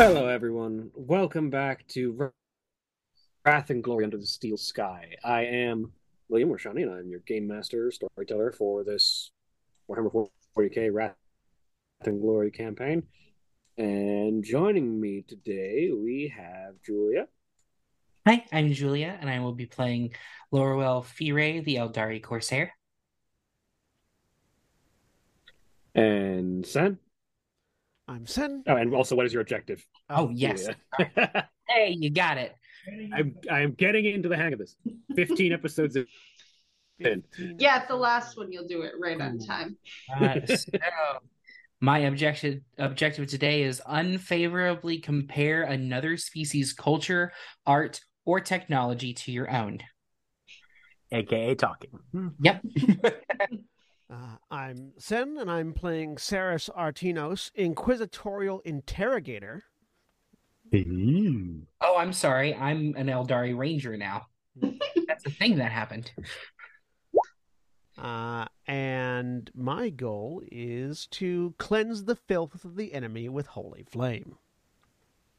Hello, everyone. Welcome back to Wrath and Glory Under the Steel Sky. I am William Rashani, and I'm your game master, storyteller for this Warhammer 40k Wrath and Glory campaign. And joining me today, we have Julia. Hi, I'm Julia, and I will be playing Loroelle Fyre, the Eldari Corsair. And Sen. I'm Sen. Oh, and also, what is your objective? Oh, yes. Julia? Hey, you got it. I'm I'm getting into the hang of this. 15 episodes in. Yeah, at the last one, you'll do it right on time. Uh, so, my objective objective today is unfavorably compare another species' culture, art, or technology to your own. aka talking. Yep. Uh, I'm Sen, and I'm playing Saras Artinos, Inquisitorial Interrogator. oh, I'm sorry. I'm an Eldari Ranger now. That's the thing that happened. Uh, and my goal is to cleanse the filth of the enemy with holy flame.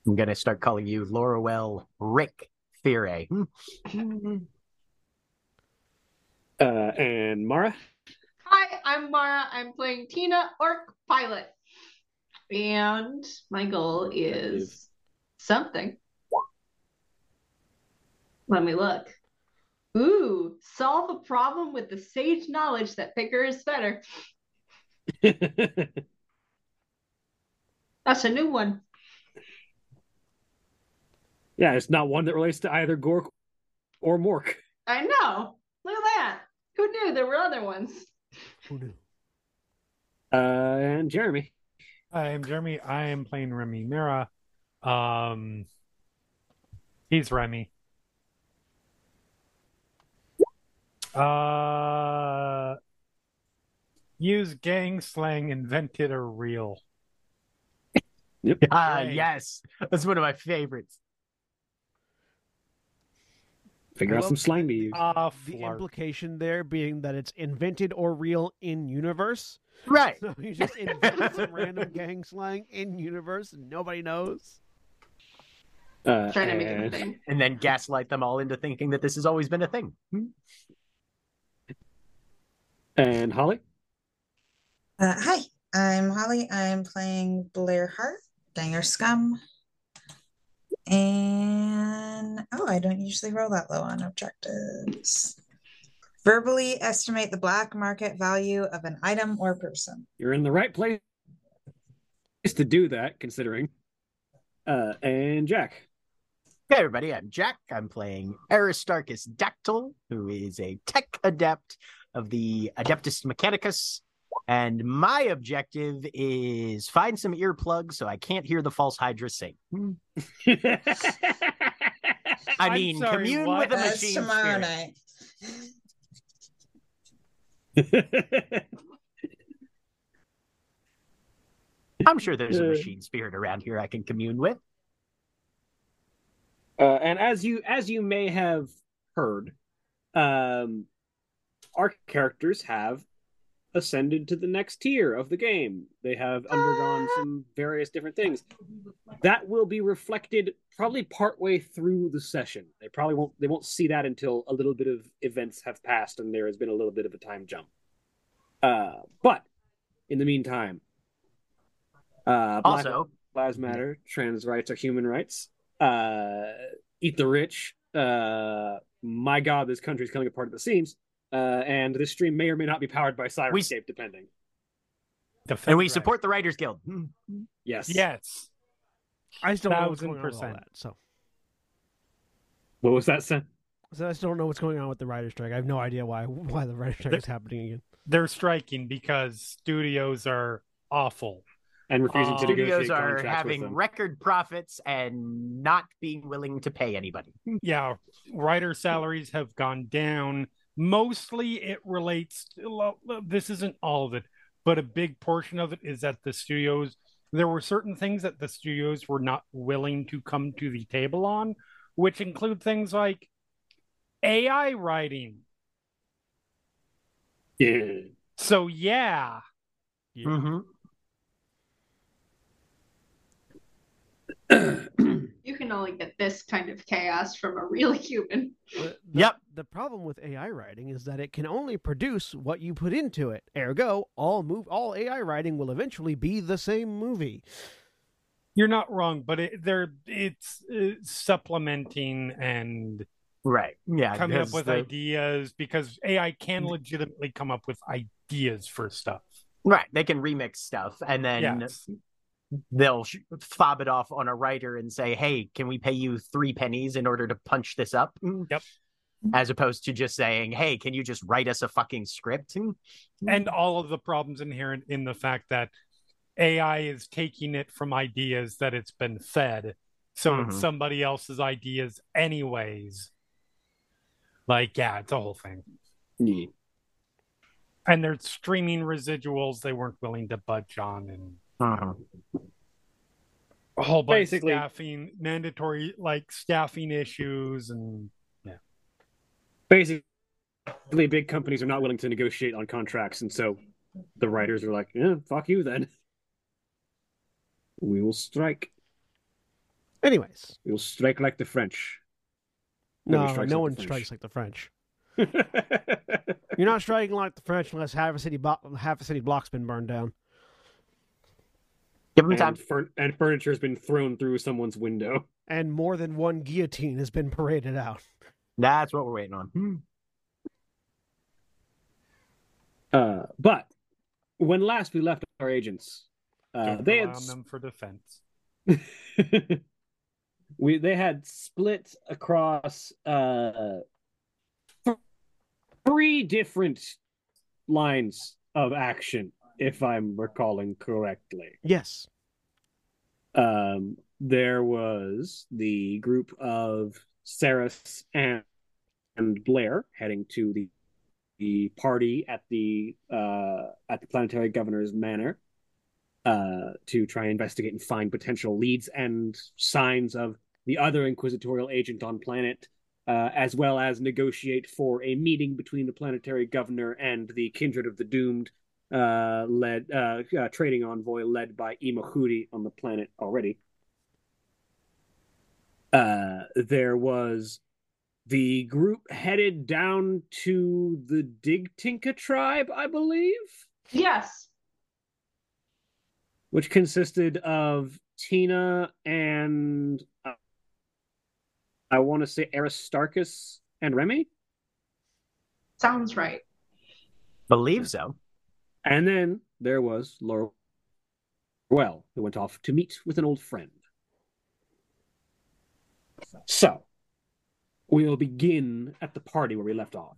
I'm gonna start calling you Laurel Rick Fire. Uh, and Mara. Hi, I'm Mara. I'm playing Tina Orc Pilot. And my goal is something. Let me look. Ooh, solve a problem with the sage knowledge that bigger is better. That's a new one. yeah, it's not one that relates to either Gork or Mork. I know. Look at that. Who knew there were other ones? Who knew? Uh, and Jeremy. Hi, I'm Jeremy. I am playing Remy Mera. Um, he's Remy. Uh, use gang slang invented or real. Ah, Right. yes, that's one of my favorites. Figure out some slang to use. Ah, The flark. implication there being that it's invented or real in universe. Right. So you just invented some random gang slang in universe and nobody knows. Uh, Trying to make it a and, thing. And then gaslight them all into thinking that this has always been a thing. And Holly. Uh, hi, I'm Holly. I'm playing Blair Hart, Ganger Scum. And oh, I don't usually roll that low on objectives. Verbally estimate the black market value of an item or person. You're in the right place to do that, considering. Uh, and Jack. Hey, everybody, I'm Jack. I'm playing Aristarchus Dactull, who is a tech adept of the Adeptus Mechanicus. And my objective is find some earplugs so I can't hear the false Hydra sing. I mean, sorry, commune what? with a That's machine tomorrow spirit. night. I'm sure there's a machine spirit around here I can commune with. Uh, and as you as you may have heard, um, our characters have ascended to the next tier of the game. They have undergone some various different things. That will be reflected probably partway through the session. They probably won't they won't see that until a little bit of events have passed and there has been a little bit of a time jump. Uh, but in the meantime, uh, Black Also, Lives Matter, trans rights are human rights. Uh, eat the rich. Uh, my God, this country is coming apart at the seams. Uh, and this stream may or may not be powered by Syrinscape, depending. Defend and we right. support the Writers Guild. Yes. Yes. I still don't know what's Thousand going on with all that. So, What was that, Sen? so I still don't know what's going on with the writer's strike. I have no idea why why the writer's strike The- is happening again. They're striking because studios are awful. And refusing Uh, to negotiate Studios are contracts with having them. record profits and not being willing to pay anybody. Yeah, writer salaries have gone down. Mostly it relates to, well, this isn't all of it, but a big portion of it is that the studios there were certain things that the studios were not willing to come to the table on, which include things like AI writing. Yeah. So yeah, Yeah. Mm-hmm. You can only get this kind of chaos from a real human. The- the- Yep. The problem with AI writing is that it can only produce what you put into it. Ergo, all move all AI writing will eventually be the same movie. you're not wrong, but it, they're it's, uh supplementing and Right. Yeah. coming up with the- ideas because AI can legitimately come up with ideas for stuff. Right. They can remix stuff and then Yes. They'll fob it off on a writer and say, "Hey, can we pay you three pennies in order to punch this up?" Yep. As opposed to just saying, "Hey, can you just write us a fucking script?" and all of the problems inherent in the fact that AI is taking it from ideas that it's been fed. So Mhm. it's somebody else's ideas, anyways. Like, yeah, it's a whole thing. Yeah. And there's streaming residuals they weren't willing to budge on, and Mhm. a whole bunch Basically- of staffing, mandatory like staffing issues, and yeah. Basically, big companies are not willing to negotiate on contracts, and so the writers are like, "Yeah, fuck you then. We will strike. Anyways, We will strike like the French." Nobody no, strikes no like one the strikes like the French. You're not striking like the French unless half a city bo- half a city block's been burned down. Give them time. and, fur- and furniture has been thrown through someone's window. and more than one guillotine has been paraded out. That's what we're waiting on. Hmm. Uh, but when last we left our agents, uh, don't they had them for defense. we they had split across uh three different lines of action, if I'm recalling correctly. Yes. Um, there was the group of Saras and, and Blair heading to the the party at the uh, at the planetary governor's manor uh, to try and investigate and find potential leads and signs of the other inquisitorial agent on planet, uh, as well as negotiate for a meeting between the planetary governor and the kindred of the doomed, uh, led uh, uh, trading envoy led by Imahudi on the planet already. Uh, there was the group headed down to the Digtinka tribe, I believe Yes. which consisted of Tina and uh, I want to say Aristarchus and Remy, Sounds right. Believe so. And then there was Laura Well, who went off to meet with an old friend. So, we'll begin at the party where we left off.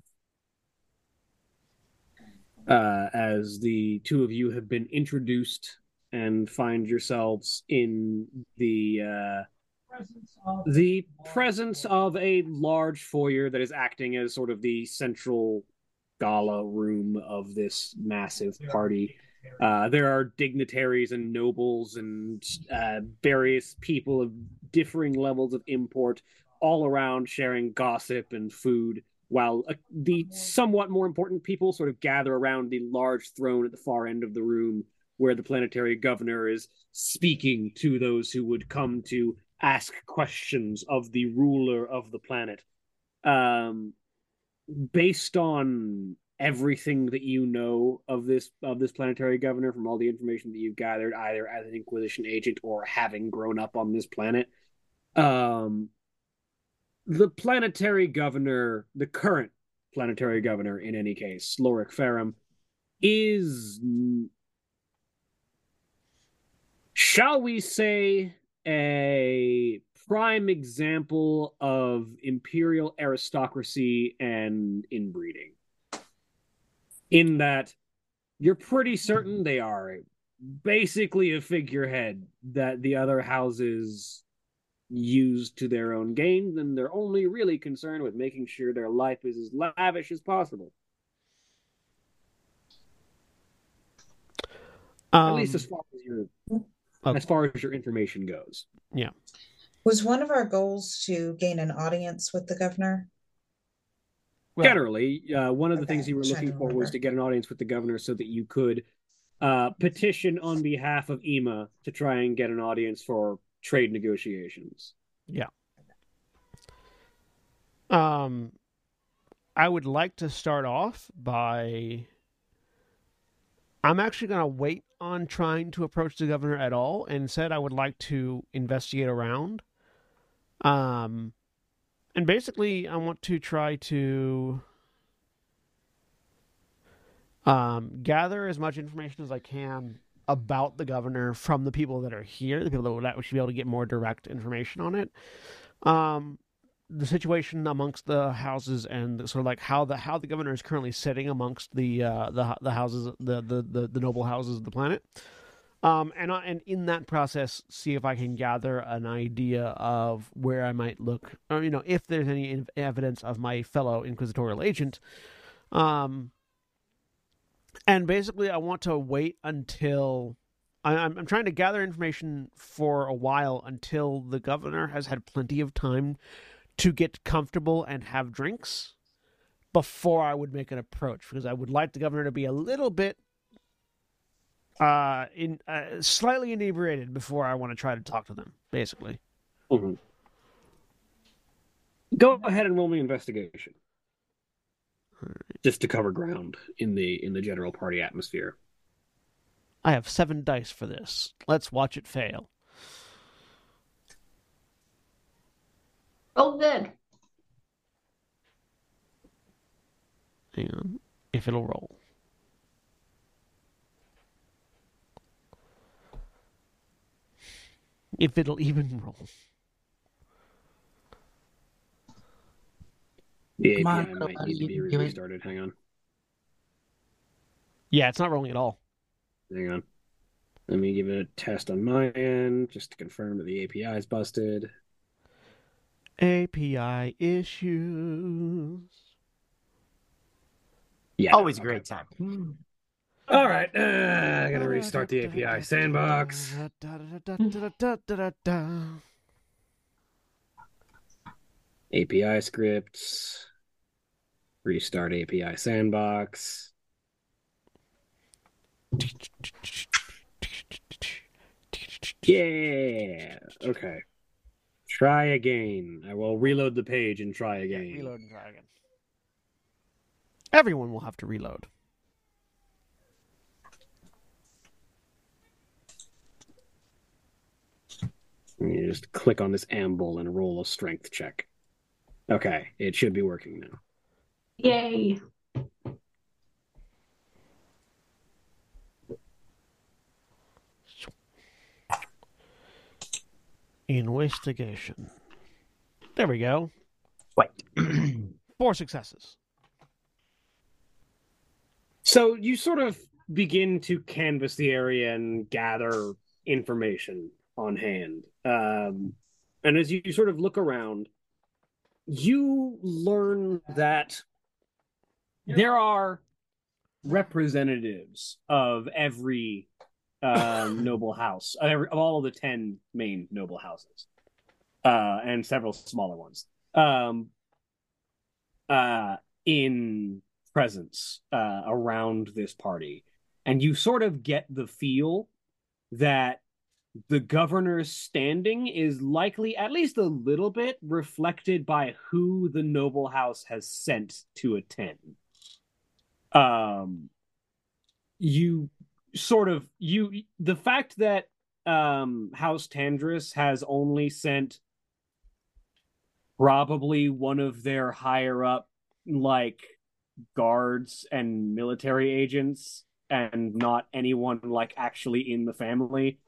Uh, as the two of you have been introduced and find yourselves in the uh, the presence of a large foyer that is acting as sort of the central gala room of this massive party. Uh, there are dignitaries and nobles and uh, various people of differing levels of import all around sharing gossip and food, while uh, the somewhat more important people sort of gather around the large throne at the far end of the room where the planetary governor is speaking to those who would come to ask questions of the ruler of the planet. Um, based on everything that you know of this of this planetary governor from all the information that you've gathered either as an inquisition agent or having grown up on this planet um the planetary governor the current planetary governor in any case Lorik Ferrum is shall we say a prime example of imperial aristocracy and inbreeding. In that you're pretty certain they are basically a figurehead that the other houses use to their own gain, and they're only really concerned with making sure their life is as lavish as possible. Um, At least as far as your okay. as far as your information goes. Was one of our goals to gain an audience with the governor? well, Generally, uh, one of the Okay, things you were looking for was to get an audience with the governor so that you could uh, petition on behalf of EMA to try and get an audience for trade negotiations. Yeah. Um, I would like to start off by. I'm actually going to wait on trying to approach the governor at all. and Instead, I would like to investigate around. Um, and basically, I want to try to um, gather as much information as I can about the governor from the people that are here, the people that actually be able to get more direct information on it. Um, the situation amongst the houses and sort of like how the how the governor is currently sitting amongst the uh, the the houses the, the the the noble houses of the planet. Um, and I, and in that process, see if I can gather an idea of where I might look, or you know, if there's any evidence of my fellow inquisitorial agent. Um, and basically, I want to wait until I, I'm I'm trying to gather information for a while until the governor has had plenty of time to get comfortable and have drinks before I would make an approach because I would like the governor to be a little bit uh in uh, slightly inebriated before I want to try to talk to them basically. Mhm. Go ahead and roll me investigation, just to cover ground in the in the general party atmosphere. I have 7 dice for this. Let's watch it fail. Oh, good. Hang on. If it'll roll. If it'll even roll. The Come on, API might nobody need to be do it. restarted. Hang on, Yeah, it's not rolling at all. hang on. Let me give it a test on my end just to confirm that the API is busted. API issues. Yeah, Always a okay. great time. All right, uh, I gotta restart the API sandbox. API scripts. Restart API sandbox. Yeah. Okay. Try again. I will reload the page and try again. Reload and try again. Everyone will have to reload. You just click on this amble and roll a strength check. Okay, it should be working now. Yay. Investigation. There we go. Wait. Four successes. So you sort of begin to canvass the area and gather information on hand. Um, and as you sort of look around, you learn that there are representatives of every um, noble house, of, every, of all of the 10 main noble houses, uh, and several smaller ones. Um, uh, in presence uh, around this party. And you sort of get the feel that the governor's standing is likely, at least a little bit, reflected by who the noble house has sent to attend. Um, you sort of you the fact that um House Tandris has only sent probably one of their higher up like guards and military agents and not anyone like actually in the family.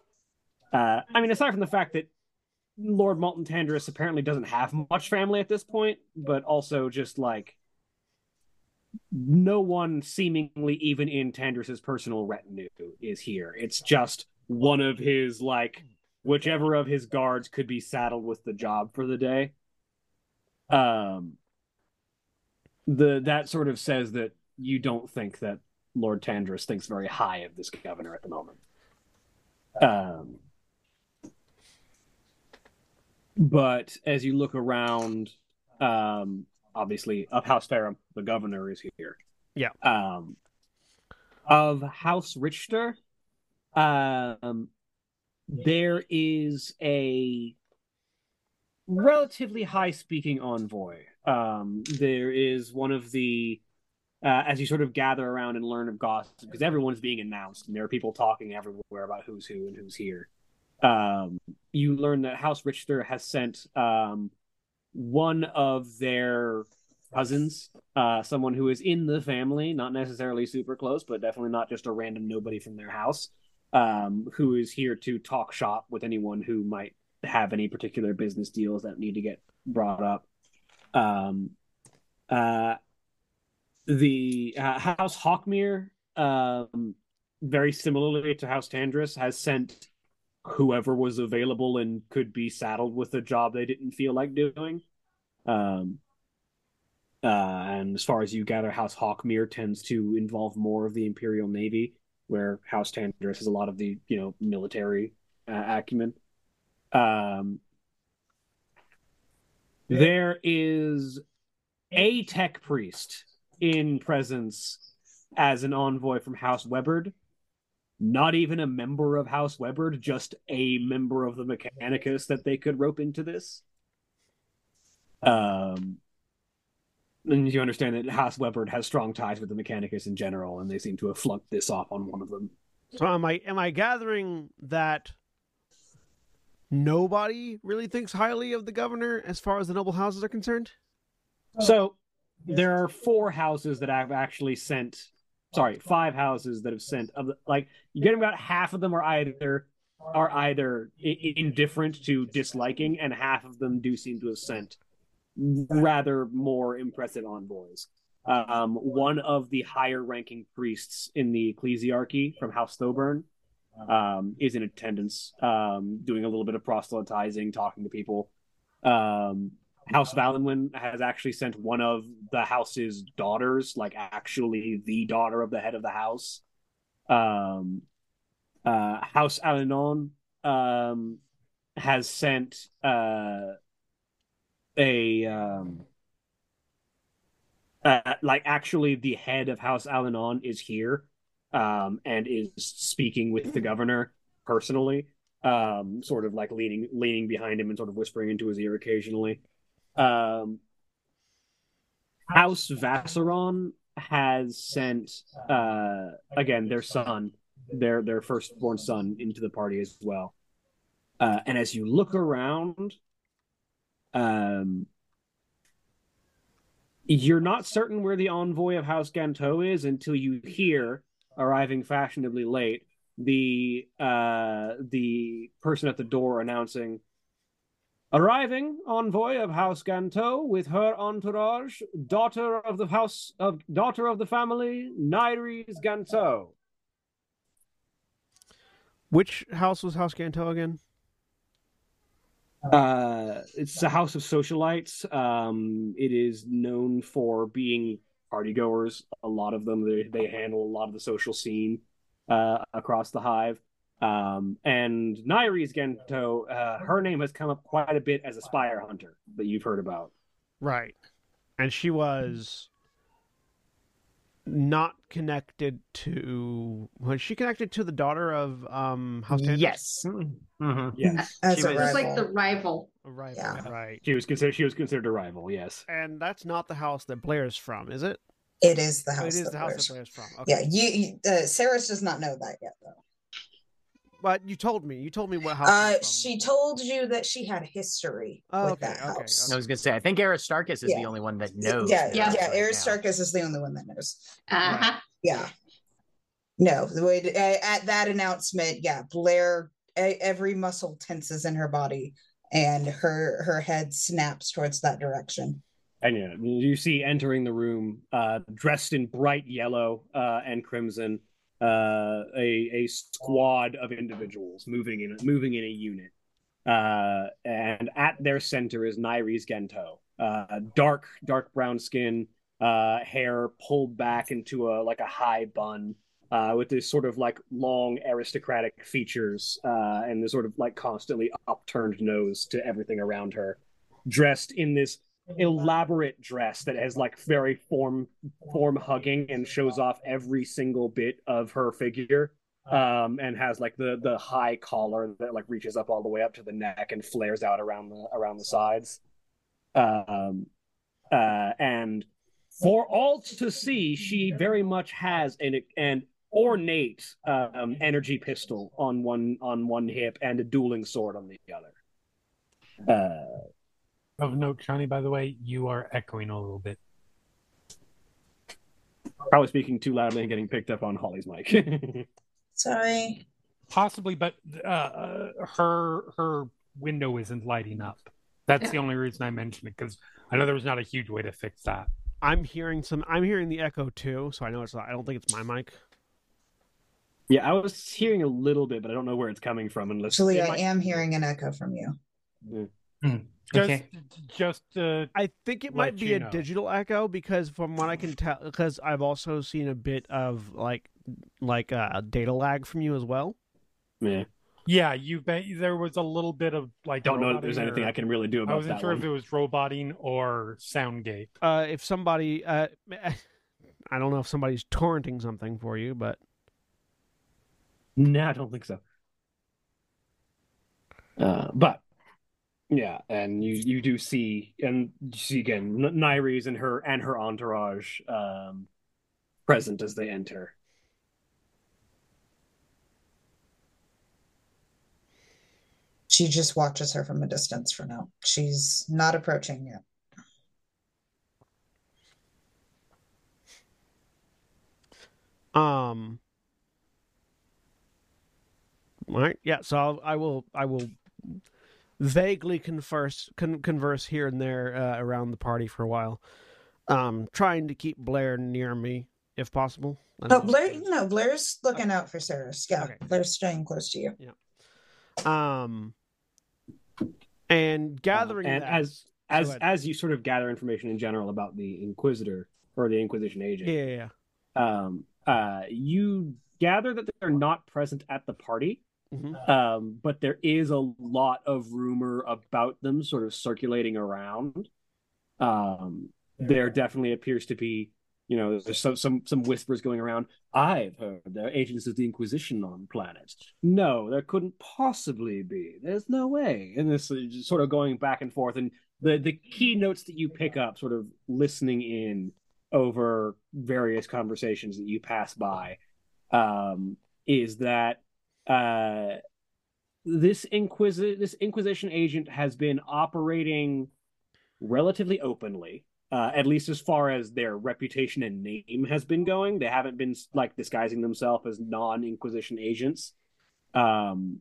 Uh, I mean, aside from the fact that Lord Malton Tandris apparently doesn't have much family at this point, but also just like no one seemingly even in Tandris's personal retinue is here. It's just one of his like whichever of his guards could be saddled with the job for the day. Um the that sort of says that you don't think that Lord Tandris thinks very high of this governor at the moment. Um but as you look around, um, obviously of House Ferrum, the governor is here. Yeah. Um, of House Richter, um, there is a relatively high speaking envoy. Um, there is one of the uh, as you sort of gather around and learn of gossip because everyone's being announced and there are people talking everywhere about who's who and who's here. Um, you learn that House Richter has sent um, one of their cousins, uh, someone who is in the family, not necessarily super close, but definitely not just a random nobody from their house, um, who is here to talk shop with anyone who might have any particular business deals that need to get brought up. Um, uh, the uh, House Hawkmere, um, very similarly to House Tandris, has sent whoever was available and could be saddled with a job they didn't feel like doing. Um, uh, and as far as you gather, House Hawkmere tends to involve more of the Imperial Navy, where House Tandris has a lot of the you know military uh, acumen. Um, there is a tech priest in presence as an envoy from House Weberd. Not even a member of House Weberd, just a member of the Mechanicus that they could rope into this. Um, and you understand that House Weberd has strong ties with the Mechanicus in general, and they seem to have flunked this off on one of them. So am I am I gathering that nobody really thinks highly of the governor as far as the noble houses are concerned? So there are four houses that I've actually sent sorry, five houses that have sent of the, like you get about half of them are either are either indifferent to disliking, and half of them do seem to have sent rather more impressive envoys. Um, one of the higher ranking priests in the ecclesiarchy from House Thoburn um, is in attendance, um, doing a little bit of proselytizing, talking to people. Um, House Valenwyn has actually sent one of the house's daughters, like actually the daughter of the head of the house. Um, uh, House Alinon um, has sent uh, a um, uh, like actually the head of House Alinon is here um, and is speaking with the governor personally, um, sort of like leaning leaning behind him and sort of whispering into his ear occasionally. Um, House Vasseron has sent uh, again their son, their their firstborn son, into the party as well. Uh, and as you look around, um, you're not certain where the envoy of House Ganto is until you hear, arriving fashionably late, the uh, the person at the door announcing, "Arriving envoy of House Ganto with her entourage, daughter of the house of daughter of the family, Nyres Ganto." Which house was House Ganto again? Uh, it's a house of socialites. Um, it is known for being party goers. A lot of them they, they handle a lot of the social scene uh, across the hive. Um, and Nyres Gento, uh, her name has come up quite a bit as a spire hunter that you've heard about. Right. And she was not connected to was she connected to the daughter of um House Tandris? Yes. Mhm. Yes, As She a was- Just like rival. the rival. Right, Yeah. right. she was considered she was considered a rival. Yes, And that's not the house that Blair's from, is it? It is the Oh, house. it is that the house Blair's- that Blair's from. Okay. Yeah, you, you uh, Saras does not know that yet, though. But you told me. You told me what house. Uh, she told you that she had history Oh, with okay, that okay, house. I was gonna say, I think Aristarchus is Yeah. the only one that knows. Yeah, yeah, yeah. right now. Aristarchus is the only one that knows. Uh-huh. Yeah. No, the way to- uh, at that announcement, yeah, Blair, e- every muscle tenses in her body and her her head snaps towards that direction. And yeah, you see entering the room, uh, dressed in bright yellow uh, and crimson, uh, a a squad of individuals moving in moving in a unit. Uh, and at their center is Nairis Gento, uh, dark dark brown skin, uh, hair pulled back into a like a high bun, uh, with this sort of like long aristocratic features, uh, and the sort of like constantly upturned nose to everything around her, dressed in this elaborate dress that has like very form form hugging and shows off every single bit of her figure um and has like the the high collar that like reaches up all the way up to the neck and flares out around the around the sides. Um uh and for all to see she very much has an an ornate um energy pistol on one on one hip and a dueling sword on the other. Uh Of note, Johnny, by the way, you are echoing a little bit. probably speaking too loudly and getting picked up on holly's mic Sorry. Possibly, but uh, uh, her her window isn't lighting up. That's the only reason I mentioned it because I know there was not a huge way to fix that. I'm hearing some. I'm hearing the echo too, so I know it's. I don't think it's my mic. yeah i was hearing a little bit but i don't know where it's coming from unless Actually, I might- am hearing an echo from you. Just, Okay. just uh, I think it might be a know. digital echo because from what I can tell, because I've also seen a bit of like like uh, data lag from you as well. yeah yeah, you bet there was a little bit of like. don't know if there's roboting anything or- i can really do about that. I wasn't that sure one. if it was roboting or Soundgate. Uh, if somebody, uh, I don't know if somebody's torrenting something for you, but No, I don't think so. Uh, but yeah, and you you do see and you see again N- Nairis and her and her entourage um, present as they enter. She just watches her from a distance for now. She's not approaching yet. um, all right, yeah. So I'll, I will, I will vaguely converse con- converse here and there uh, around the party for a while, um, trying to keep Blair near me if possible. Oh, don't know. Blair, no, Blair's looking out for Cyrus. Yeah, Okay. Blair's staying close to you. Um, and gathering Uh, and that- as as as you sort of gather information in general about the Inquisitor or the Inquisition agent, yeah, yeah, um, uh, you gather that they're not present at the party. Mhm. um, but there is a lot of rumor about them sort of circulating around. Um, there definitely appears to be, you know, there's some some some whispers going around. I've heard there are agents of the Inquisition on planet. No, there couldn't possibly be. There's no way. And this is just sort of going back and forth. And the the key notes that you pick up, sort of listening in over various conversations that you pass by, um, is that uh, this inquisi- this Inquisition agent has been operating relatively openly, uh, at least as far as their reputation and name has been going. They haven't been like disguising themselves as non-Inquisition agents, um,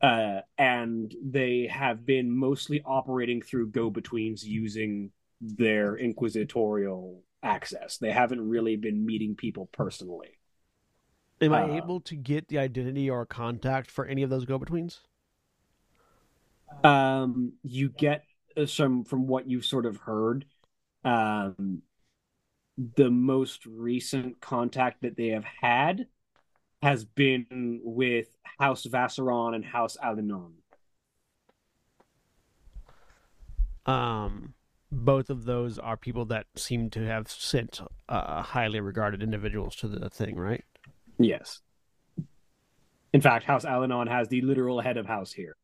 uh, and they have been mostly operating through go-betweens using their inquisitorial access. They haven't really been meeting people personally. Am I Uh, able to get the identity or contact for any of those go-betweens? um you get uh, some from what you've sort of heard um the most recent contact that they have had has been with house vasseron and house alinon Um, both of those are people that seem to have sent uh, highly regarded individuals to the thing, right? Yes. In fact house alinon has the literal head of house here.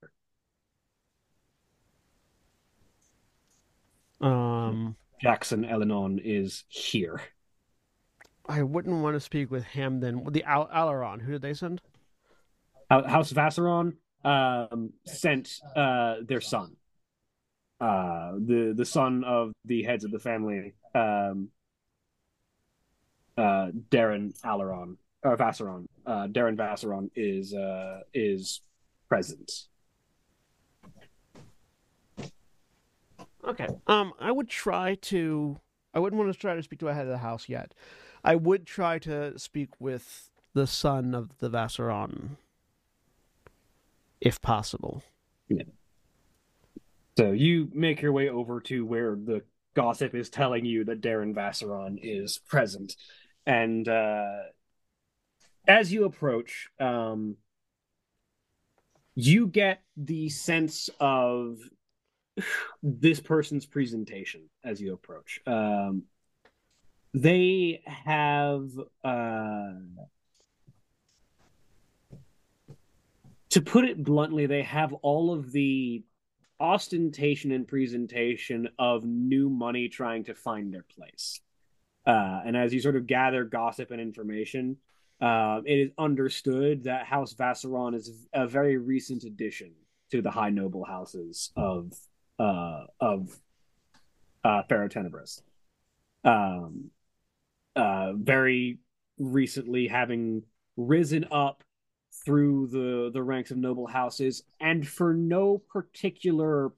Um, jackson alinon is here. I wouldn't want to speak with him then. The Al- Alaron, who did they send? House vasseron um sent uh their son. Uh the the son of the heads of the family um uh darren Alaron or vasseron uh darren vasseron is uh is present Okay. Um, I would try to. I wouldn't want to try to speak to a head of the house yet. I would try to speak with the son of the Vasseron, if possible. Yeah. So you make your way over to where the gossip is telling you that Darren Vasseron is present, and uh, as you approach, um, you get the sense of this person's presentation as you approach. Um, they have uh, to put it bluntly, they have all of the ostentation and presentation of new money trying to find their place. Uh, and as you sort of gather gossip and information, uh, it is understood that House Vasseron is a very recent addition to the high noble houses of uh, of uh, Pharaoh Tenebris. Um, uh, very recently, having risen up through the the ranks of noble houses, and for no particular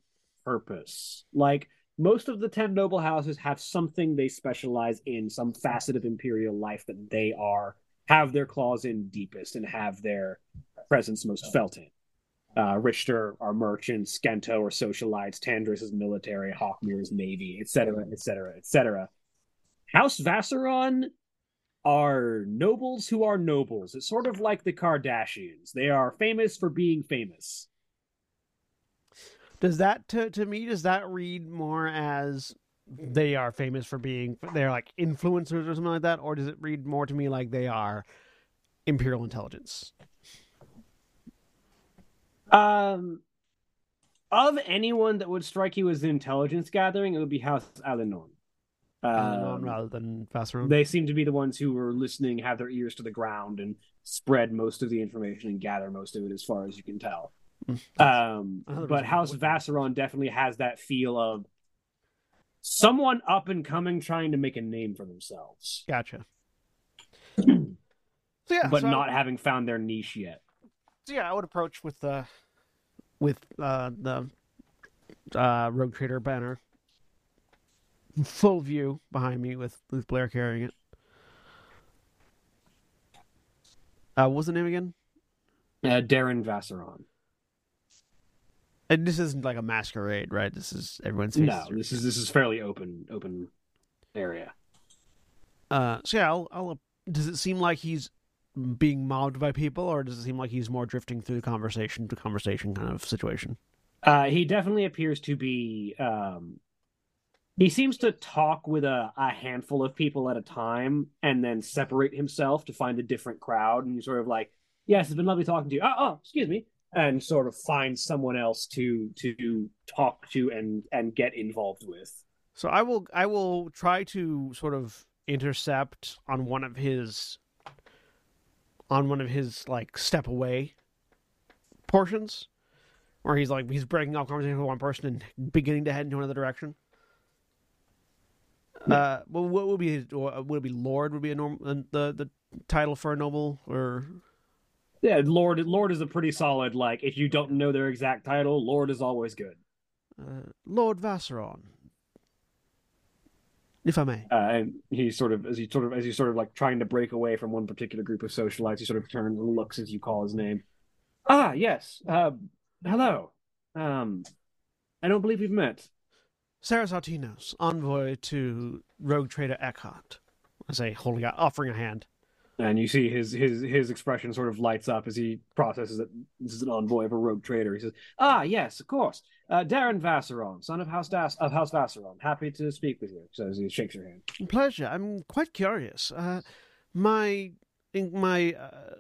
purpose. Like most of the ten noble houses have something they specialize in, some facet of imperial life that they are have their claws in deepest and have their presence most felt in. Uh, Richter are merchants, Skento are socialites, Tandris is military, Hawkmere is navy, etc., etc., etc. House Vasseron are nobles who are nobles. It's sort of like the Kardashians. They are famous for being famous. Does that to to me does that read more as they are famous for being they're like influencers or something like that, or does it read more to me like they are imperial intelligence? Um, of anyone that would strike you as an intelligence gathering, it would be House. Alinon Um, rather than Vasseron. they seem to be the ones who are listening, have their ears to the ground, and spread most of the information and gather most of it, as far as you can tell. Um, but House why Vasseron definitely has that feel of someone up and coming trying to make a name for themselves, Gotcha. so yeah, but so not would- having found their niche yet. so yeah, I would approach with the with uh, the uh, Rogue Trader banner, full view behind me with with Blair carrying it. Uh, what was the name again? Uh, Darren Vasseron. And this isn't like a masquerade, right? This is everyone's No, faces this is this is fairly open open area. Uh, so yeah, I'll, I'll. Does it seem like he's being mobbed by people, or does it seem like he's more drifting through conversation to conversation kind of situation? Uh, he definitely appears to be. Um, he seems to talk with a, a handful of people at a time, and then separate himself to find a different crowd. And you sort of like, yes, it's been lovely talking to you. Oh, oh, excuse me, and sort of find someone else to to talk to and and get involved with. So I will. I will try to sort of intercept on one of his, on one of his like step away portions, where he's like he's breaking off conversation with one person and beginning to head into another direction. Uh, well, what would be would it be Lord? Would be a norm the the title for a noble or Yeah, Lord. Lord is a pretty solid. Like, if you don't know their exact title, Lord is always good. uh, Lord Vasseron, if I may. Uh, and he sort of, as he sort of, as he's sort of like trying to break away from one particular group of socialites, he sort of turns and looks as you call his name. Ah, yes. Uh, hello. Um, I don't believe we've met. Saras Artinos, envoy to Rogue Trader Eckhart. I say, holding out, offering a hand. And you see his his his expression sort of lights up as he processes that this is an envoy of a rogue trader. He says, "Ah, yes, of course. Uh, Darren Vasseron, son of House Das- of House Vasseron. Happy to speak with you." So he shakes your hand. Pleasure. I'm quite curious. Uh, my my uh,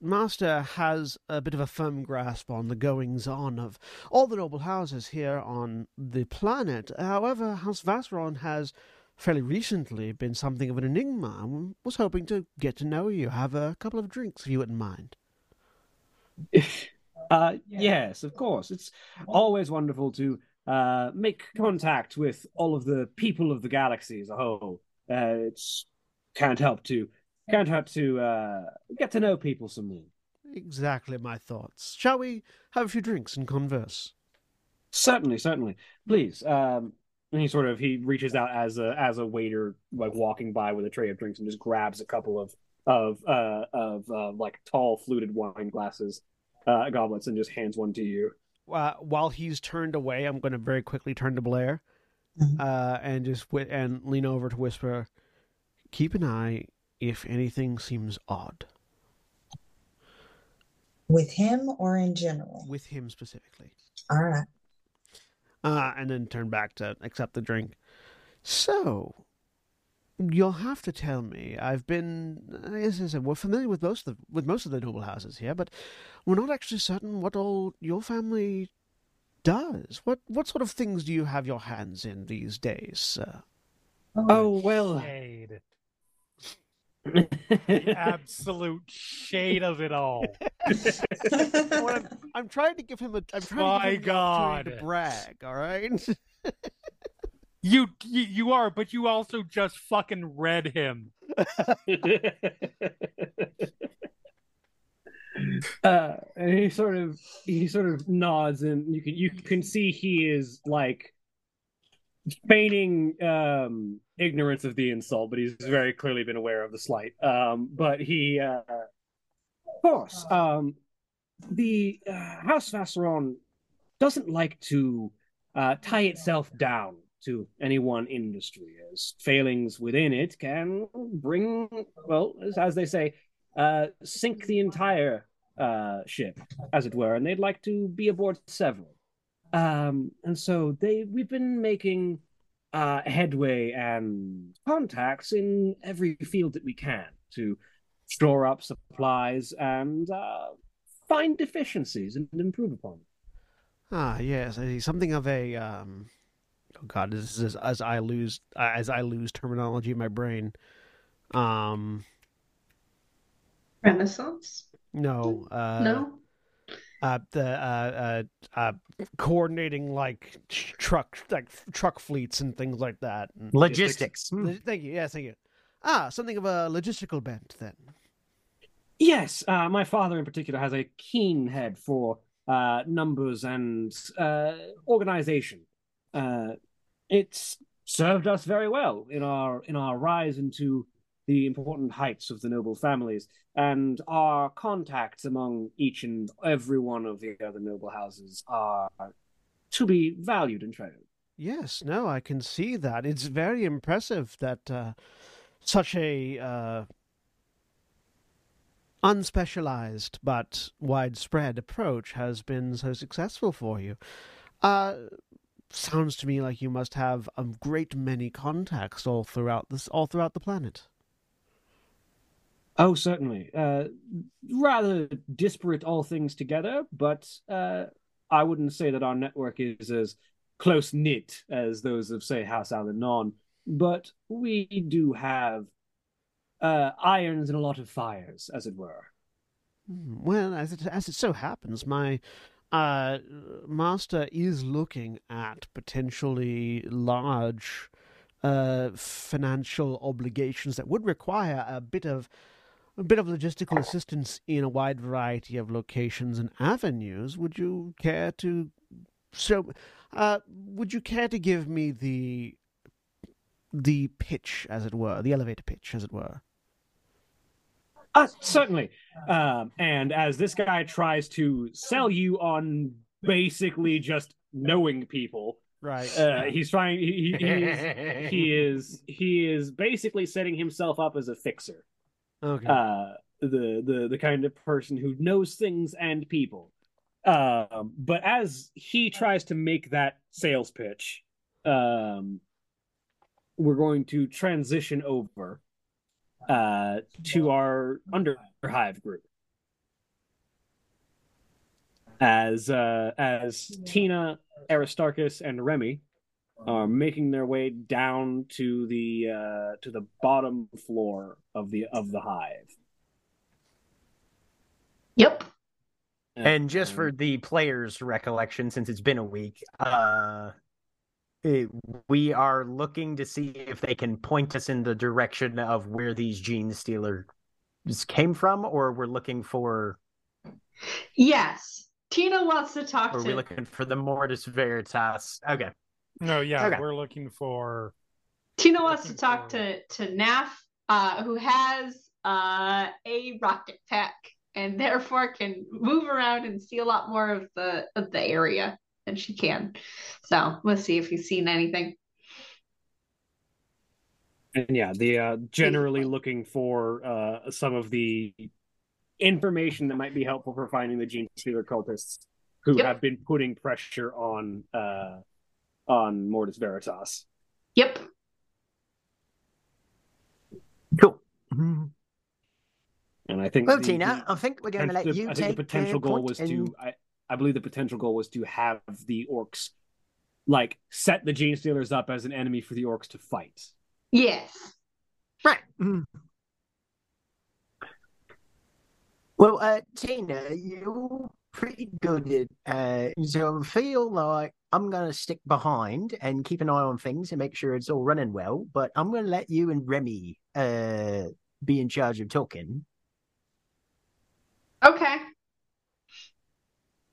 master has a bit of a firm grasp on the goings on of all the noble houses here on the planet. However, House Vasseron has fairly recently been something of an enigma. I was hoping to get to know you, have a couple of drinks, if you wouldn't mind. Uh, yes, of course. It's always wonderful to uh, make contact with all of the people of the galaxy as a whole. Uh, it's can't help to can't help to uh, get to know people some more. Exactly my thoughts. Shall we have a few drinks and converse? Certainly, certainly. Please, um, And he sort of he reaches out as a as a waiter, like walking by with a tray of drinks, and just grabs a couple of of uh of uh, like tall fluted wine glasses, uh, goblets, and just hands one to you. Uh, while he's turned away, I'm going to very quickly turn to Blair, Mhm. uh, and just wi- and lean over to whisper, "Keep an eye if anything seems odd With him or in general? with him specifically." All right. Uh, and then turn back to accept the drink. So, you'll have to tell me. I've been, as I said, we're familiar with most of the, with most of the noble houses here, but we're not actually certain what all your family does. What what sort of things do you have your hands in these days, sir? Oh well, Shade. The absolute shade of it all. I'm, I'm trying to give him a. I'm trying My to give him the opportunity God. to brag. All right. You, you you are, but you also just fucking read him. uh, and he sort of he sort of nods, and you can you can see he is like feigning um, ignorance of the insult, but he's very clearly been aware of the slight. Um, but he, uh, of course, um, the uh, House Vasseron doesn't like to uh, tie itself down to any one industry, as failings within it can bring, well, as, they say, uh, sink the entire uh, ship, as it were, and they'd like to be aboard several. Um, and so they we've been making uh, headway and contacts in every field that we can to store up supplies and uh, find deficiencies and improve upon them. Ah, yes, I see. Something of a um. Oh God, this is as I lose as I lose terminology in my brain. Um, Renaissance? no, uh, no? Uh, the uh, uh, uh, coordinating like tr- truck like truck fleets and things like that. And- Logistics. Hmm. Lo- Thank you. Yes, thank you. Ah, something of a logistical bent then. Yes, uh, my father in particular has a keen head for uh, numbers and uh, organization. Uh, it's served us very well in our in our rise into the important heights of the noble families and our contacts among each and every one of the other noble houses are to be valued and treasured. Yes, no, I can see that. It's very impressive that uh, such a uh, unspecialized but widespread approach has been so successful for you. Uh, sounds to me like you must have a great many contacts all throughout this, all throughout the planet. Oh, certainly. Uh, rather disparate all things together, but uh, I wouldn't say that our network is as close knit as those of, say, House Alinon. But we do have uh, irons in a lot of fires, as it were. Hmm, Well, as it, as it so happens, my uh, master is looking at potentially large uh, financial obligations that would require a bit of a bit of logistical assistance in a wide variety of locations and avenues. Would you care to so? Uh, would you care to give me the the pitch, as it were, the elevator pitch, as it were? Uh, certainly. Um, and as this guy tries to sell you on basically just knowing people, Right. uh, he's trying. He, he, he is he is he is basically setting himself up as a fixer okay. uh the the the kind of person who knows things and people um but as he tries to make that sales pitch um we're going to transition over uh to our underhive group as uh as tina aristarchus and remy are making their way down to the uh to the bottom floor of the of the hive Yep. And just for the players' recollection, since it's been a week, uh, it- we are looking to see if they can point us in the direction of where these gene stealers came from, or we're looking for, Yes. Tina wants to talk or are to we looking for the Mortis Veritas? Okay, No, yeah, Okay. we're looking for. Tina wants to Looking talk to to Naf, uh, who has uh, a rocket pack and therefore can move around and see a lot more of the of the area than she can. So we'll see if he's seen anything. And yeah, the uh, generally looking for uh, some of the information that might be helpful for finding the gene stealer cultists who Yep. have been putting pressure on uh, on Mortis Veritas. Yep. Cool. And I think Well, the- Tina, the- I think we're going to let the- you I take think the potential goal was and- to I, I believe the potential goal was to have the orcs like set the gene stealers up as an enemy for the orcs to fight. Yes. Right. Mhm. Well, uh, Tina, you're pretty good at, uh, so I feel like I'm going to stick behind and keep an eye on things and make sure it's all running well, but I'm going to let you and Remy uh, be in charge of talking. Okay.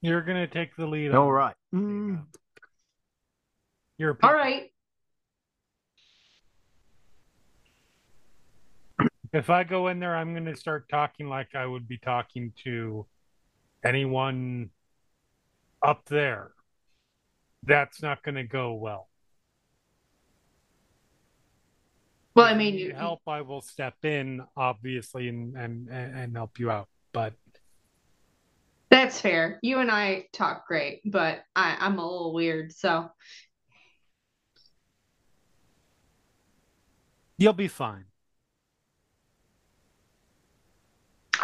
You're gonna take the lead. All on right. it. Mm. You're All right. If I go in there, I'm going to start talking like I would be talking to anyone up there. That's not going to go well. Well, I mean, you you, help. I will step in, obviously, and and and and help you out. But that's fair. You and I talk great, but I, I'm a little weird, so you'll be fine.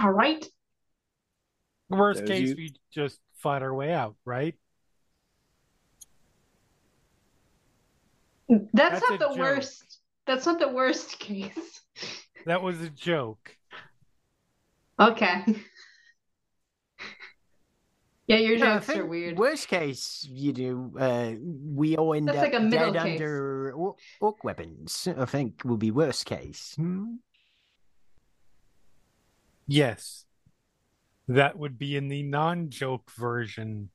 all right. Worst There's case, you- we just fight our way out, right? That's, That's not the joke. worst. That's not the worst case. That was a joke. Okay. Yeah, your No, I jokes are think weird. Worst case, you do. Uh, we all end That's up like a middle dead case. under orc, orc weapons. I think will be worst case. Hmm? Yes. That would be in the non joke version,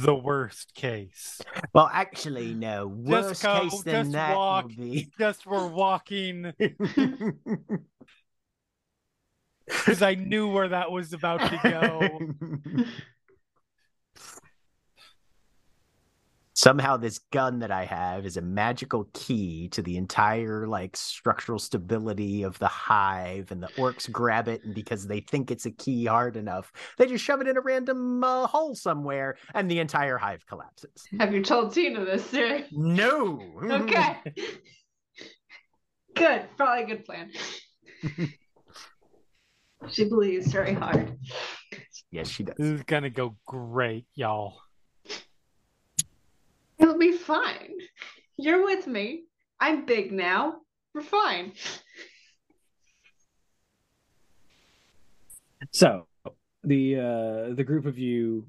the worst case. Well, actually, no. Worst go, case than just that walk. would be. Just we're walking because I knew where that was about to go. Somehow, this gun that I have is a magical key to the entire like structural stability of the hive, and the orcs grab it, and because they think it's a key hard enough, they just shove it in a random uh, hole somewhere, and the entire hive collapses. Have you told Tina this, sir? No. Okay. good. Probably a good plan. she believes very hard. yes, she does. This is gonna go great, y'all. Be fine. You're with me. I'm big now. We're fine. So the uh, the group of you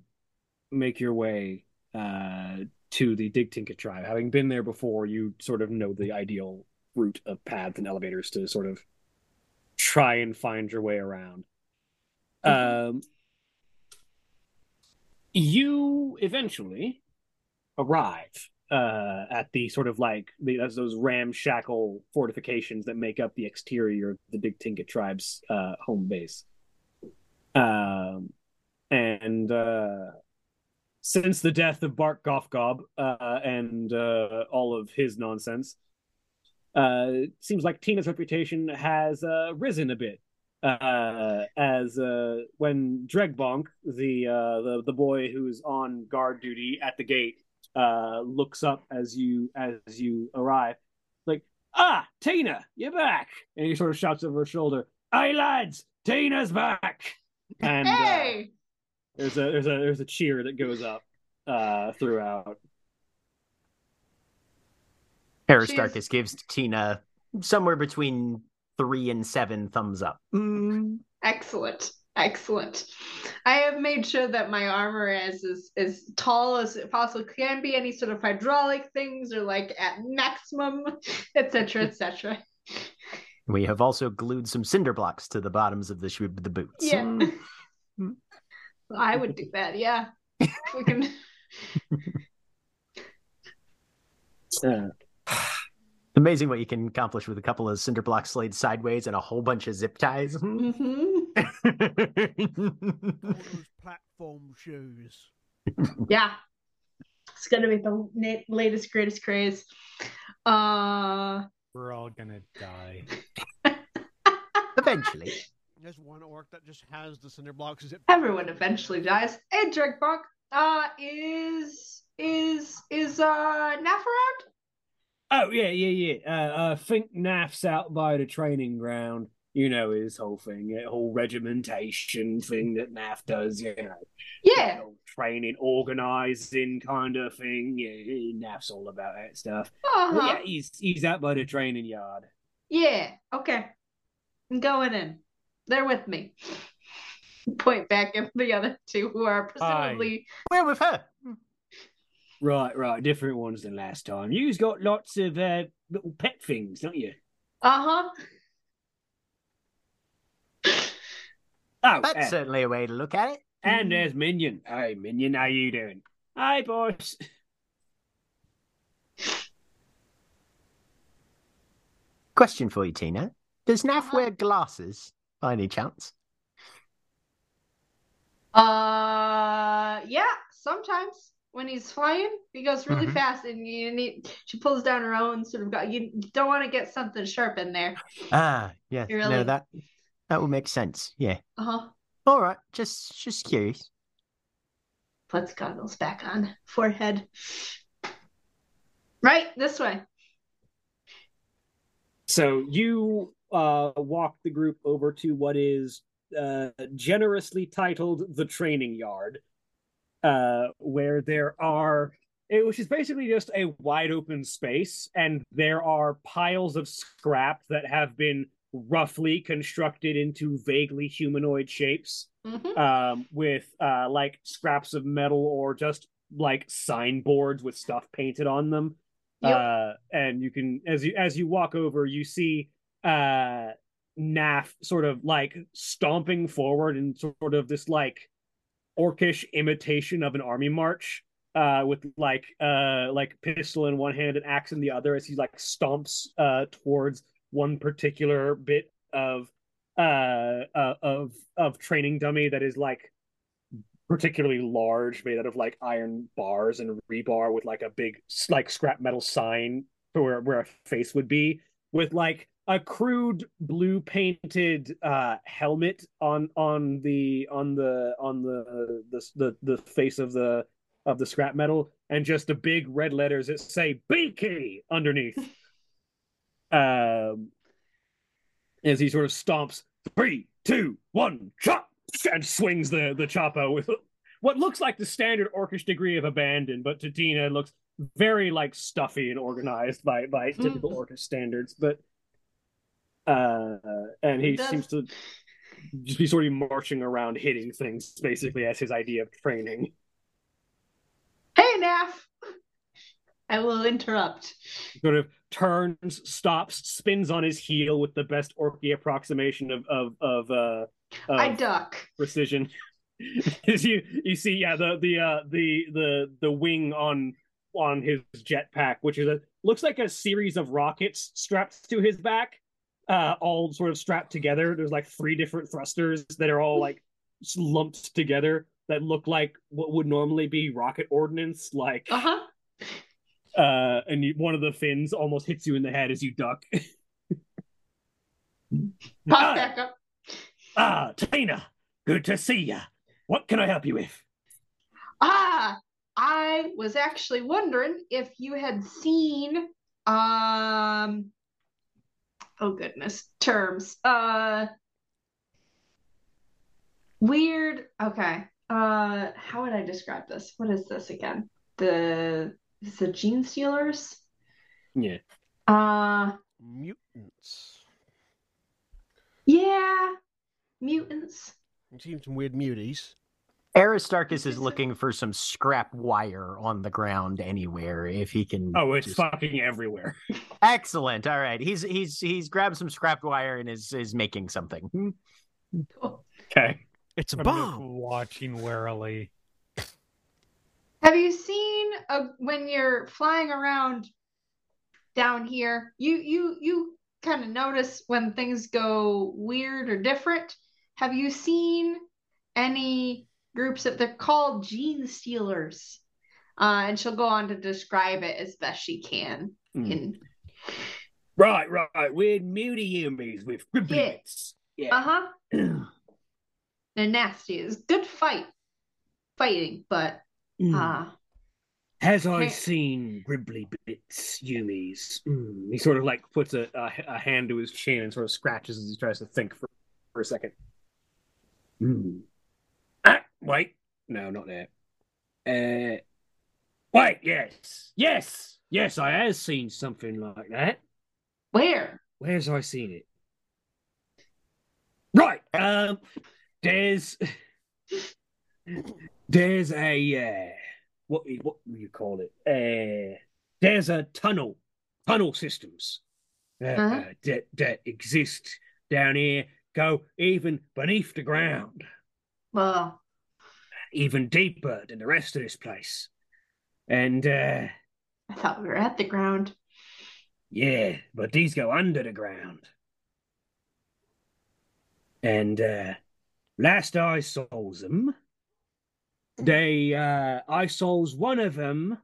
make your way uh, to the Dig Tinket tribe. Having been there before, you sort of know the ideal route of paths and elevators to sort of try and find your way around. Um, you eventually arrive uh, at the sort of like the, as those ramshackle fortifications that make up the exterior of the Big Tinka tribe's uh, home base. Um, and uh, since the death of Bart Goffgob uh, and uh, all of his nonsense, uh, seems like Tina's reputation has risen a bit. As when Dregbonk, the, the the boy who's on guard duty at the gate, uh, looks up as you as you arrive, like, ah, Tina, you're back, and he sort of shouts over his shoulder, "Hey lads, Tina's back!" And uh, there's a there's a there's a cheer that goes up uh, throughout. Aristarchus gives Tina somewhere between three and seven thumbs up. Mm. Excellent. Excellent. I have made sure that my armor is as, as tall as it possibly can be. Any sort of hydraulic things are like at maximum, etc., etc. We have also glued some cinder blocks to the bottoms of the shoe the boots. Yeah. I would do that, yeah. We can Uh, Amazing what you can accomplish with a couple of cinder blocks laid sideways and a whole bunch of zip ties. hmm All those platform shoes. Yeah. It's gonna be the latest greatest craze. Uh We're all gonna die. Eventually. There's one orc that just has the cinder blocks zip. everyone eventually dies. Hey Jerkbunk, uh is is is uh Naf around? oh yeah, yeah, yeah. Uh, I think Naf's out by the training ground. You know his whole thing, that whole regimentation thing that Naf does. You know, Yeah. training, organizing kind of thing. Yeah, Naf's all about that stuff. Uh-huh. Well, yeah, he's he's out by the training yard. Yeah, okay. I'm going in. They're with me. Point back at the other two who are presumably Where with her? Right, right, different ones than last time. You've got lots of uh, little pet things, don't you? uh-huh. Oh, That's uh, certainly a way to look at it. and there's Minion. Hey, Minion, how you doing? Hi, boss. Question for you, Tina. Does Naf Uh-huh. wear glasses by any chance? Uh yeah, sometimes when he's flying, he goes really Mhm. fast and you need she pulls down her own sort of got you don't want to get something sharp in there. Ah, yeah. You No, that that would make sense. Yeah. Uh-huh. All right. Just just curious. Puts goggles back on. Forehead. Right, this way. So you uh, walk the group over to what is uh, generously titled the training yard, uh, where there are, it, which is basically just a wide open space, and there are piles of scrap that have been roughly constructed into vaguely humanoid shapes, hmm um, with uh, like scraps of metal or just like signboards with stuff painted on them Yep. uh and you can as you as you walk over you see uh Naf sort of like stomping forward in sort of this like orcish imitation of an army march uh with like uh like pistol in one hand and axe in the other as he like stomps uh towards one particular bit of uh, uh of of training dummy that is like particularly large, made out of like iron bars and rebar with like a big like scrap metal sign where, where a face would be, with like a crude blue painted uh helmet on on the on the on the the the, the face of the of the scrap metal and just the big red letters that say BK underneath. um as he sort of stomps three, two, one, chop and swings the the chopper with what looks like the standard orcish degree of abandon, but to Tina it looks very like stuffy and organized by by typical orcish standards. But uh, and he seems to just be sort of marching around hitting things basically as his idea of training. Hey Naf. I will interrupt. Sort of turns, stops, spins on his heel with the best orky approximation of of of uh of I duck. precision. As you you see, yeah, the the uh the the the wing on on his jetpack, which is a looks like a series of rockets strapped to his back, uh, all sort of strapped together. There's like three different thrusters that are all like lumped together that look like what would normally be rocket ordnance, like Uh-huh. Uh, and you, one of the fins almost hits you in the head as you duck. Pop Ah. back up. ah, Tina, good to see ya. What can I help you with? Ah, I was actually wondering if you had seen um oh goodness, terms. Uh weird. Okay. Uh how would I describe this? What is this again? The is the gene stealers? Yeah. Uh Mutants. yeah. Mutants. I've seen some weird muties. Aristarchus is looking for some scrap wire on the ground anywhere if he can. Oh, it's just- fucking everywhere. excellent. All right, he's he's he's grabbed some scrap wire and is is making something. Hmm. Okay. It's a I'm bomb. watching warily. Have you seen uh when you're flying around down here. You you you kind of notice when things go weird or different. Have you seen any groups that they're called gene stealers? Uh, and she'll go on to describe it as best she can. Hmm. In Right, right. Weird muty humies with Yeah. riblets. Yeah. uh huh. They're nasty. It's good fight, fighting, but Mm. uh Has I seen Gribbly Bits, Yumis? Mm. He sort of like puts a, a, a hand to his chin and sort of scratches as he tries to think for, for a second. Mm. Ah, wait. No, not there. Uh, wait, yes. Yes. Yes, I have seen something like that. where? Where's I seen it? Right. Um there's there's a uh what what do you call it? Uh there's a tunnel tunnel systems that, Uh-huh. uh, that that exist down here go even beneath the ground, Well, even deeper than the rest of this place. And uh I thought we were at the ground. Yeah, but these go under the ground. And uh last I saw them, they uh I saw one of them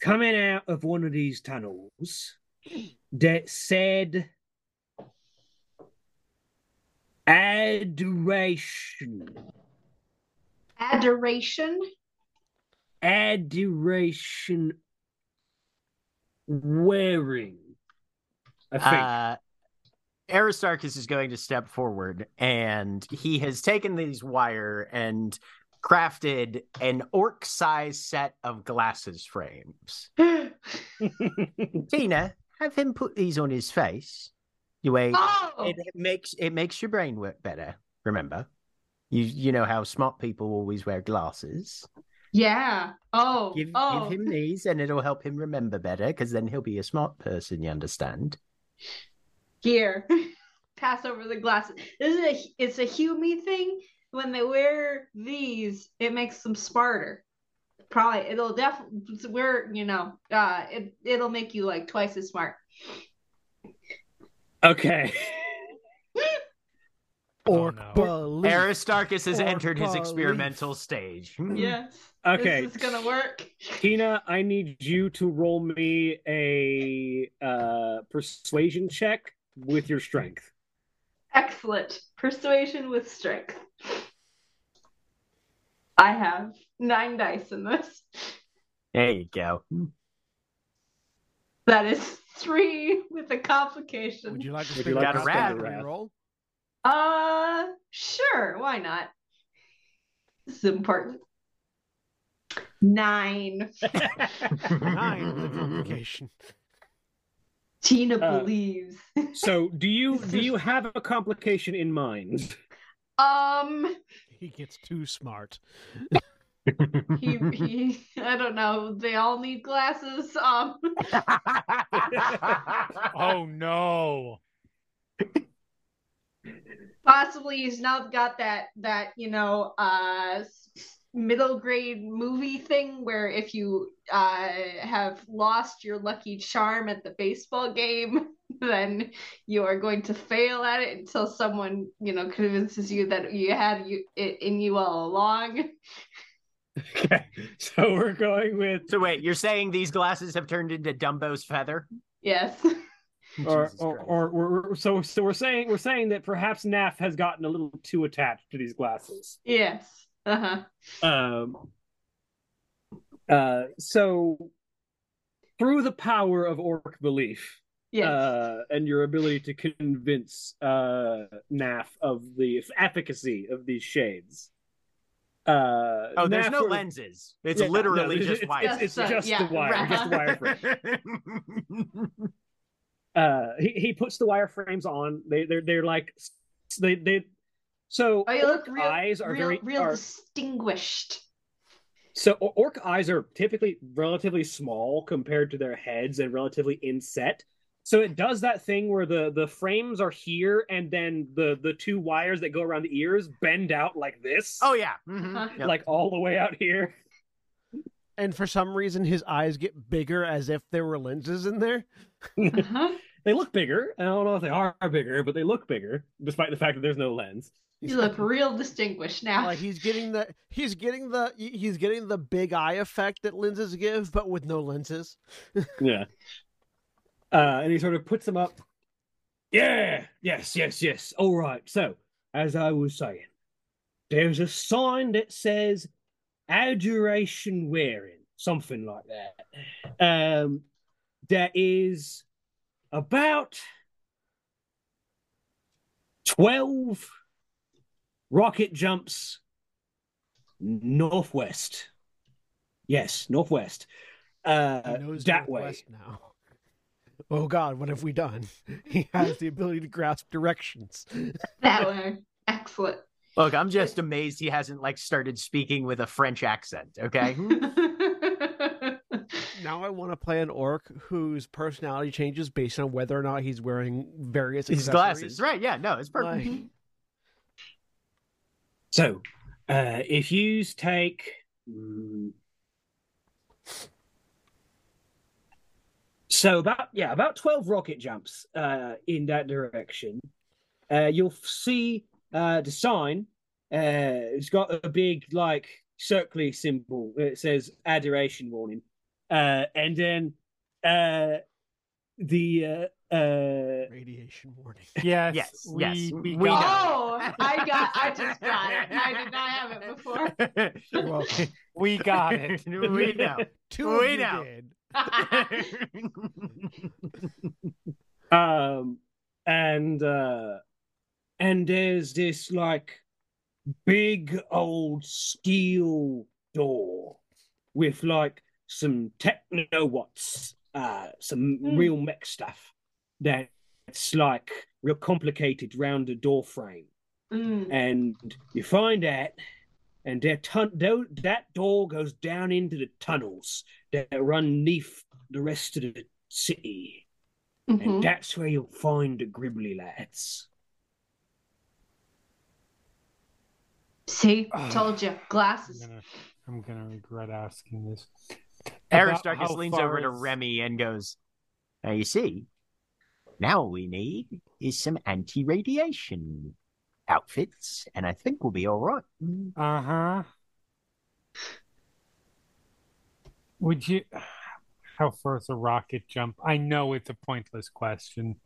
coming out of one of these tunnels that said adoration. Adoration. Adoration wearing. I think. Uh, Aristarchus is going to step forward and he has taken these wire and crafted an orc size set of glasses frames. Tina, have him put these on his face. You wait. oh, It makes it makes your brain work better. Remember, you you know how smart people always wear glasses. yeah. Oh, Give oh. give him these, and it'll help him remember better. Because then he'll be a smart person. You understand? Here, pass over the glasses. This is a it's a Hume thing. When they wear these, it makes them smarter. Probably it'll definitely wear you know uh it it'll make you like twice as smart. okay. Orc no. Aristarchus has Or entered his experimental stage. Yes. Okay. This is gonna work. Tina, I need you to roll me a uh, persuasion check with your strength. Excellent. Persuasion with strength. I have nine dice in this. There you go. That is three with a complication. Would you like to Would you your like to custom spend a and wrath? roll? Uh, sure. Why not? This is important. Nine. Nine with a complication. Tina Uh, believes. so, do you do you have a complication in mind? Um, He gets too smart. he, he, I don't know. They all need glasses. Um, Oh no. possibly he's now got that that you know uh s- middle grade movie thing where if you uh have lost your lucky charm at the baseball game then you are going to fail at it until someone you know convinces you that you had you it in you all along Okay, so we're going with so wait, you're saying these glasses have turned into Dumbo's feather? yes or Jesus or, or we're, so so we're saying we're saying that perhaps Naf has gotten a little too attached to these glasses. yes uh-huh Um. Uh. So through the power of orc belief, yes uh, and your ability to convince uh Naf of the efficacy of these shades. Uh, Oh, there's Naf no sort of- lenses. It's Yeah, literally it's- just it's, wire. It's, it's Just, uh, just yeah, the wire, right. just the wireframe. uh he, he puts the wireframes on they they're they're like they they so oh you look orc real eyes are real, very real are, distinguished so orc eyes are typically relatively small compared to their heads and relatively inset so it does that thing where the the frames are here and then the the two wires that go around the ears bend out like this oh yeah. mhm, Uh-huh. yep. like all the way out here and for some reason his eyes get bigger as if there were lenses in there. Uh-huh. they look bigger. I don't know if they are bigger, but they look bigger, despite the fact that there's no lens. You look real distinguished now. like he's getting the he's getting the he's getting the big eye effect that lenses give, but with no lenses. Yeah. Uh, and he sort of puts them up. Yeah, yes, yes, yes. All right. So, as I was saying, there's a sign that says adoration wearing, something like that. Um, that is about 12 rocket jumps northwest. Yes, northwest. Uh, He knows that way. Now. Oh God, what have we done? He has the ability to grasp directions. that way. Excellent. Look, I'm just amazed he hasn't like started speaking with a French accent. Okay. Now I want to play an orc whose personality changes based on whether or not he's wearing various His glasses, right? Yeah, no, it's perfect. Like, So, uh, if you take. mm, So about yeah about twelve rocket jumps uh, in that direction, uh, you'll see uh, the sign. Uh, it's got a big like circly symbol. It says adoration warning, uh, and then uh, the uh, uh, radiation warning. Yes, Yes, we, yes, we, we got know. oh, I got. I just got it. I did not have it before. You're welcome. We got it. we know. Two We of know. did. um and uh and there's this like big old steel door with like some techno watts uh some Hmm. real mech stuff that's like real complicated round the door frame Mm. and you find that and that tun- that door goes down into the tunnels that run neath the rest of the city Mhm. and that's where you'll find the Gribbly lads. See, Ugh. told you. I'm Glasses. gonna, I'm gonna regret asking this. About Aristarchus leans far over to Remy and goes, Now you see, now all we need is some anti radiation outfits, and I think we'll be all right. Uh huh. Would you? How far is a rocket jump? I know it's a pointless question.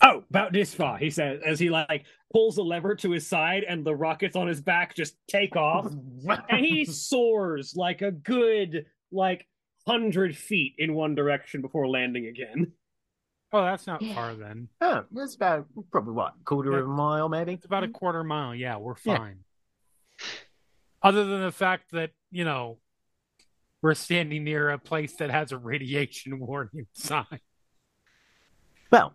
Oh, about this far, he says, as he like pulls a lever to his side and the rockets on his back just take off. and he soars like a good like hundred feet in one direction before landing again. Oh, that's not Yeah. far then. Oh, that's about probably what, quarter Yeah. of a mile, maybe? It's about a quarter mile. Yeah, we're Yeah. fine. Other than the fact that, you know, we're standing near a place that has a radiation warning sign. Well,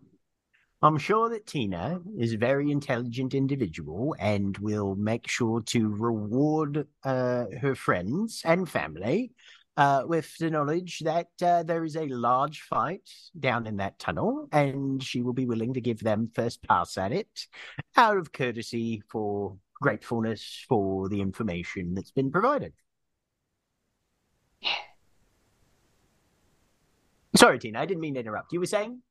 I'm sure that Tina is a very intelligent individual and will make sure to reward uh, her friends and family uh, with the knowledge that uh, there is a large fight down in that tunnel, and she will be willing to give them first pass at it out of courtesy for gratefulness for the information that's been provided. Sorry, Tina, I didn't mean to interrupt. You were saying?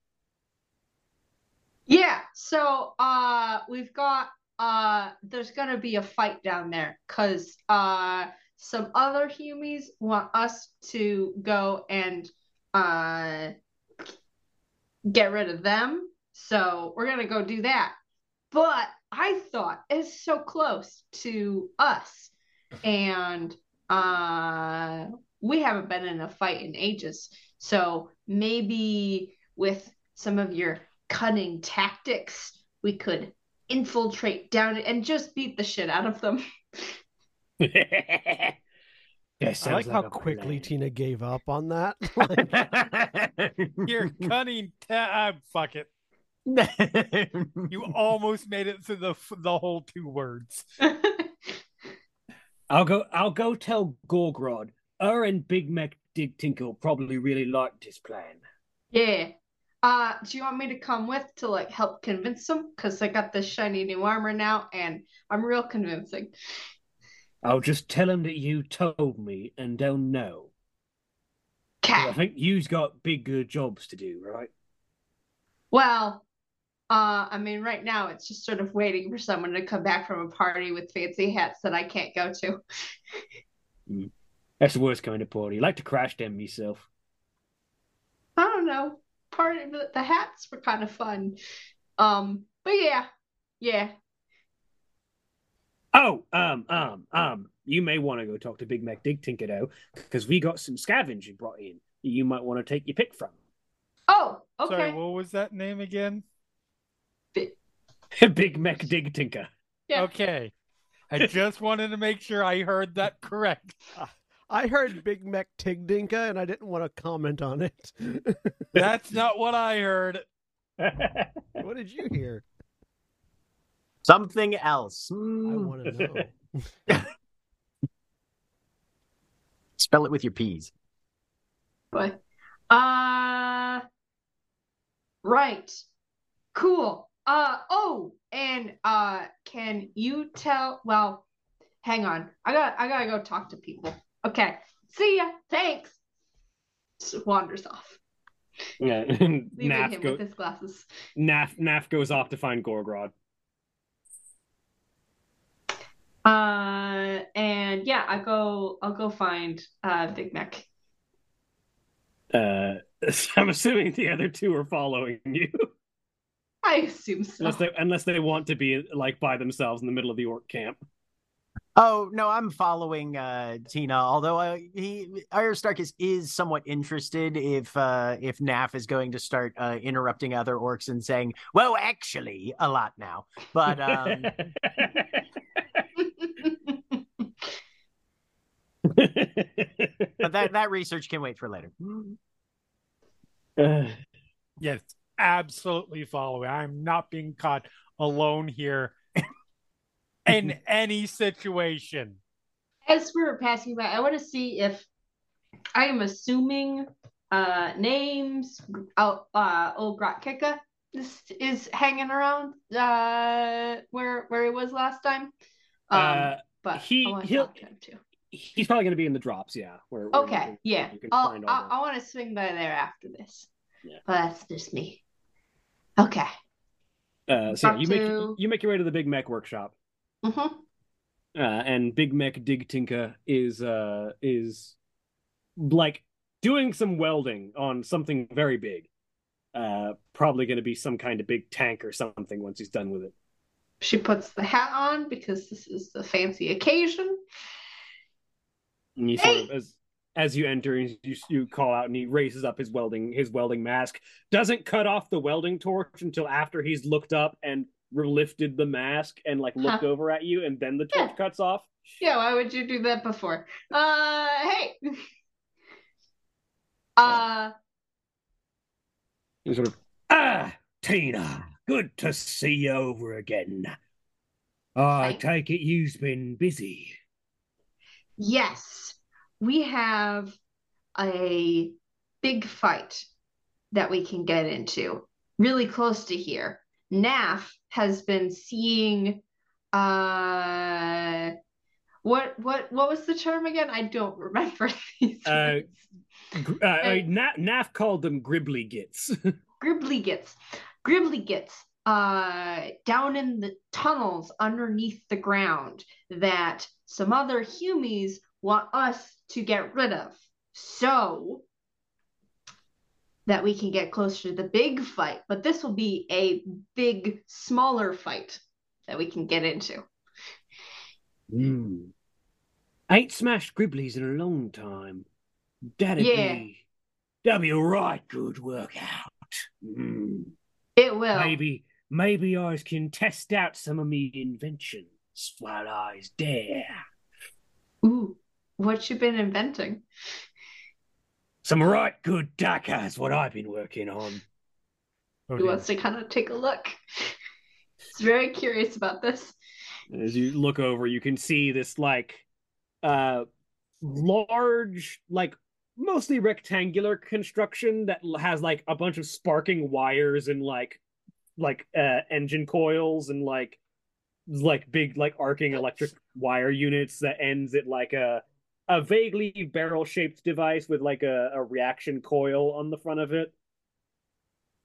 Yeah, so uh we've got uh there's gonna be a fight down there because uh some other humies want us to go and uh get rid of them. So we're gonna go do that. But I thought it's so close to us and uh we haven't been in a fight in ages. So maybe with some of your cunning tactics, we could infiltrate down and just beat the shit out of them. That I sounds like how quickly plan. Tina gave up on that. You're cunning. Ta- uh, fuck it. You almost made it through the the whole two words. I'll go. I'll go tell Gorgrod. Her and Big Mac Dig Tinkle probably really liked his plan. yeah. Uh, do you want me to come with to like help convince them? Because I got this shiny new armor now and I'm real convincing. I'll just tell him that you told me and they'll know. I think you've got bigger jobs to do, right? Well, uh, I mean, right now it's just sort of waiting for someone to come back from a party with fancy hats that I can't go to. That's the worst kind of party. I like to crash them myself. I don't know. Part of the, the hats were kind of fun. Um, but yeah, yeah. Oh, um, um, um, you may want to go talk to Big Mac Dig Tinker though, because we got some scavenging brought in. That you might want to take your pick from. Oh, Sorry, okay. what was that name again? Big Mac Dig Tinker. Yeah. Okay. I just wanted to make sure I heard that correct. I heard Big Mac Tigdinka, and I didn't want to comment on it. That's not what I heard. what did you hear? Something else. I Hmm. want to know. Spell it with your P's. But uh right. Cool. Uh oh, and uh can you tell well, hang on. I got I gotta go talk to people. Okay. See ya. Thanks. Just wanders off, yeah, leaving Naf, him go, with his glasses. Naf, Naf goes off to find Gorgrod. Uh and yeah, I go I'll go find uh Big Mac. Uh, I'm assuming the other two are following you, I assume so. unless they unless they want to be like by themselves in the middle of the orc camp. Oh no, I'm following uh, Tina. Although uh, he Aristarchus is somewhat interested if uh, if Naf is going to start uh, interrupting other orcs and saying, "Well, actually, a lot now." But um, but that that research can wait for later. Uh, Yes, absolutely following. I'm not being caught alone here in any situation. As we're passing by, I want to see if I am assuming uh names uh, uh old Grotkika is is hanging around uh where where he was last time. Um Uh, but he- I want to he'll- talk to him too. He's probably going to be in the drops, yeah. Where, where Okay, can- yeah. I'll, find all I, want to swing by there after this. Yeah. But that's just me. Okay. Uh, so yeah, you make to- you make your way to the Big Mek workshop, hmm uh, and Big Mek Dig Tinka is uh is like doing some welding on something very big. Uh, probably going to be some kind of big tank or something once he's done with it. She puts the hat on because this is the fancy occasion. And you sort Hey! of as as you enter, you you call out, and he raises up his welding his welding mask. Doesn't cut off the welding torch until after he's looked up and lifted the mask and like looked Huh. over at you, and then the torch Yeah. cuts off. Yeah, why would you do that before? Uh, hey. Uh, And sort of, ah, Tina, good to see you over again. I Thank- take it you've been busy. Yes, we have a big fight that we can get into really close to here. Naf has been seeing uh what what what was the term again? I don't remember these Uh. Uh. Naf called them gribbly gits. Gribbly gets Gribbly gets uh down in the tunnels underneath the ground that some other humies want us to get rid of so that we can get closer to the big fight but this will be a big smaller fight that we can get into Hmm. Ain't smashed gribblies in a long time. That'd Yeah. be that'd be a right good workout. Hmm. it will Maybe maybe I can test out some of me inventions while I's there. ooh what you been inventing Some right good dackers what I've been working on. Oh, who dear. wants to kind of take a look He's very curious about this As you look over, you can see this like uh large, like mostly rectangular construction that has like a bunch of sparking wires and like like uh engine coils and like like big like arcing electric wire units that ends at like a a vaguely barrel shaped device with like a, a reaction coil on the front of it.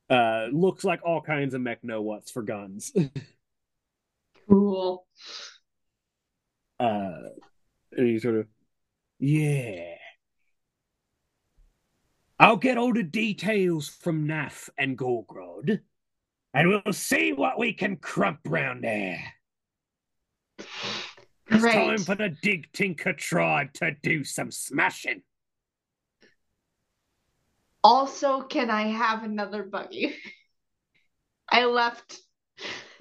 Uh, looks like all kinds of mech know what's for guns. Cool. uh, and he sort of, yeah. I'll get all the details from Naf and Gorgrod, and we'll see what we can crump round there. It's time for the Dig Tinker tribe to do some smashing. Also, can I have another buggy? I left.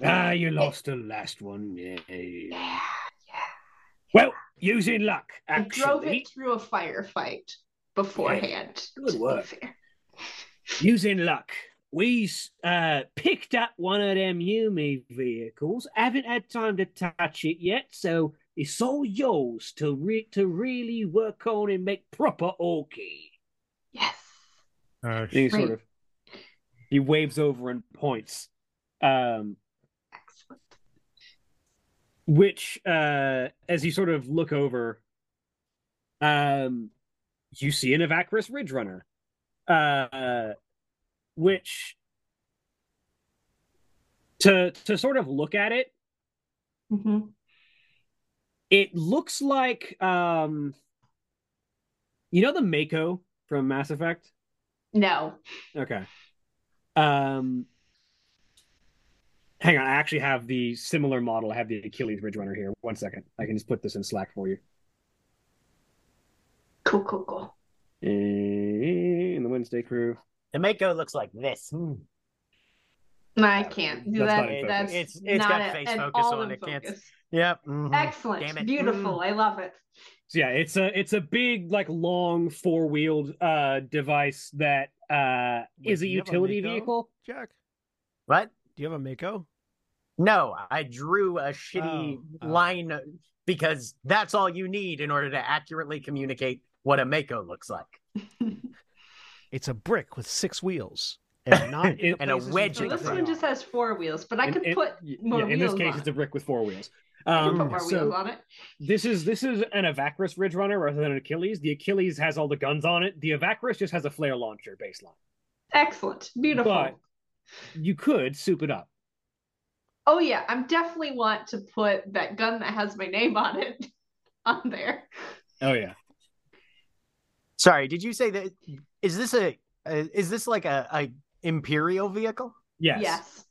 Ah, you lost the last one. Yeah. Yeah, Well, using luck, I drove it through a firefight beforehand. Good to be work. Using luck, we uh, picked up one of them Yumi vehicles. Haven't had time to touch it yet, so it's all yours to re- to really work on and make proper okay. Yes. Uh, And he sort of he waves over and points, um, Excellent. which uh, as you sort of look over, um, you see an Evacris Ridge Runner, uh, which to to sort of look at it, hmm it looks like um, you know the Mako from Mass Effect. No. Okay. Um, hang on. I actually have the similar model. I have the Achilles Ridge Runner here. One second. I can just put this in Slack for you. Cool, cool, cool. In the Wednesday crew. The Mako looks like this. Hmm. I can't do That's that. not in focus. That's It's- it's not got a- face focus on in it, can't- focus. Yep. mhm. Excellent. Damn it. Beautiful. I love it. So yeah, it's a it's a big like long four wheeled uh device that uh Wait, is a do you have a utility vehicle. Jack, What? do you have a Mako? No, I drew a shitty Oh, oh. line because that's all you need in order to accurately communicate what a Mako looks like. It's a brick with six wheels. And, not in And a wedge So this one just has four wheels, but I In- could put y- more yeah, in this case, on it's a brick with four wheels. I Um, put more so- wheels on it. This is this is an Evacris Ridge Runner rather than an Achilles. The Achilles has all the guns on it. The Evacris just has a flare launcher baseline. Excellent. Beautiful. But- You could soup it up. Oh yeah, I'm definitely want to put that gun that has my name on it on there. Oh yeah. Sorry, did you say that? Is this a? Uh, is this like a, a imperial vehicle? Yes. Yes.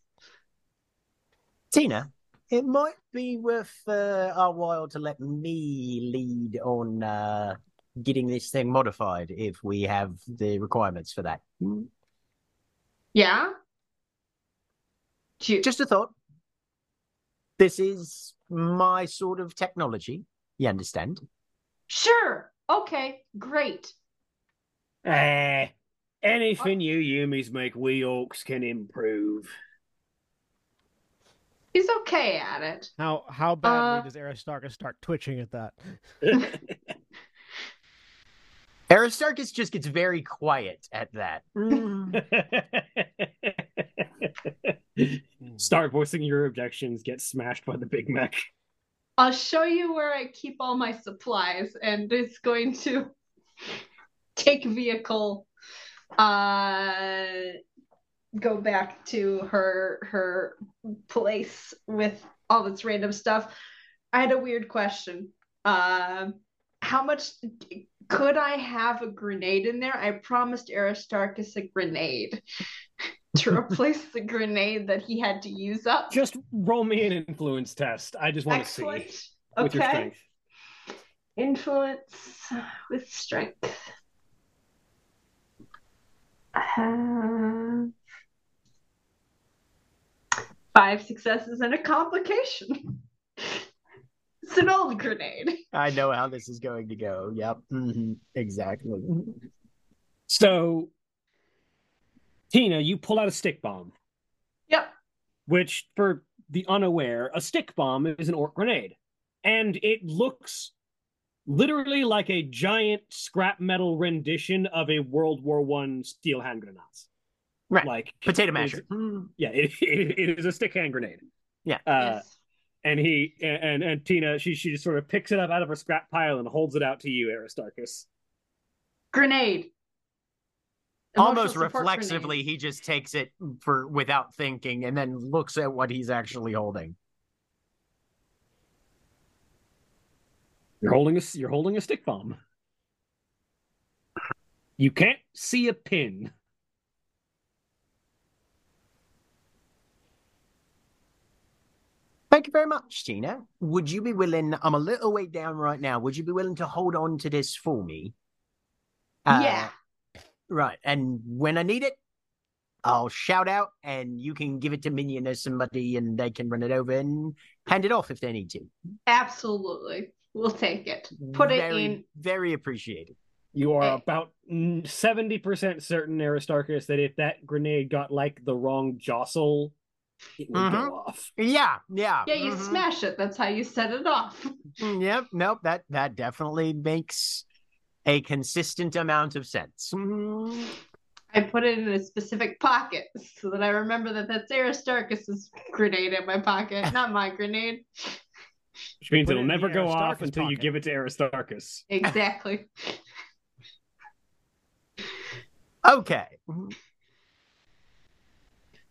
Tina, it might be worth uh, our while to let me lead on uh, getting this thing modified if we have the requirements for that. Yeah. You- Just a thought. This is my sort of technology. You understand? Sure. Okay. Great. Eh, anything you Yumis make, we orcs can improve. He's okay at it. How how badly Uh, does Aristarchus start twitching at that? Aristarchus just gets very quiet at that. Start voicing your objections, get smashed by the Big Mek. I'll show you where I keep all my supplies, and it's going to take vehicle, uh, go back to her her place with all this random stuff. I had a weird question. Um, how much could I have a grenade in there? I promised Aristarchus a grenade to replace the grenade that he had to use up. Just roll me an influence test. I just want to see Excellent. with your strength. Influence with strength. Uh, five successes and a complication. It's an old grenade. I know how this is going to go. Yep. Mhm. Exactly. So, Tina, you pull out a stick bomb, Yep. which, for the unaware, a stick bomb is an orc grenade, and it looks literally like a giant scrap metal rendition of a World War One steel hand grenades. Right. Like Potato masher. Yeah, it, it, it is a stick hand grenade. Yeah. Uh, yes. and he and and Tina she she just sort of picks it up out of her scrap pile and holds it out to you, Aristarchus. Grenade. Almost Emotional support reflexively, grenade. he just takes it for without thinking, and then looks at what he's actually holding. You're holding a you're holding a stick bomb. You can't see a pin. Thank you very much, Tina. Would you be willing? I'm a little way down right now. Would you be willing to hold on to this for me? Uh, yeah. Right. And when I need it, I'll shout out and you can give it to Minion or somebody and they can run it over and hand it off if they need to. Absolutely. We'll take it. Put it in. Very appreciated. You are Eh. about seventy percent certain, Aristarchus, that if that grenade got like the wrong jostle, it would Mhm. go off. Yeah, yeah. Yeah, you mhm. smash it. That's how you set it off. Mm, Yep, nope, that that definitely makes a consistent amount of sense. Mm, I put it in a specific pocket so that I remember that that's Aristarchus's grenade in my pocket, not my grenade. Which means it it'll never go off Aristarchus until you give it to Aristarchus. Exactly. Okay. Mhm.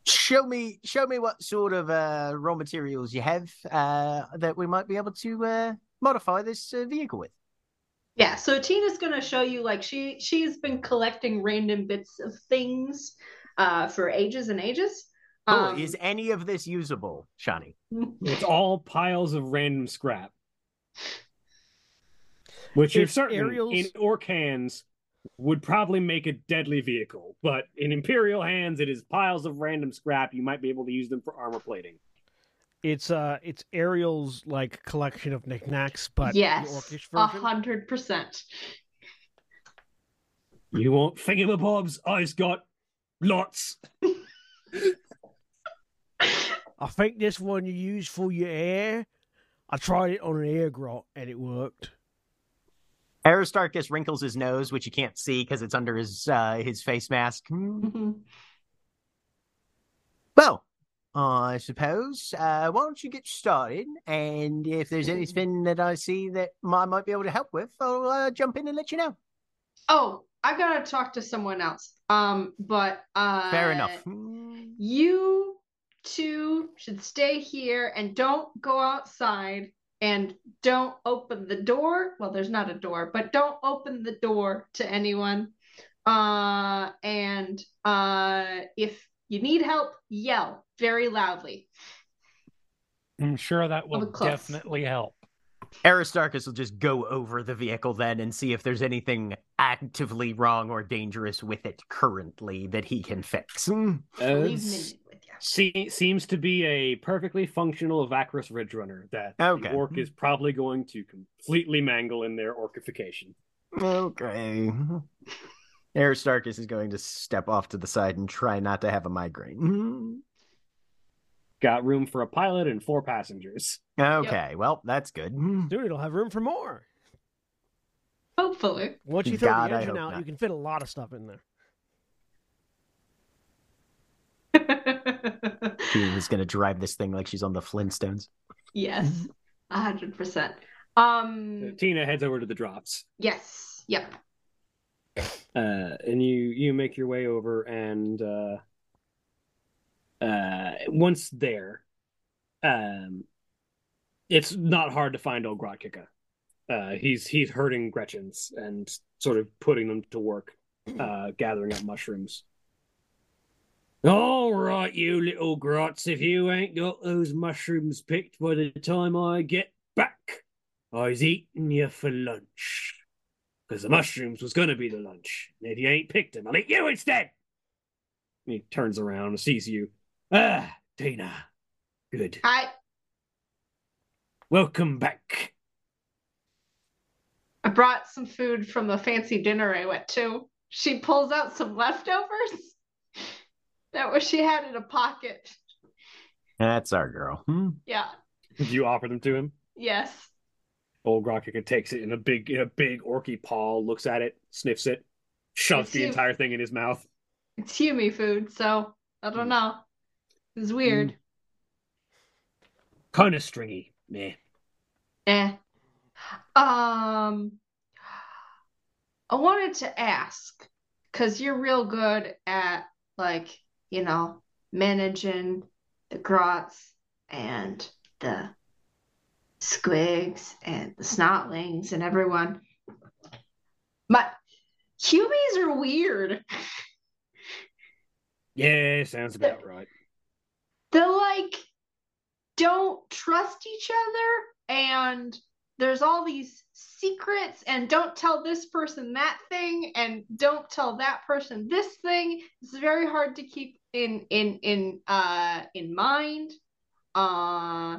Show me show me what sort of uh raw materials you have uh that we might be able to uh modify this uh, vehicle with. Yeah, so Tina's gonna show you like she she's been collecting random bits of things uh for ages and ages. Oh, Um, is any of this usable, Shani? It's all piles of random scrap. Which you're certain Ariel's- in orc hands would probably make a deadly vehicle, but in Imperial hands it is piles of random scrap. You might be able to use them for armor plating. It's uh, it's Ariel's like collection of knickknacks, but yes, a hundred percent. You want thingamabobs? I've got lots. I think this one you use for your hair. I tried it on an air grot and it worked. Aristarchus wrinkles his nose, which you can't see because it's under his uh his face mask. Hmm. Mhm. Well, I suppose. Uh, why don't you get started? And if there's anything that I see that I might be able to help with, I'll uh, jump in and let you know. Oh, I've gotta talk to someone else. Um, but uh Fair enough. Hmm. You two should stay here and don't go outside and don't open the door. Well, there's not a door, but don't open the door to anyone. Uh, and uh, if you need help, yell very loudly. I'm sure that I'll will be close. definitely help. Aristarchus will just go over the vehicle then and see if there's anything actively wrong or dangerous with it currently that he can fix. Hmm. Leave It's- Minion with you. Se- seems to be a perfectly functional Vacris Ridge Runner that Okay. the orc is probably going to completely mangle in their orcification. Okay. Aristarchus is going to step off to the side and try not to have a migraine. Got room for a pilot and four passengers. Okay, well, that's good. Dude, it'll have room for more. Hopefully. Once you throw God, the engine out, not. you can fit a lot of stuff in there. He is going to drive this thing like she's on the Flintstones. yes, a hundred percent. Um. Tina heads over to the drops. Yes. Yep. uh, and you you make your way over and uh, uh, once there, um, it's not hard to find old Grotkika. Uh, he's he's herding Gretchins and sort of putting them to work, uh, gathering up mushrooms. All right, you little grots, if you ain't got those mushrooms picked by the time I get back, I's eating you for lunch. Because the mushrooms was going to be the lunch. And if you ain't picked them, I'll eat you instead. And he turns around and sees you. Ah, Tina. Good. Hi. Welcome back. I brought some food from the fancy dinner I went to. She pulls out some leftovers that was she had in a pocket. That's our girl. Hmm. Yeah. Did you offer them to him? Yes. Old Grotkika takes it in a big, in a big orky paw, looks at it, sniffs it, shoves It's the you. entire thing in his mouth. It's Hume food, so I don't know. It's weird. Kind of stringy. Meh. Eh. Um, I wanted to ask because you're real good at like you know managing the grots and the squigs and the snotlings and everyone. But humies are weird. Yeah, sounds about right. They're like don't trust each other and there's all these secrets and don't tell this person that thing and don't tell that person this thing it's very hard to keep in in in uh in mind uh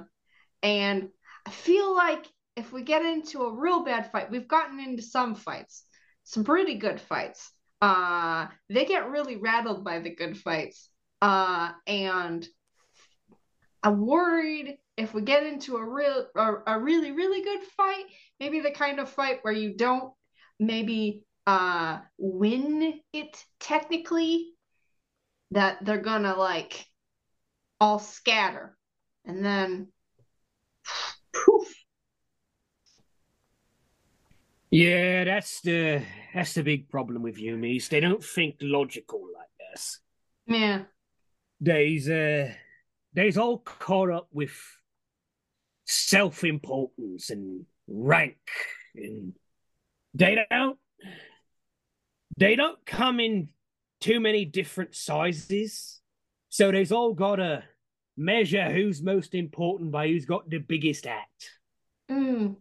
and i feel like if we get into a real bad fight we've gotten into some fights some pretty good fights uh they get really rattled by the good fights uh and i'm worried if we get into a real a, a really really good fight maybe the kind of fight where you don't maybe uh win it technically that they're gonna like all scatter and then poof Yeah, that's the that's the big problem with Yumis. They don't think logical like us. yeah They's uh they's all caught up with self-importance and rank and they don't they don't come in too many different sizes. So they's all gotta measure who's most important by who's got the biggest act. mm,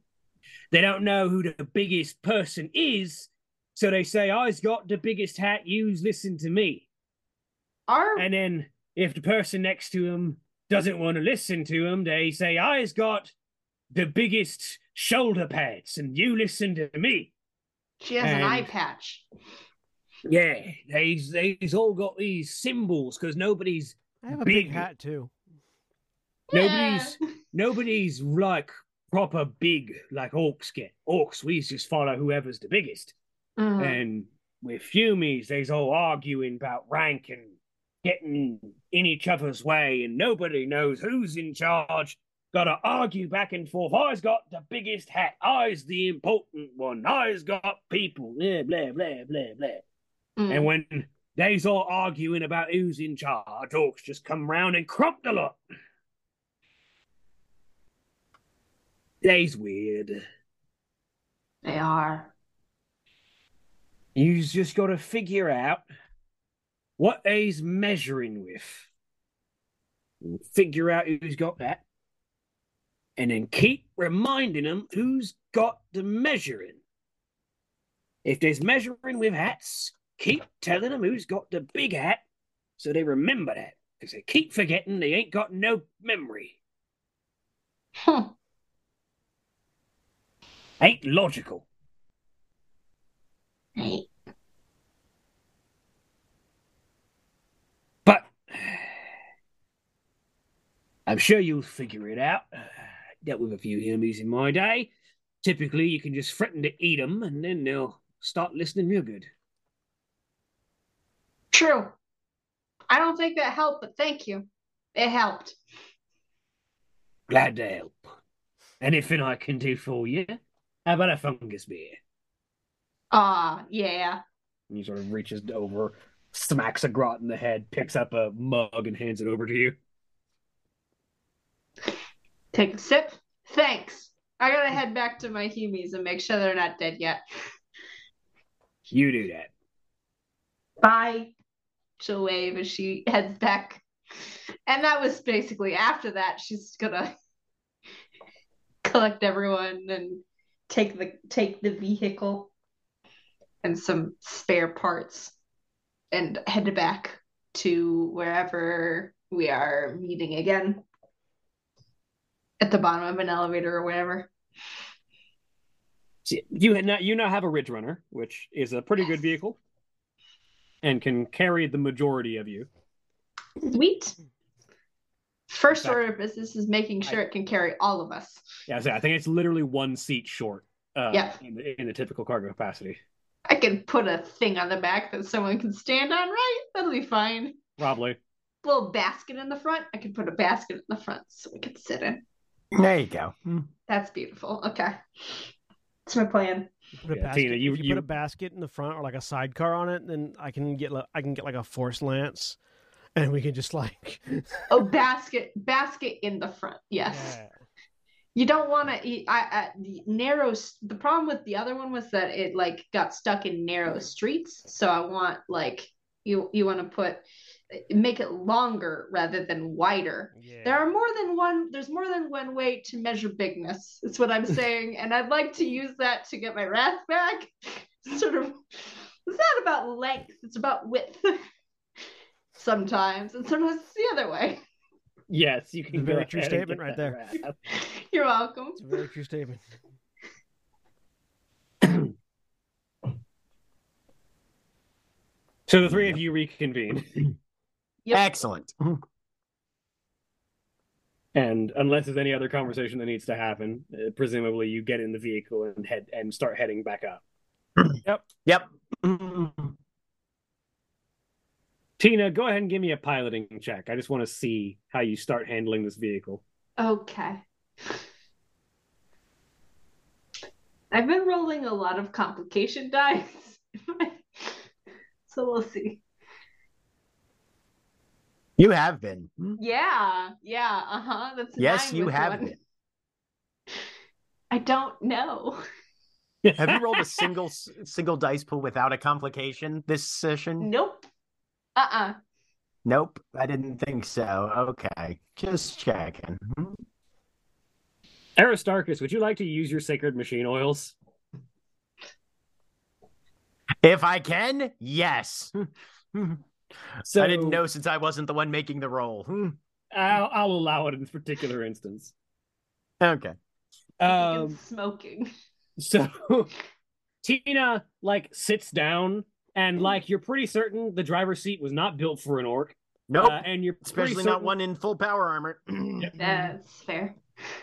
They don't know who the biggest person is, so they say, I's got the biggest hat, yous listen to me. our And then if the person next to him doesn't want to listen to him, they say, I's got the biggest shoulder pads, and you listen to me. she has an eye patch Yeah, they's they's all got these symbols because nobody's I have a Big. big hat too. nobody's Yeah. nobody's like proper big like orcs get. Orcs, we just follow whoever's the biggest. Mhm. And with Humies, they's all arguing about rank and getting in each other's way, and nobody knows who's in charge. Gotta argue back and forth. I's got the biggest hat. I's the important one. I's got people. Blah, blah, blah, blah, blah. Mm. And when they's all arguing about who's in charge, orcs just come round and crump the lot. They's weird. they are You just got to figure out what he's measuring with. Figure out who's got that. And then keep reminding them who's got the measuring. If there's measuring with hats, keep telling them who's got the big hat so they remember that. Because they keep forgetting they ain't got no memory. Huh. Ain't logical. right But I'm sure you'll figure it out. Uh, dealt with a few hummies in my day. Typically, you can just threaten to eat them, and then they'll start listening real good. True. I don't think that helped, but thank you. It helped. Glad to help. Anything I can do for you? How about a fungus beer? Ah, yeah. And he sort of reaches over, smacks a grot in the head, picks up a mug, and hands it over to you. Take a sip. Thanks. I gotta head back to my humies and make sure they're not dead yet. You do that. Bye. She'll wave as she heads back. And that was basically after that, she's gonna collect everyone and take the take the vehicle and some spare parts and head back to wherever we are meeting again. At the bottom of an elevator or whatever. See, you now you now have a Ridge Runner, which is a pretty good vehicle, and can carry the majority of you. Sweet. First Exactly. order of business is making sure it can carry all of us. Yeah, I I think it's literally one seat short. Uh, Yeah. in, the, in the typical cargo capacity, I can put a thing on the back that someone can stand on, right? That'll be fine. probably. A Little basket in the front. I can put a basket in the front so we can sit in. There you go. Mm. That's beautiful. Okay. That's my plan. Put a Yeah, basket, Tina, you- if you, you- put a basket in the front or like a sidecar on it, then I can get like, I can get like a force lance, and we can just like Oh, basket, basket in the front. Yes. Yeah. You don't want to. I, I the narrow. The problem with the other one was that it like got stuck in narrow streets. So I want like you you want to put make it longer rather than wider. Yeah. There are more than one. There's more than one way to measure bigness. That's what I'm saying, and I'd like to use that to get my wrath back. Sort of. It's not about length. It's about width. sometimes, and sometimes it's the other way. Yes, you can. It's a very true statement right there. wrap. You're welcome. It's a very true statement. So the three of you reconvene, Yep. Excellent. and unless there's any other conversation that needs to happen, uh, presumably you get in the vehicle and head and start heading back up. Yep. Yep. Tina, go ahead and give me a piloting check. I just want to see how you start handling this vehicle. Okay. I've been rolling a lot of complication dice. so we'll see. You have been. Mm. Yeah, yeah, uh-huh. That's Yes, you have one. been. I don't know. Have you rolled a single single dice pool without a complication this session? Nope. Uh-uh. Nope, I didn't think so. Okay, just checking. Hmm. Aristarchus, would you like to use your sacred machine oils? If I can, yes. So I didn't know since I wasn't the one making the roll. Hmm. I'll, I'll allow it in this particular instance. Okay. Um, smoking. so Tina like sits down and like you're pretty certain the driver's seat was not built for an orc. Nope. Uh, and you're pretty Especially not one in full power armor. That's fair.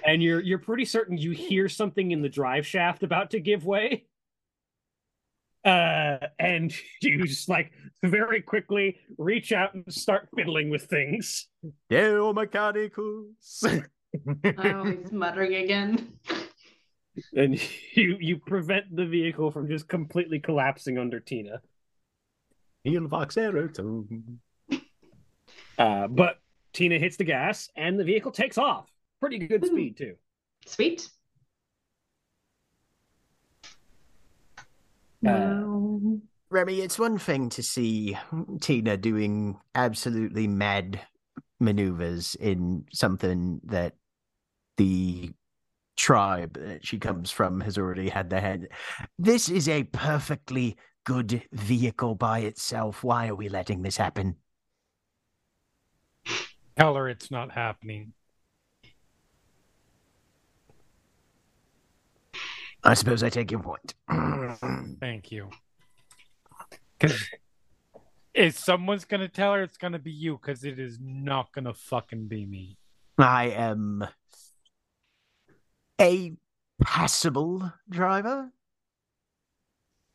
and you're you're pretty certain you hear something in the drive shaft about to give way. Uh, and you just like very quickly reach out and start fiddling with things. Deo mechanicus. Oh, he's muttering again. And you you prevent the vehicle from just completely collapsing under Tina. Il Voxeratum. Uh, but Tina hits the gas and the vehicle takes off. Pretty good Ooh. speed too. Sweet. Uh, No. Remy, it's one thing to see Tina doing absolutely mad maneuvers in something that the tribe that she comes from has already had their head. This is a perfectly good vehicle by itself. Why are we letting this happen? Tell her it's not happening. I suppose I take your point. Thank you. Because if someone's going to tell her, it's going to be you, because it is not going to fucking be me. I am a passable driver.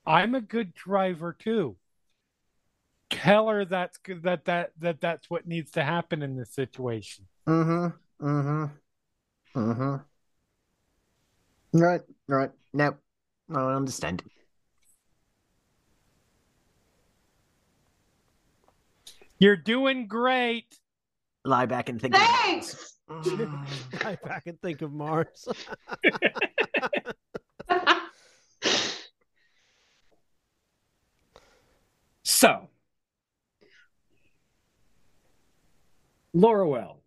I'm a good driver too. Tell her that's good, that that that that's what needs to happen in this situation. Mm-hmm. Mm-hmm. Mm-hmm. Right, right. Nope. I don't understand. You're doing great. Lie back and think. about it. Thanks. Mm. I back and think of Mars. So, Loroelle.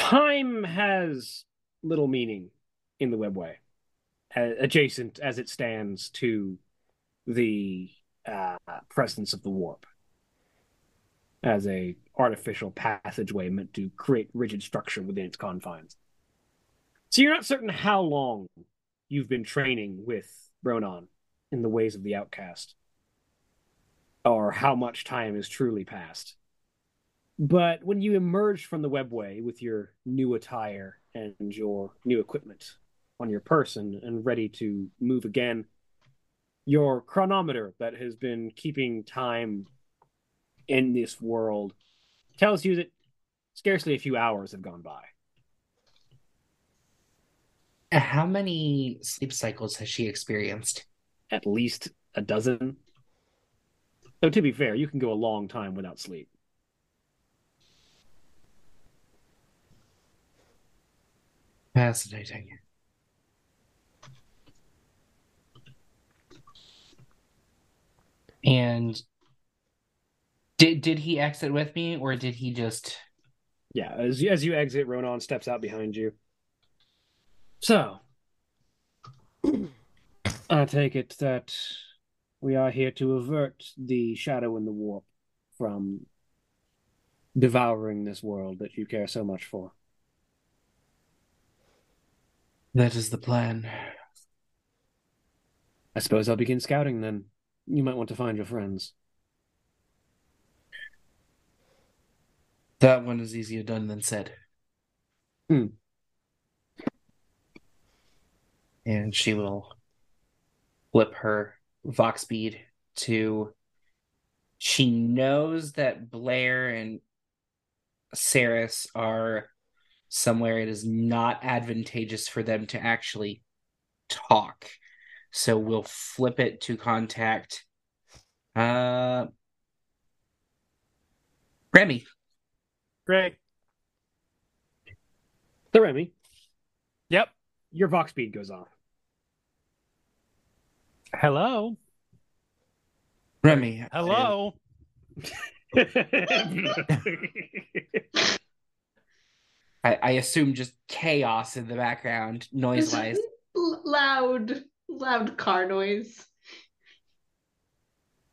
Time has little meaning in the webway, uh, adjacent as it stands to the uh, presence of the warp as a artificial passageway meant to create rigid structure within its confines. So you're not certain how long you've been training with Ronan in the ways of the outcast, or how much time has truly passed. But when you emerged from the webway with your new attire and your new equipment on your person and ready to move again, your chronometer that has been keeping time in this world tells you that scarcely a few hours have gone by. How many sleep cycles has she experienced? At least a dozen. Though to be fair, you can go a long time without sleep. Fascinating. And did did he exit with me or did he just Yeah, as as you exit, Ronan steps out behind you. So, I take it that we are here to avert the shadow and the warp from devouring this world that you care so much for. That is the plan. I suppose I'll begin scouting then. You might want to find your friends. That one is easier done than said. Hmm. And she will flip her Vox bead to. She knows that Blair and Saras are somewhere it is not advantageous for them to actually talk. So we'll flip it to contact uh Remy. Greg. The Remy, Yep. your Vox bead goes off. Hello. Remy. Hello. I, I assume just chaos in the background, noise wise. L- loud, loud car noise.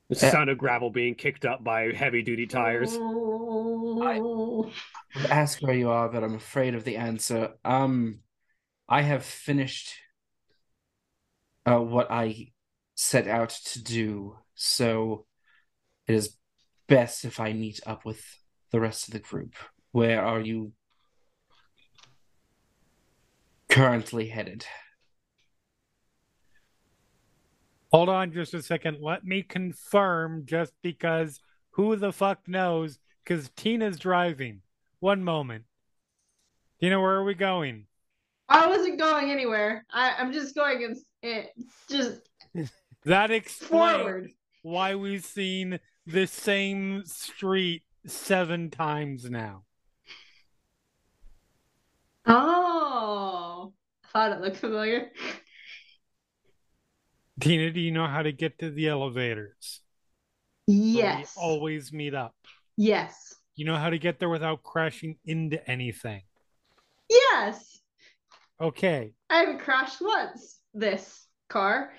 the sound of gravel being kicked up by heavy duty tires. Oh. Ask where you are, but I'm afraid of the answer. Um, I have finished uh, what I set out to do, so it is best if I meet up with the rest of the group. Where are you currently headed? Hold on just a second. Let me confirm just because who the fuck knows? Because Tina's driving. One moment. Tina, where are we going? I wasn't going anywhere. I, I'm just going in, it, just That explains forward. why we've seen the same street seven times now. Oh, I thought it looked familiar. Tina, do you know how to get to the elevators? where we Yes. always meet up. Yes. You know how to get there without crashing into anything. Yes. Okay. I haven't crashed once this car.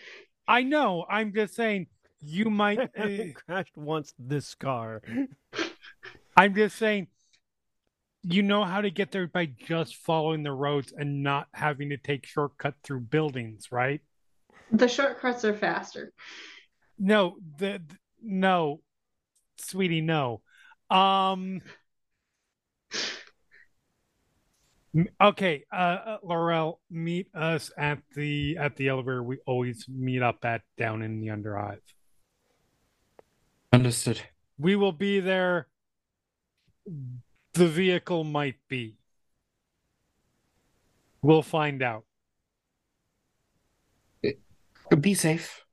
I know. I'm just saying you might. uh, crashed once this car. I'm just saying you know how to get there by just following the roads and not having to take shortcut through buildings, right? The shortcuts are faster. No, the, th- no, sweetie, no. Um. Okay, uh, uh, Loroelle, meet us at the at the elevator. We always meet up at down in the Underhive. Understood. We will be there. The vehicle might be. We'll find out. Be safe.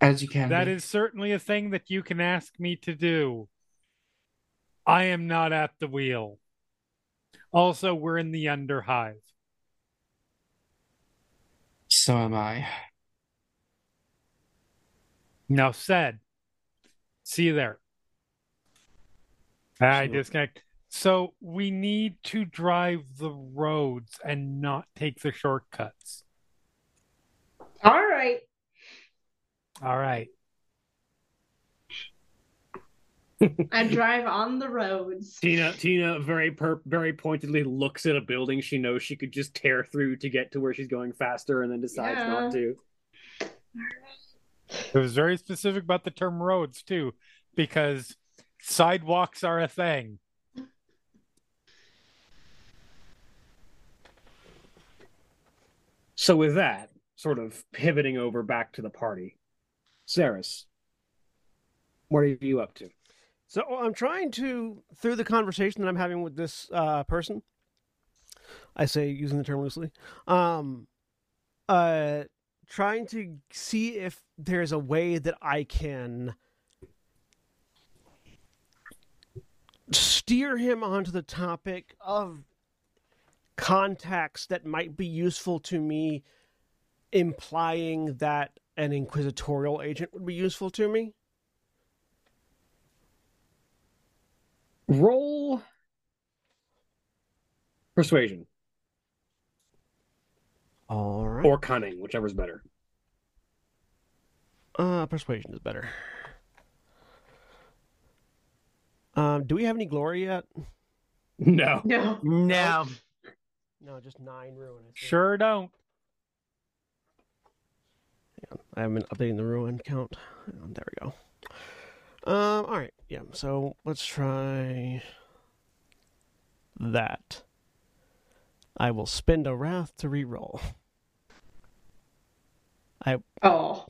As you can. That be. is certainly a thing that you can ask me to do. I am not at the wheel. Also, we're in the Underhive. So am I. Now said. See you there. I So- disconnect. So we need to drive the roads and not take the shortcuts. All right. All right. I drive on the roads. Tina Tina very per very pointedly looks at a building she knows she could just tear through to get to where she's going faster and then decides Yeah. not to. It was very specific about the term roads too, because sidewalks are a thing. So with that, sort of pivoting over back to the party. Saras, what are you up to? So I'm trying to, through the conversation that I'm having with this uh, person, I say using the term loosely, um, uh, trying to see if there's a way that I can steer him onto the topic of contacts that might be useful to me, implying that an inquisitorial agent would be useful to me. Roll persuasion All right. or cunning, whichever's better. Uh, persuasion is better. Um, do we have any glory yet? No. No. No. No, just nine ruin. Sure don't. I haven't been updating the ruin count. There we go. Um, all right, yeah. So let's try that. I will spend a wrath to re-roll. Oh.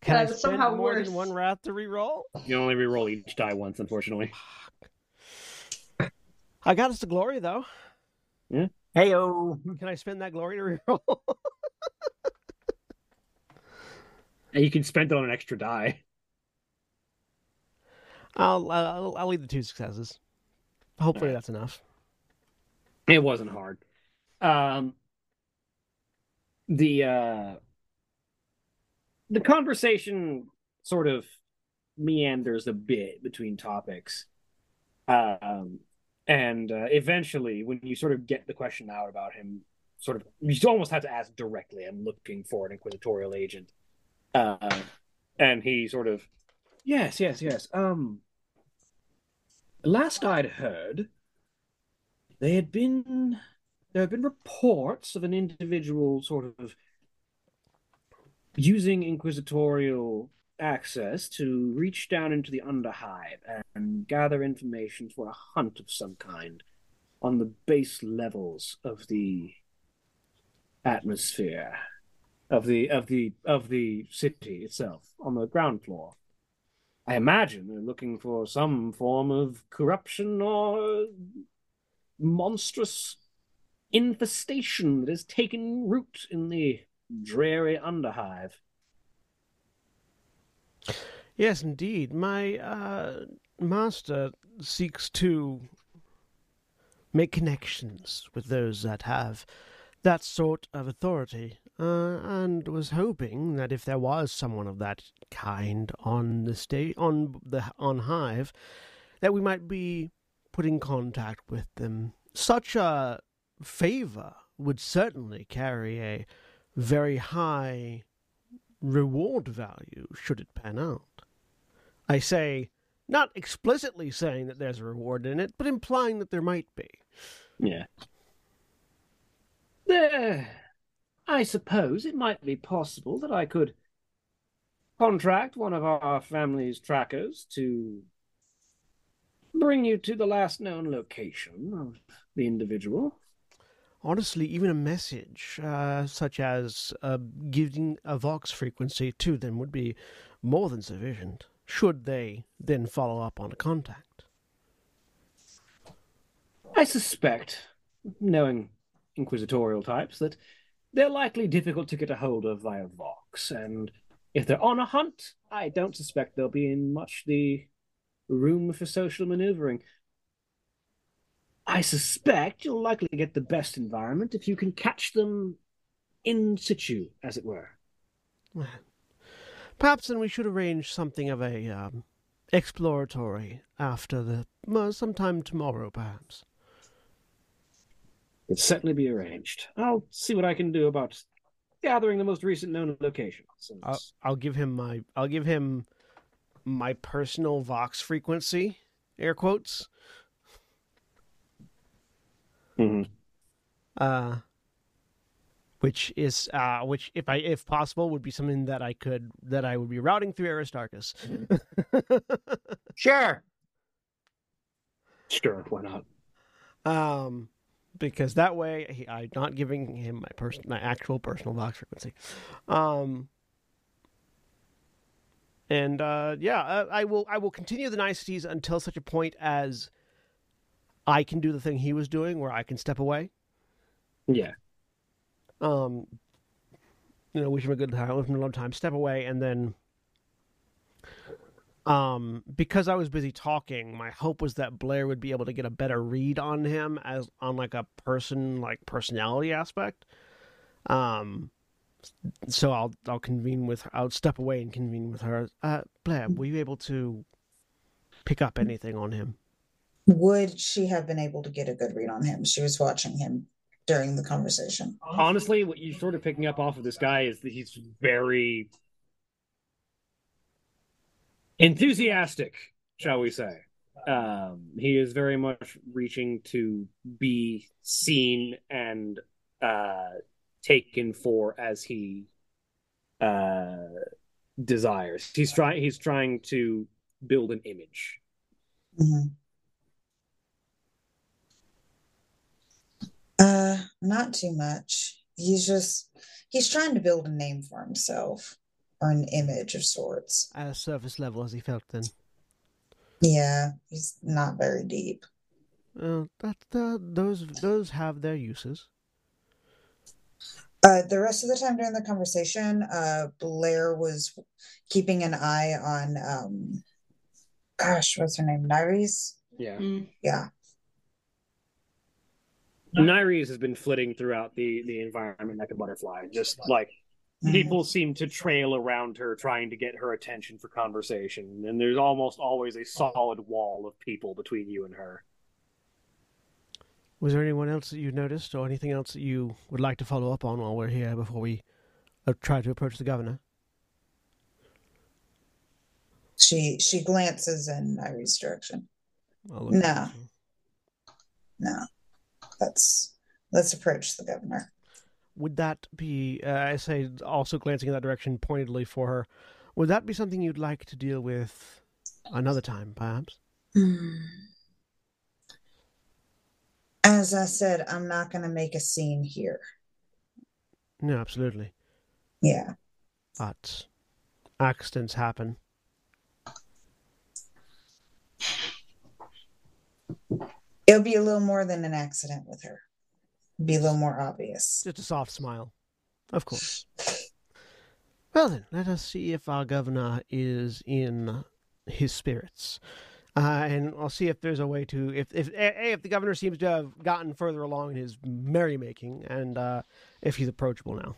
Can I spend somehow more worse. than one wrath to re-roll? You only re-roll each die once, unfortunately. I got us to glory though. Yeah. Heyo. Can I spend that glory to re-roll? And you can spend it on an extra die. I'll, I'll I'll leave the two successes. Hopefully Alright. that's enough. It wasn't hard. Um, the uh, the conversation sort of meanders a bit between topics, um, and uh, eventually, when you sort of get the question out about him, sort of you almost have to ask directly. I'm looking for an inquisitorial agent, uh, and he sort of, yes, yes, yes. Um, last I'd heard, they had been there have been reports of an individual sort of using inquisitorial access to reach down into the underhive and gather information for a hunt of some kind on the base levels of the atmosphere of the of the of the city itself on the ground floor. I imagine they're looking for some form of corruption or monstrous infestation that has taken root in the dreary underhive. Yes, indeed. My uh, master seeks to make connections with those that have that sort of authority, uh, and was hoping that if there was someone of that kind on the state on the on Hive, that we might be put in contact with them. Such a favor would certainly carry a very high reward value should it pan out. I say, not explicitly saying that there's a reward in it, but implying that there might be. Yeah. There, I suppose it might be possible that I could contract one of our family's trackers to bring you to the last known location of the individual. Honestly, even a message, uh, such as uh, giving a Vox frequency to them, would be more than sufficient, should they then follow up on a contact. I suspect, knowing inquisitorial types, that they're likely difficult to get a hold of via Vox, and if they're on a hunt, I don't suspect they'll be in much the room for social maneuvering. I suspect you'll likely get the best environment if you can catch them in situ, as it were. Well, Perhaps then we should arrange something of a um, exploratory after the well, sometime tomorrow, perhaps. It'll certainly be arranged. I'll see what I can do about gathering the most recent known locations. and- I'll, I'll give him my I'll give him my personal Vox frequency, air quotes. Mhm. Uh, which is uh, which if I if possible would be something that I could that I would be routing through Aristarchus. Sure. Sure, why not? um, because that way he, I'm not giving him my person my actual personal Vox frequency. Um, and uh, yeah, uh, I will. I will continue the niceties until such a point as I can do the thing he was doing, where I can step away. Yeah. Um, you know, wish him a good time, wish him a long time, step away, and then, um, because I was busy talking, my hope was that Blair would be able to get a better read on him as on like a person, like personality aspect. Um, so I'll I'll convene with I'll step away and convene with her. Uh, Blair, were you able to pick up anything on him? Would she have been able to get a good read on him? She was watching him during the conversation. Honestly, what you're sort of picking up off of this guy is that he's very enthusiastic, shall we say. Um, he is very much reaching to be seen and uh, taken for as he uh, desires. He's trying. He's trying to build an image. Mhm. Uh, not too much. He's just he's trying to build a name for himself or an image of sorts. At a surface level, as he felt then. Yeah, he's not very deep. Uh, that uh, those those have their uses. Uh, the rest of the time during the conversation, uh, Blair was keeping an eye on, um, gosh, what's her name? Nyrese? Yeah. Mm. Yeah. Nyrese has been flitting throughout the the environment like a butterfly, just like Mhm. people seem to trail around her trying to get her attention for conversation and there's almost always a solid wall of people between you and her Was there anyone else that you noticed, or anything else that you would like to follow up on while we're here before we uh, try to approach the governor? She she glances in Nyrese's direction. No. No, let's let's approach the governor. Would that be? Uh, I say, also glancing in that direction pointedly for her. Would that be something you'd like to deal with another time, perhaps? As I said, I'm not going to make a scene here. No, absolutely. Yeah. But accidents happen. It'll be a little more than an accident with her. Be a little more obvious. Just a soft smile, of course. Well then, let us see if our governor is in his spirits, uh, and I'll see if there's a way to if if a if the governor seems to have gotten further along in his merrymaking, and uh, if he's approachable now.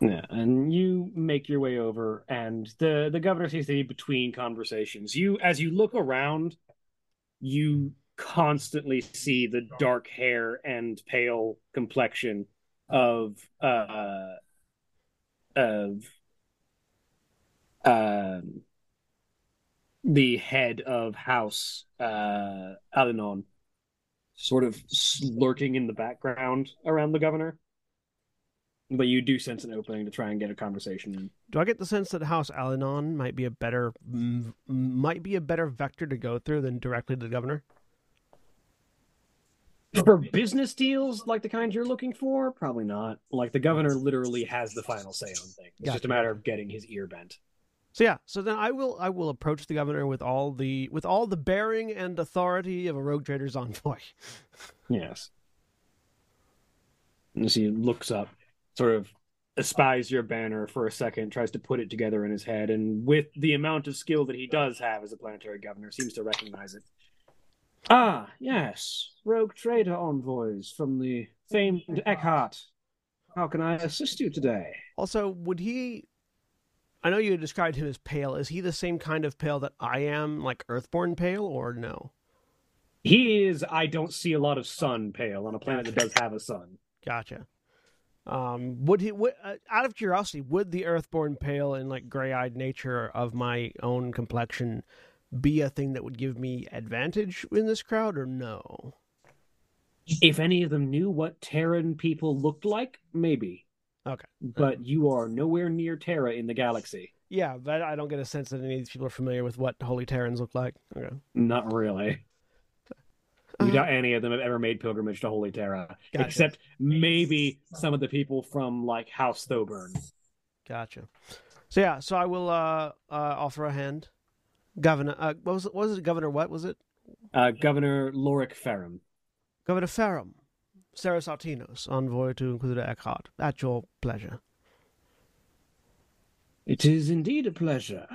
yeah and you make your way over and the the governor seems to be between conversations you as you look around you constantly see the dark hair and pale complexion of uh of um the head of house uh Alinon sort of lurking in the background around the governor but you do sense an opening to try and get a conversation. Do I get the sense that House Alinon might be a better m- might be a better vector to go through than directly to the governor? For business deals like the kind you're looking for, probably not. Like the governor literally has the final say on things. It's just a matter of getting his ear bent. So yeah, so then I will I will approach the governor with all the with all the bearing and authority of a rogue trader's envoy. Yes. And as he looks up, sort of espies your banner for a second, tries to put it together in his head, and with the amount of skill that he does have as a planetary governor, seems to recognize it. Ah, yes. Rogue trader envoys from the famed Eckhart. How can I assist you today? Also, would he? I know you described him as pale. Is he the same kind of pale that I am, like Earthborn pale, or no? He is, I don't see a lot of sun pale on a planet that does have a sun. Gotcha. Um, would he? Would, uh, out of curiosity, would the Earthborn pale and like gray-eyed nature of my own complexion be a thing that would give me advantage in this crowd, or no? If any of them knew what Terran people looked like, maybe. Okay. But you are nowhere near Terra in the galaxy. Yeah, but I don't get a sense that any of these people are familiar with what Holy Terrans look like. Okay. Not really. Uh, You doubt any of them have ever made pilgrimage to Holy Terra, Gotcha. except maybe some of the people from like House Thoburn. Gotcha. So yeah, so I will uh, uh, offer a hand. Governor, uh, what was it? What was it? Governor, what was it? Uh, Governor Lorik Ferrum. Governor Ferrum, Saras Artinos, envoy to Inquisitor Eckhart. At your pleasure. It is indeed a pleasure.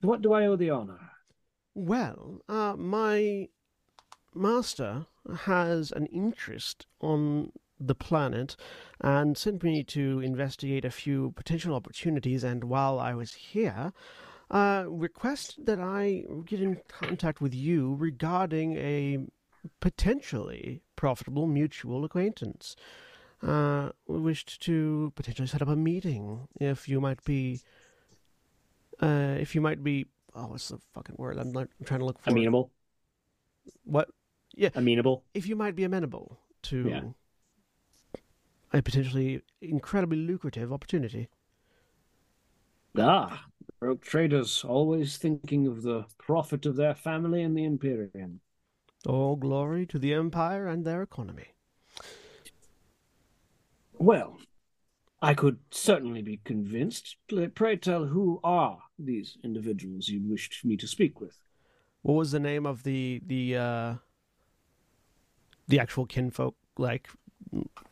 What do I owe the honor? Well, uh, my master has an interest on the planet and sent me to investigate a few potential opportunities. And while I was here, uh, requested that I get in contact with you regarding a potentially profitable mutual acquaintance. Uh, we wished to potentially set up a meeting if you might be, uh, if you might be. Oh, what's the fucking word? I'm, not, I'm trying to look for. Amenable. What? Yeah, Amenable. if you might be amenable to Yeah. a potentially incredibly lucrative opportunity. Ah, rogue traders always thinking of the profit of their family and the Imperium. All glory to the Empire and their economy. Well, I could certainly be convinced. Pray, pray tell who are these individuals you wished me to speak with? What was the name of the the uh the actual kinfolk like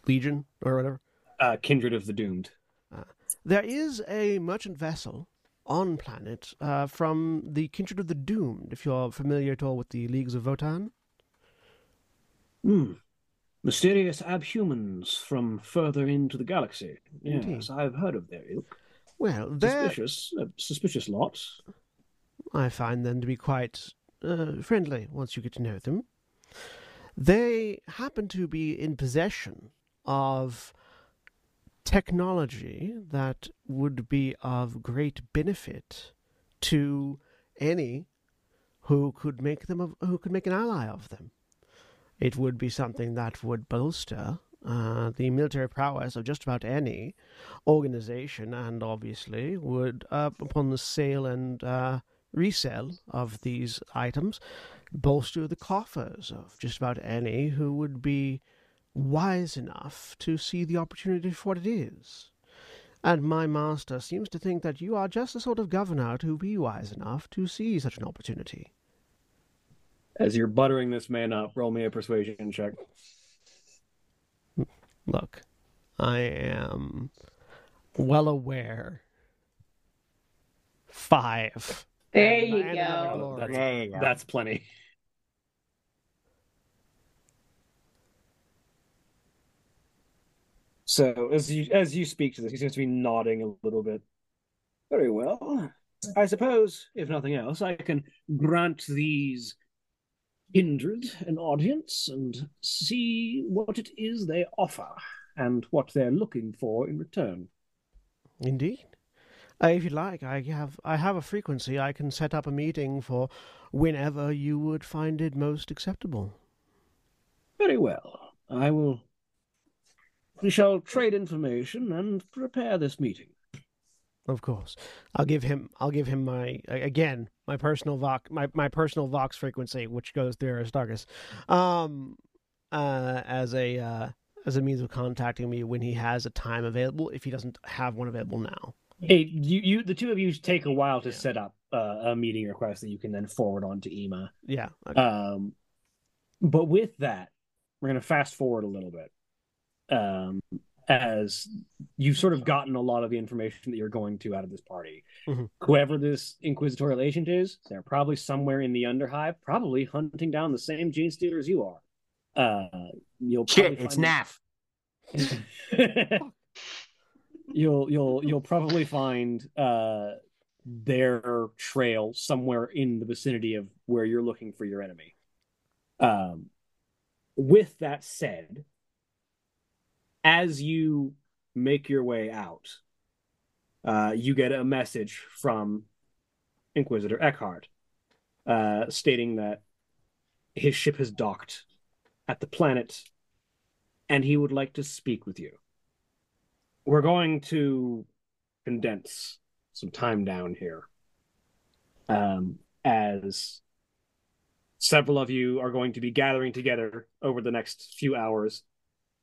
legion or whatever? Uh, Kindred of the Doomed. There is a merchant vessel on planet uh, from the Kindred of the Doomed, if you're familiar at all with the Leagues of Votann. Hmm. Mysterious abhumans from further into the galaxy. Yes, Indeed. I've heard of their ilk. Well, they're Suspicious, a suspicious lot. I find them to be quite uh, friendly once you get to know them. They happen to be in possession of technology that would be of great benefit to any who could make them of, who could make an ally of them. It would be something that would bolster uh, the military prowess of just about any organization, and obviously would, uh, upon the sale and uh, resale of these items, bolster the coffers of just about any who would be wise enough to see the opportunity for what it is. And my master seems to think that you are just the sort of governor to be wise enough to see such an opportunity. As you're buttering this man up, roll me a persuasion check. Look, I am well aware. Five. There you go. That's, There you go. that's plenty. So as you as you speak to this, he seems to be nodding a little bit. Very well. I suppose, if nothing else, I can grant these kindred an audience and see what it is they offer and what they're looking for in return. Indeed. Uh, if you like, I have I have a frequency. I can set up a meeting for whenever you would find it most acceptable. Very well. I will. We shall trade information and prepare this meeting. Of course, I'll give him. I'll give him my again my personal vox my, my personal vox frequency, which goes through Aristarchus, um, uh, as a uh, as a means of contacting me when he has a time available. If he doesn't have one available now, Hey, you, you, the two of you take a while to Yeah. set up uh, a meeting request that you can then forward on to Ema. yeah. okay. Um, but with that, we're going to fast forward a little bit. Um, as you've sort of gotten a lot of the information that you're going to out of this party. Mhm. Whoever this inquisitorial agent is, they're probably somewhere in the Underhive, probably hunting down the same gene stealer as you are. Uh, you'll Shit, it's Naf. you'll you'll you'll probably find uh their trail somewhere in the vicinity of where you're looking for your enemy. Um with that said, as you make your way out, uh you get a message from Inquisitor Eckhart uh stating that his ship has docked at the planet and he would like to speak with you. We're going to condense some time down here um, as several of you are going to be gathering together over the next few hours.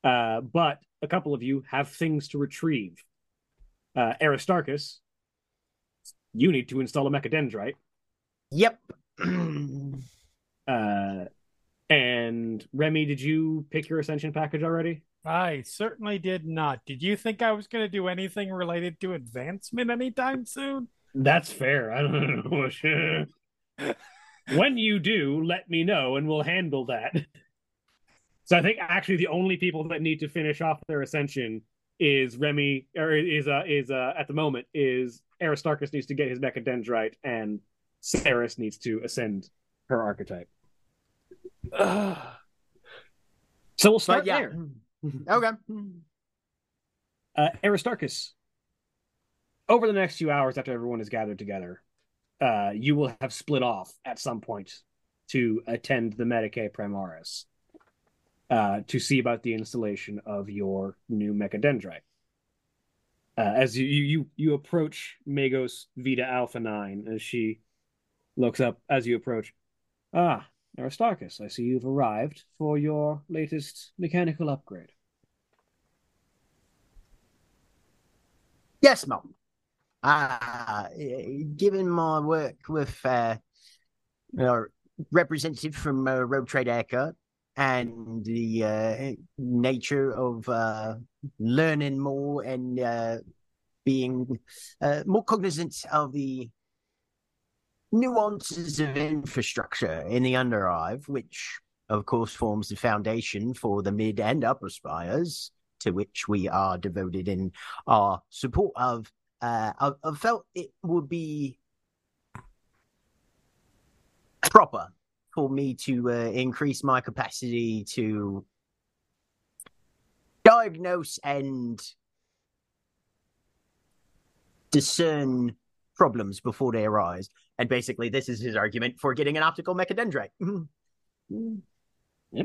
Uh, but a couple of you have things to retrieve uh, aristarchus you need to install a mechadendrite. Yep. Uh, and Remy, did you pick your ascension package already? I certainly did not. Did you think I was going to do anything related to advancement anytime soon? That's fair. I don't know. when you do, let me know and we'll handle that. So I think actually the only people that need to finish off their ascension is Remy or is uh is uh at the moment is Aristarchus needs to get his mechadendrite and Saras needs to ascend her archetype. so we'll start yeah. there. Okay. Uh, Aristarchus, over the next few hours after everyone is gathered together, uh, you will have split off at some point to attend the Medicae Primaris uh, to see about the installation of your new mechadendrite. Uh, as you, you you approach Magos Vita Alpha Nine, as she looks up as you approach. Ah, Aristarchus, I see you've arrived for your latest mechanical upgrade. Yes, Mom. Uh, given my work with uh, our representative from uh, Road Trade Eckhart and the uh, nature of uh, learning more and uh, being uh, more cognizant of the nuances of infrastructure in the Underhive, which of course forms the foundation for the mid and upper spires, to which we are devoted in our support of. Uh, I, I felt it would be proper for me to uh, increase my capacity to diagnose and discern problems before they arise. And basically, this is his argument for getting an optical mechadendrite. Mm-hmm. Mm-hmm.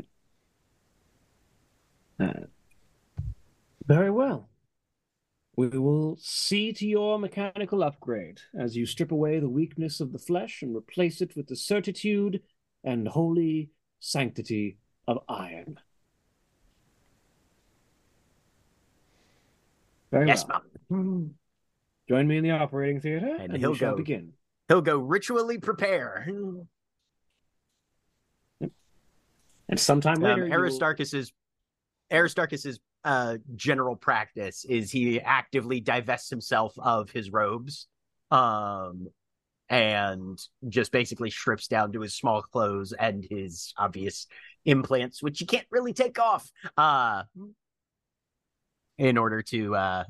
Uh, Very well. We will see to your mechanical upgrade as you strip away the weakness of the flesh and replace it with the certitude and holy sanctity of iron. Very yes, well. Mom. Join me in the operating theater, And and, he'll we shall go. begin. He'll go ritually prepare. And sometime Um, later, will- Aristarchus's Aristarchus's uh, general practice is he actively divests himself of his robes, um, and just basically strips down to his small clothes and his obvious implants, which you can't really take off, uh, in order to uh,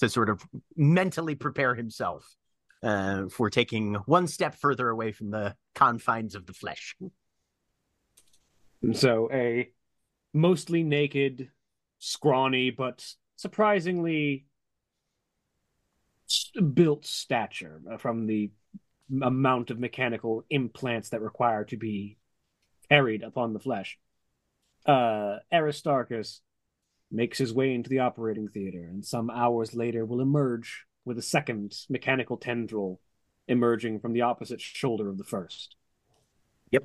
to sort of mentally prepare himself uh, for taking one step further away from the confines of the flesh. So a mostly naked, scrawny, but surprisingly built stature uh, from the amount of mechanical implants that require to be carried upon the flesh. Uh, Aristarchus makes his way into the operating theater, and some hours later will emerge with a second mechanical tendril emerging from the opposite shoulder of the first. Yep.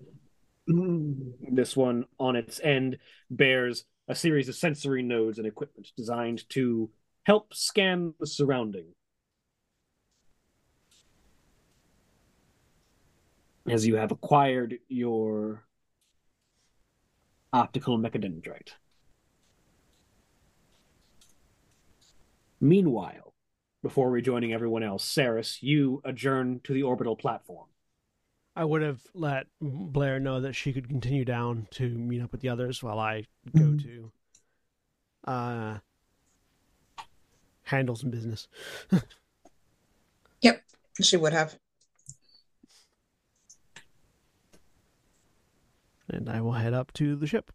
This one on its end bears a series of sensory nodes and equipment designed to help scan the surrounding. As you have acquired your optical mechadendrite. Meanwhile, before rejoining everyone else, Saras, you adjourn to the orbital platform. I would have let Blair know that she could continue down to meet up with the others while I go to uh handle some business. Yep, she would have. And I will head up to the ship.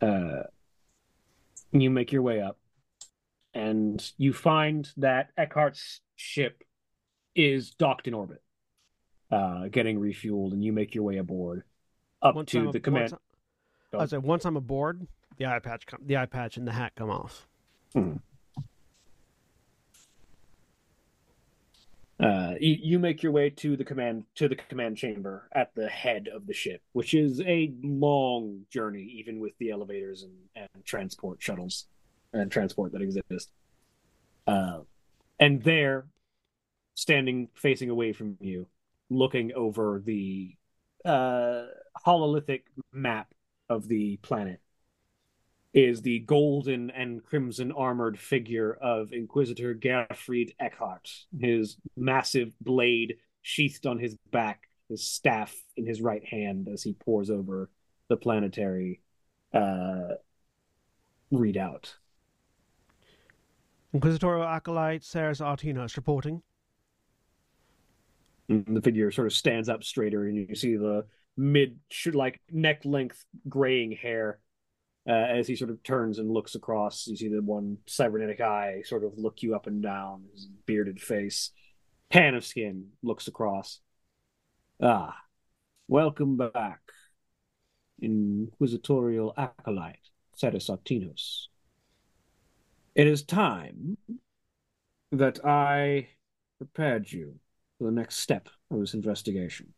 uh, you make your way up, and you find that Eckhart's ship is docked in orbit, uh, getting refueled, and you make your way aboard up Once to I'm the ab- command. once I, I was like, once I'm aboard, the eye patch come, the eye patch and the hat come off. Uh, you, make your way to the command to the command chamber at the head of the ship, which is a long journey, even with the elevators and, and transport shuttles and transport that exist. Uh, And there, standing facing away from you, looking over the uh, hololithic map of the planet, is the golden and crimson armored figure of Inquisitor Gerfried Eckhart, his massive blade sheathed on his back, his staff in his right hand as he pours over the planetary uh, readout. Inquisitorial Acolyte Saras Artinos reporting. And the figure sort of stands up straighter, and you see the mid, like neck length graying hair uh, as he sort of turns and looks across. You see the one cybernetic eye sort of look you up and down, his bearded face, tan of skin, looks across. Ah, welcome back, Inquisitorial Acolyte Saras Artinos. It is time that I prepared you for the next step of this investigation.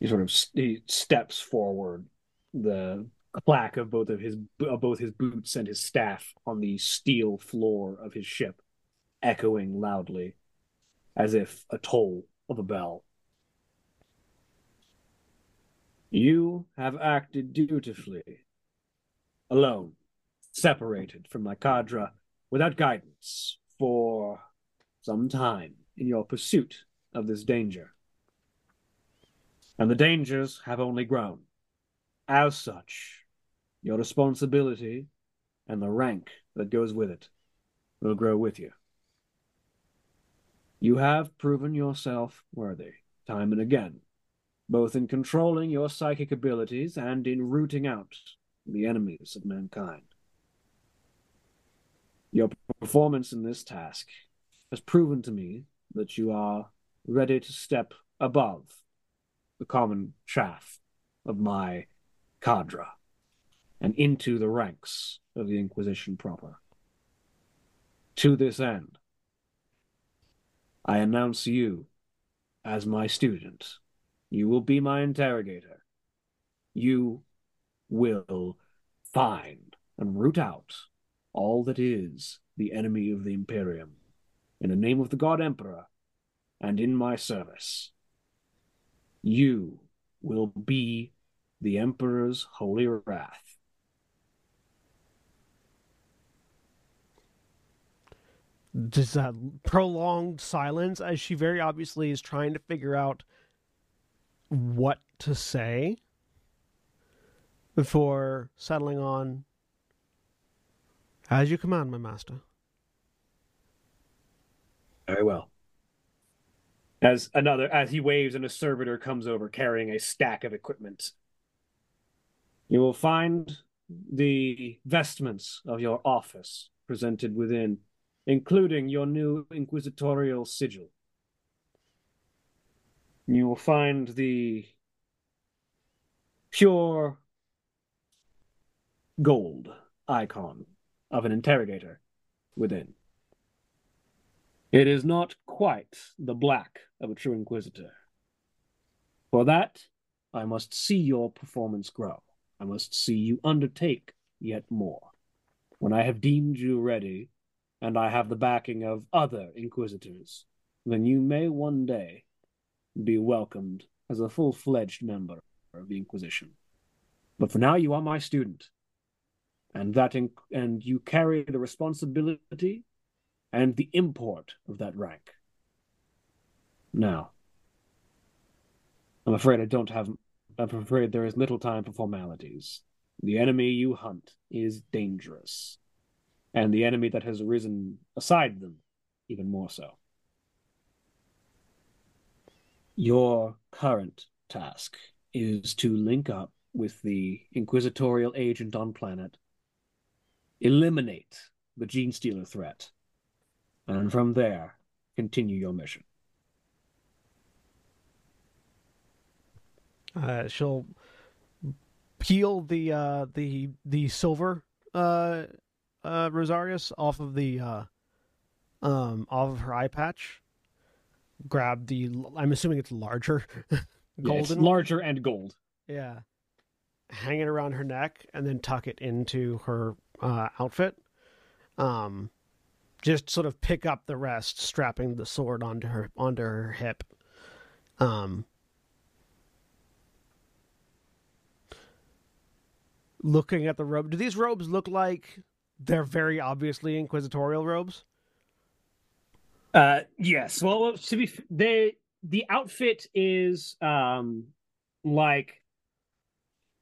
He sort of he steps forward, the clack of both of his of both his boots and his staff on the steel floor of his ship, echoing loudly, as if a toll of a bell. You have acted dutifully, alone, separated from my cadre, without guidance, for some time in your pursuit of this danger. And the dangers have only grown. As such, your responsibility and the rank that goes with it will grow with you. You have proven yourself worthy, time and again, both in controlling your psychic abilities and in rooting out the enemies of mankind. Your performance in this task has proven to me that you are ready to step above the common chaff of my cadre and into the ranks of the Inquisition proper. To this end, I announce you as my student. You will be my interrogator. You will find and root out all that is the enemy of the Imperium in the name of the God Emperor and in my service. You will be the Emperor's holy wrath. Just a prolonged silence as she very obviously is trying to figure out what to say before settling on as you command, my master. Very well. As another, as he waves, and a servitor comes over carrying a stack of equipment. You will find the vestments of your office presented within, including your new inquisitorial sigil. You will find the pure gold icon of an interrogator within. It is not quite the black of a true inquisitor. For that, I must see your performance grow. I must see you undertake yet more. When I have deemed you ready, and I have the backing of other inquisitors, then you may one day be welcomed as a full fledged member of the Inquisition. But for now, you are my student, and that in- and you carry the responsibility and the import of that rank. Now, I'm afraid I don't have. I'm afraid there is little time for formalities. The enemy you hunt is dangerous, and the enemy that has arisen aside them, even more so. Your current task is to link up with the inquisitorial agent on planet, eliminate the gene stealer threat, and from there, continue your mission. Uh, she'll peel the uh, the the silver uh, uh, Rosarius off of the uh, um, off of her eye patch. Grab the. I'm assuming it's larger, Yeah, it's golden. larger and gold. yeah. Hang it around her neck and then tuck it into her uh, outfit. um, just sort of pick up the rest, strapping the sword onto her onto her hip. Um, looking at the robe, do these robes look like they're very obviously inquisitorial robes? Uh, yes. Well, to be they the outfit is um like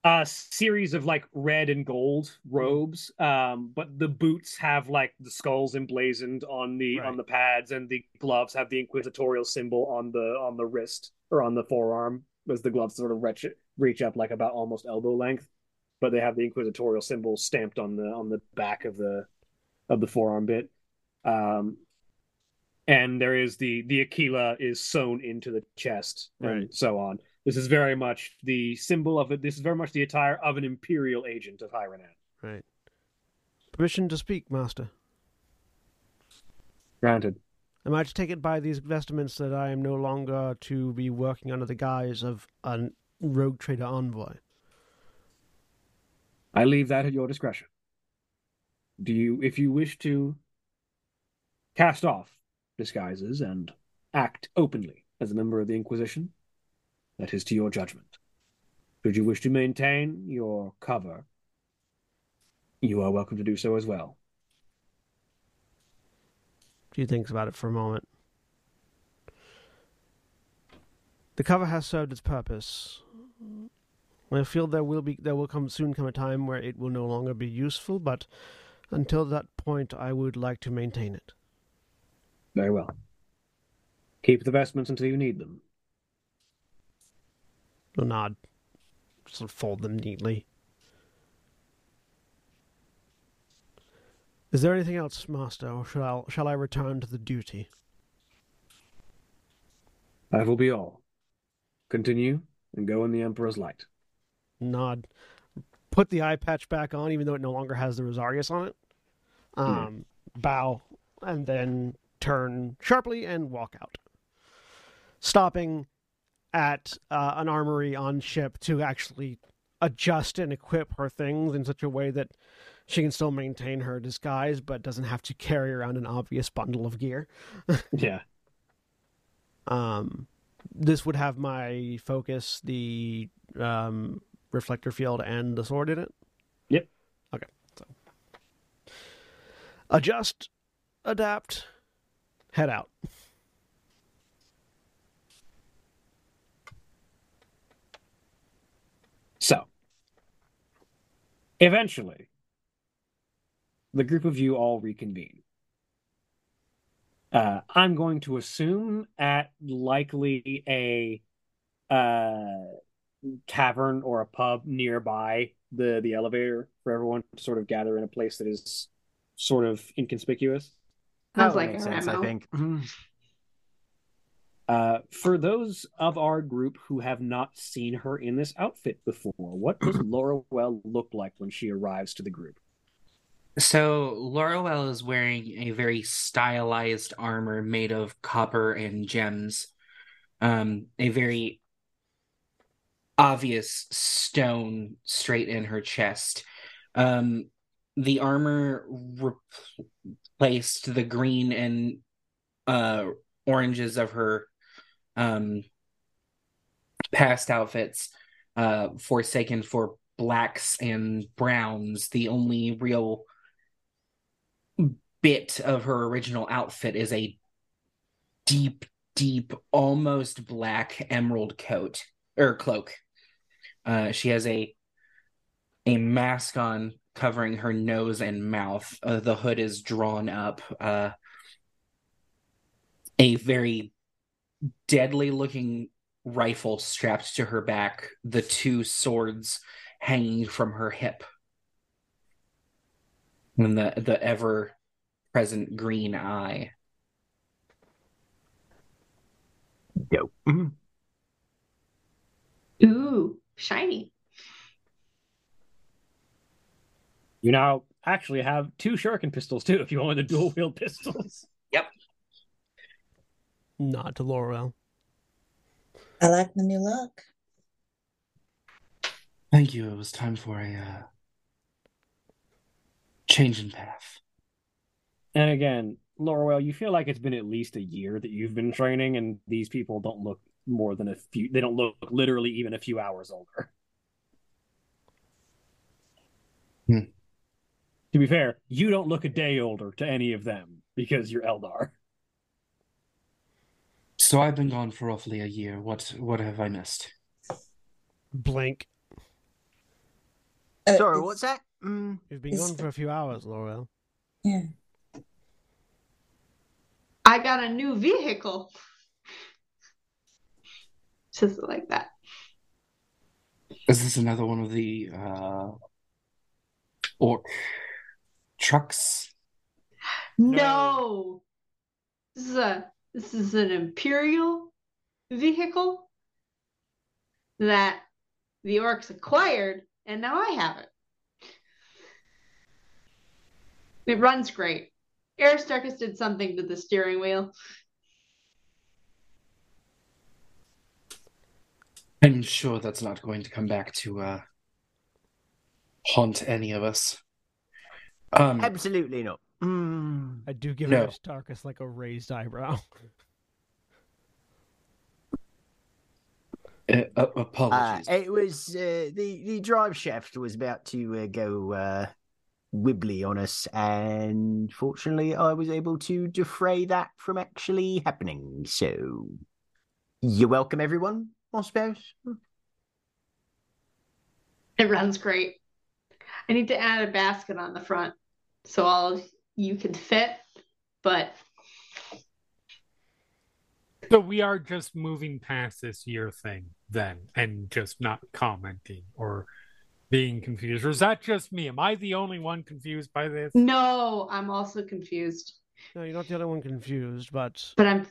a series of like red and gold robes um but the boots have like the skulls emblazoned on the Right. on the pads and the gloves have the inquisitorial symbol on the on the wrist or on the forearm as the gloves sort of reach reach up like about almost elbow length but they have the inquisitorial symbol stamped on the on the back of the of the forearm bit um and there is the the Aquila is sewn into the chest and so on. This is very much the symbol of it. This is very much the attire of an imperial agent of Hyronat. Right. Permission to speak, master. Granted. Am I to take it by these vestments that I am no longer to be working under the guise of a rogue trader envoy? I leave that at your discretion. Do you if you wish to cast off disguises and act openly as a member of the Inquisition, that is to your judgment. Should you wish to maintain your cover, you are welcome to do so as well. She thinks about it for a moment. The cover has served its purpose. I feel there will be there will come soon come a time where it will no longer be useful, but until that point I would like to maintain it. Very well. Keep the vestments until you need them. She'll nod. Sort of fold them neatly. Is there anything else, Master, or shall I, shall I return to the duty? That will be all. Continue and go in the Emperor's light. Nod. Put the eye patch back on, even though it no longer has the Rosarius on it. Um, Bow, and then turn sharply and walk out. Stopping at uh, an armory on ship to actually adjust and equip her things in such a way that she can still maintain her disguise, but doesn't have to carry around an obvious bundle of gear. Yeah. Um, this would have my focus, the um, reflector field, and the sword in it. Yep. Okay. So adjust, adapt, head out. So, eventually, the group of you all reconvene. Uh, I'm going to assume at likely a uh, tavern or a pub nearby the the elevator for everyone to sort of gather in a place that is sort of inconspicuous. Sounds That like makes sense, I MO. think. Uh, for those of our group who have not seen her in this outfit before, what does Laura Well look like when she arrives to the group? So Loroelle is wearing a very stylized armor made of copper and gems. Um, a very obvious stone straight in her chest. Um, the armor replaced the green and uh oranges of her um past outfits, uh, forsaken for blacks and browns. The only real bit of her original outfit is a deep, deep, almost black emerald coat or cloak. Uh, she has a a mask on covering her nose and mouth. Uh, the hood is drawn up. Uh, a very deadly looking rifle strapped to her back, the two swords hanging from her hip. And the, the ever present green eye. Dope. Mhm. Ooh, shiny. You now actually have two shuriken pistols too, if you want the dual wield pistols. Nod to Loroelle. I like the new look. Thank you. It was time for a uh, change in path. And again, Loroelle, you feel like it's been at least a year that you've been training, and these people don't look more than a few. They don't look literally even a few hours older. Hmm. To be fair, you don't look a day older to any of them because you're Eldar. So I've been gone for roughly a year. What what have I missed? Blank. Uh, Sorry, what's that? Mm, You've been gone for a few hours, Loroelle. Yeah. I got a new vehicle. Just like that. Is this another one of the uh ork trucks? No. This is a this is an imperial vehicle that the orks acquired, and now I have it. It runs great. Aristarchus did something to the steering wheel. I'm sure that's not going to come back to uh haunt any of us. Um absolutely not. Mm. I do give No. Aristarchus like a raised eyebrow. uh, uh, Uh, apologies. it was uh, the the drive shaft was about to uh, go uh, wibbly on us, and fortunately, I was able to defray that from actually happening. So, you're welcome, everyone. I suppose. It runs great. I need to add a basket on the front so all of you can fit, but So we are just moving past this year thing then and just not commenting or being confused. Or is that just me? Am I the only one confused by this? no, I'm also confused. No, you're not the only one confused, but But I'm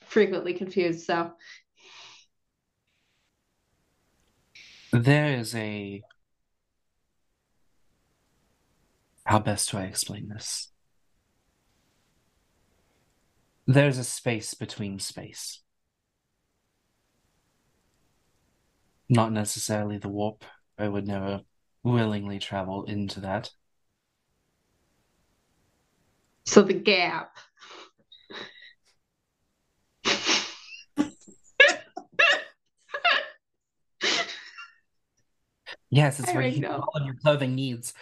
frequently confused, so There is a how best do I explain this? There's a space between space. Not necessarily the warp. I would never willingly travel into that. so the gap. Yes, it's I where you know. all of your clothing needs.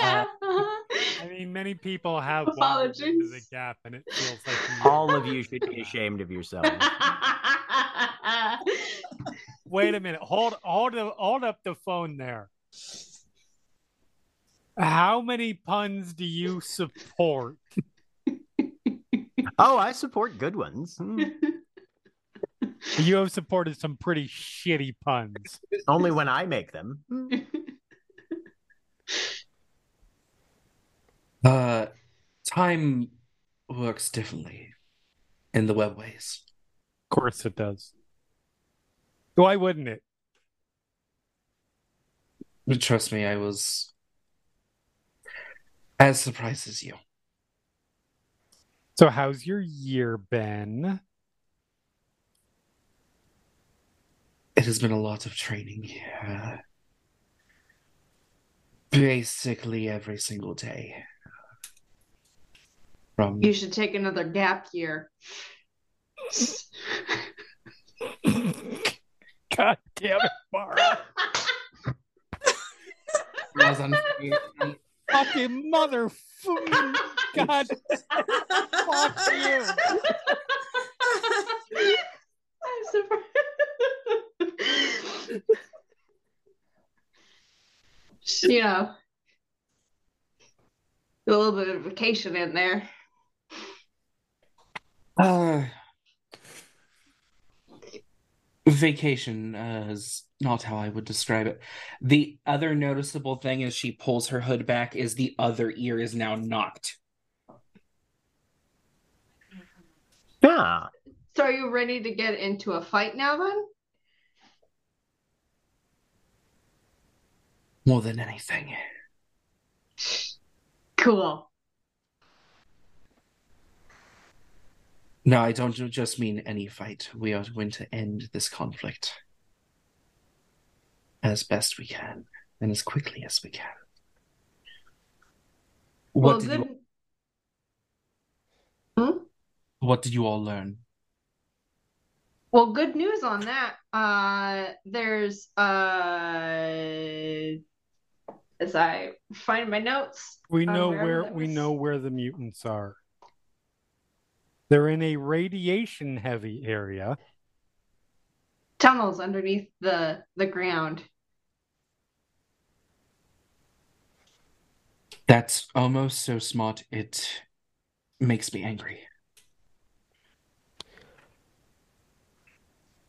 Yeah. I mean, many people have wandered into the gap, and it feels like All of you should be ashamed of yourselves. Wait a minute. Hold, hold, hold up the phone there. How many puns do you support? oh, I support good ones. Mm. You have supported some pretty shitty puns. Only when I make them. Uh, time works differently in the webways. Of course it does. Why wouldn't it? But trust me, I was as surprised as you. So, how's your year been? It has been a lot of training. Uh, basically every single day. From you should take another gap year. God damn it, Mara. I was unfair. Fucking mother. God, fuck you. You know, a little bit of vacation in there. Uh, vacation uh, is not how I would describe it. The other noticeable thing as she pulls her hood back is the other ear is now knocked. Ah, So, are you ready to get into a fight now? Then, More than anything. cool. No, I don't just mean any fight. We are going to end this conflict as best we can and as quickly as we can. What well, did good. you What did you all learn? Well, good news on that. Uh, there's uh, as I find my notes. We know wherever where we know where the mutants are. They're in a radiation heavy area. tunnels underneath the the ground. That's almost so smart it makes me angry.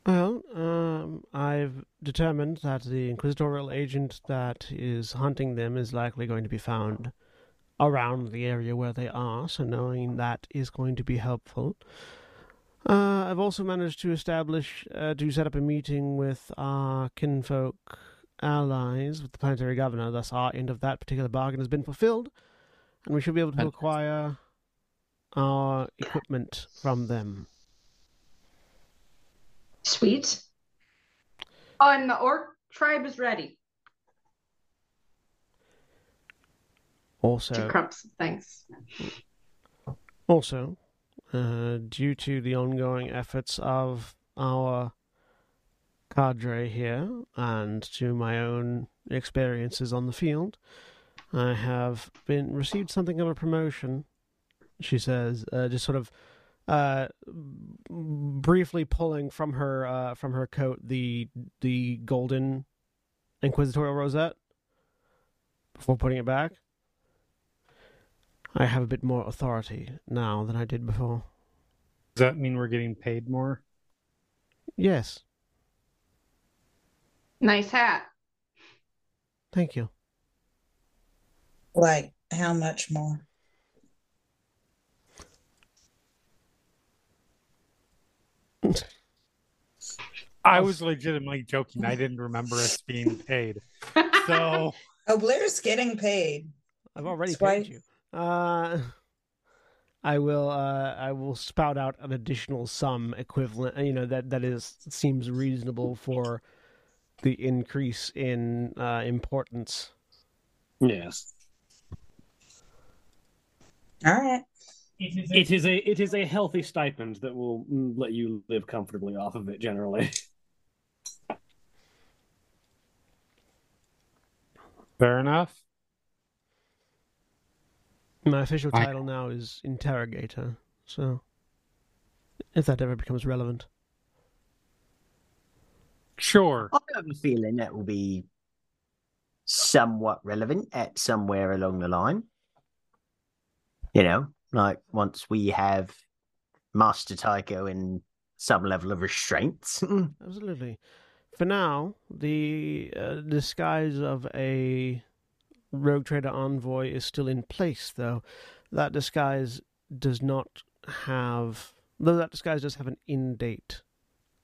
Well, um, I've determined that the inquisitorial agent that is hunting them is likely going to be found around the area where they are, so knowing that is going to be helpful. Uh, I've also managed to establish, uh, to set up a meeting with our kinfolk allies with the planetary governor, thus our end of that particular bargain has been fulfilled, and we should be able to acquire our equipment from them. Sweet. Oh, and the ork tribe is ready Also, to crump some things. Also, uh, due to the ongoing efforts of our cadre here and to my own experiences on the field, I have been received something of a promotion. She says, uh, just sort of uh, briefly pulling from her uh, from her coat the the golden inquisitorial rosette before putting it back. I have a bit more authority now than I did before. Does that mean we're getting paid more? Yes, Nice hat. thank you. Like, how much more? I was legitimately joking. I didn't remember us being paid. So Oh, Blair's getting paid. I've already That's why- paid you. Uh, I will. Uh, I will spout out an additional sum equivalent. You know that that is seems reasonable for the increase in uh, importance. Yes. All right. It is a it is a healthy stipend that will mm, let you live comfortably off of it generally. fair enough. My official I- title now is interrogator. So, if that ever becomes relevant, Sure. I have a feeling that will be somewhat relevant at somewhere along the line. You know, like once we have Master Tycho in some level of restraints. absolutely. For now, the uh, disguise of a rogue trader envoy is still in place, though. That disguise does not have, though that disguise does have an in date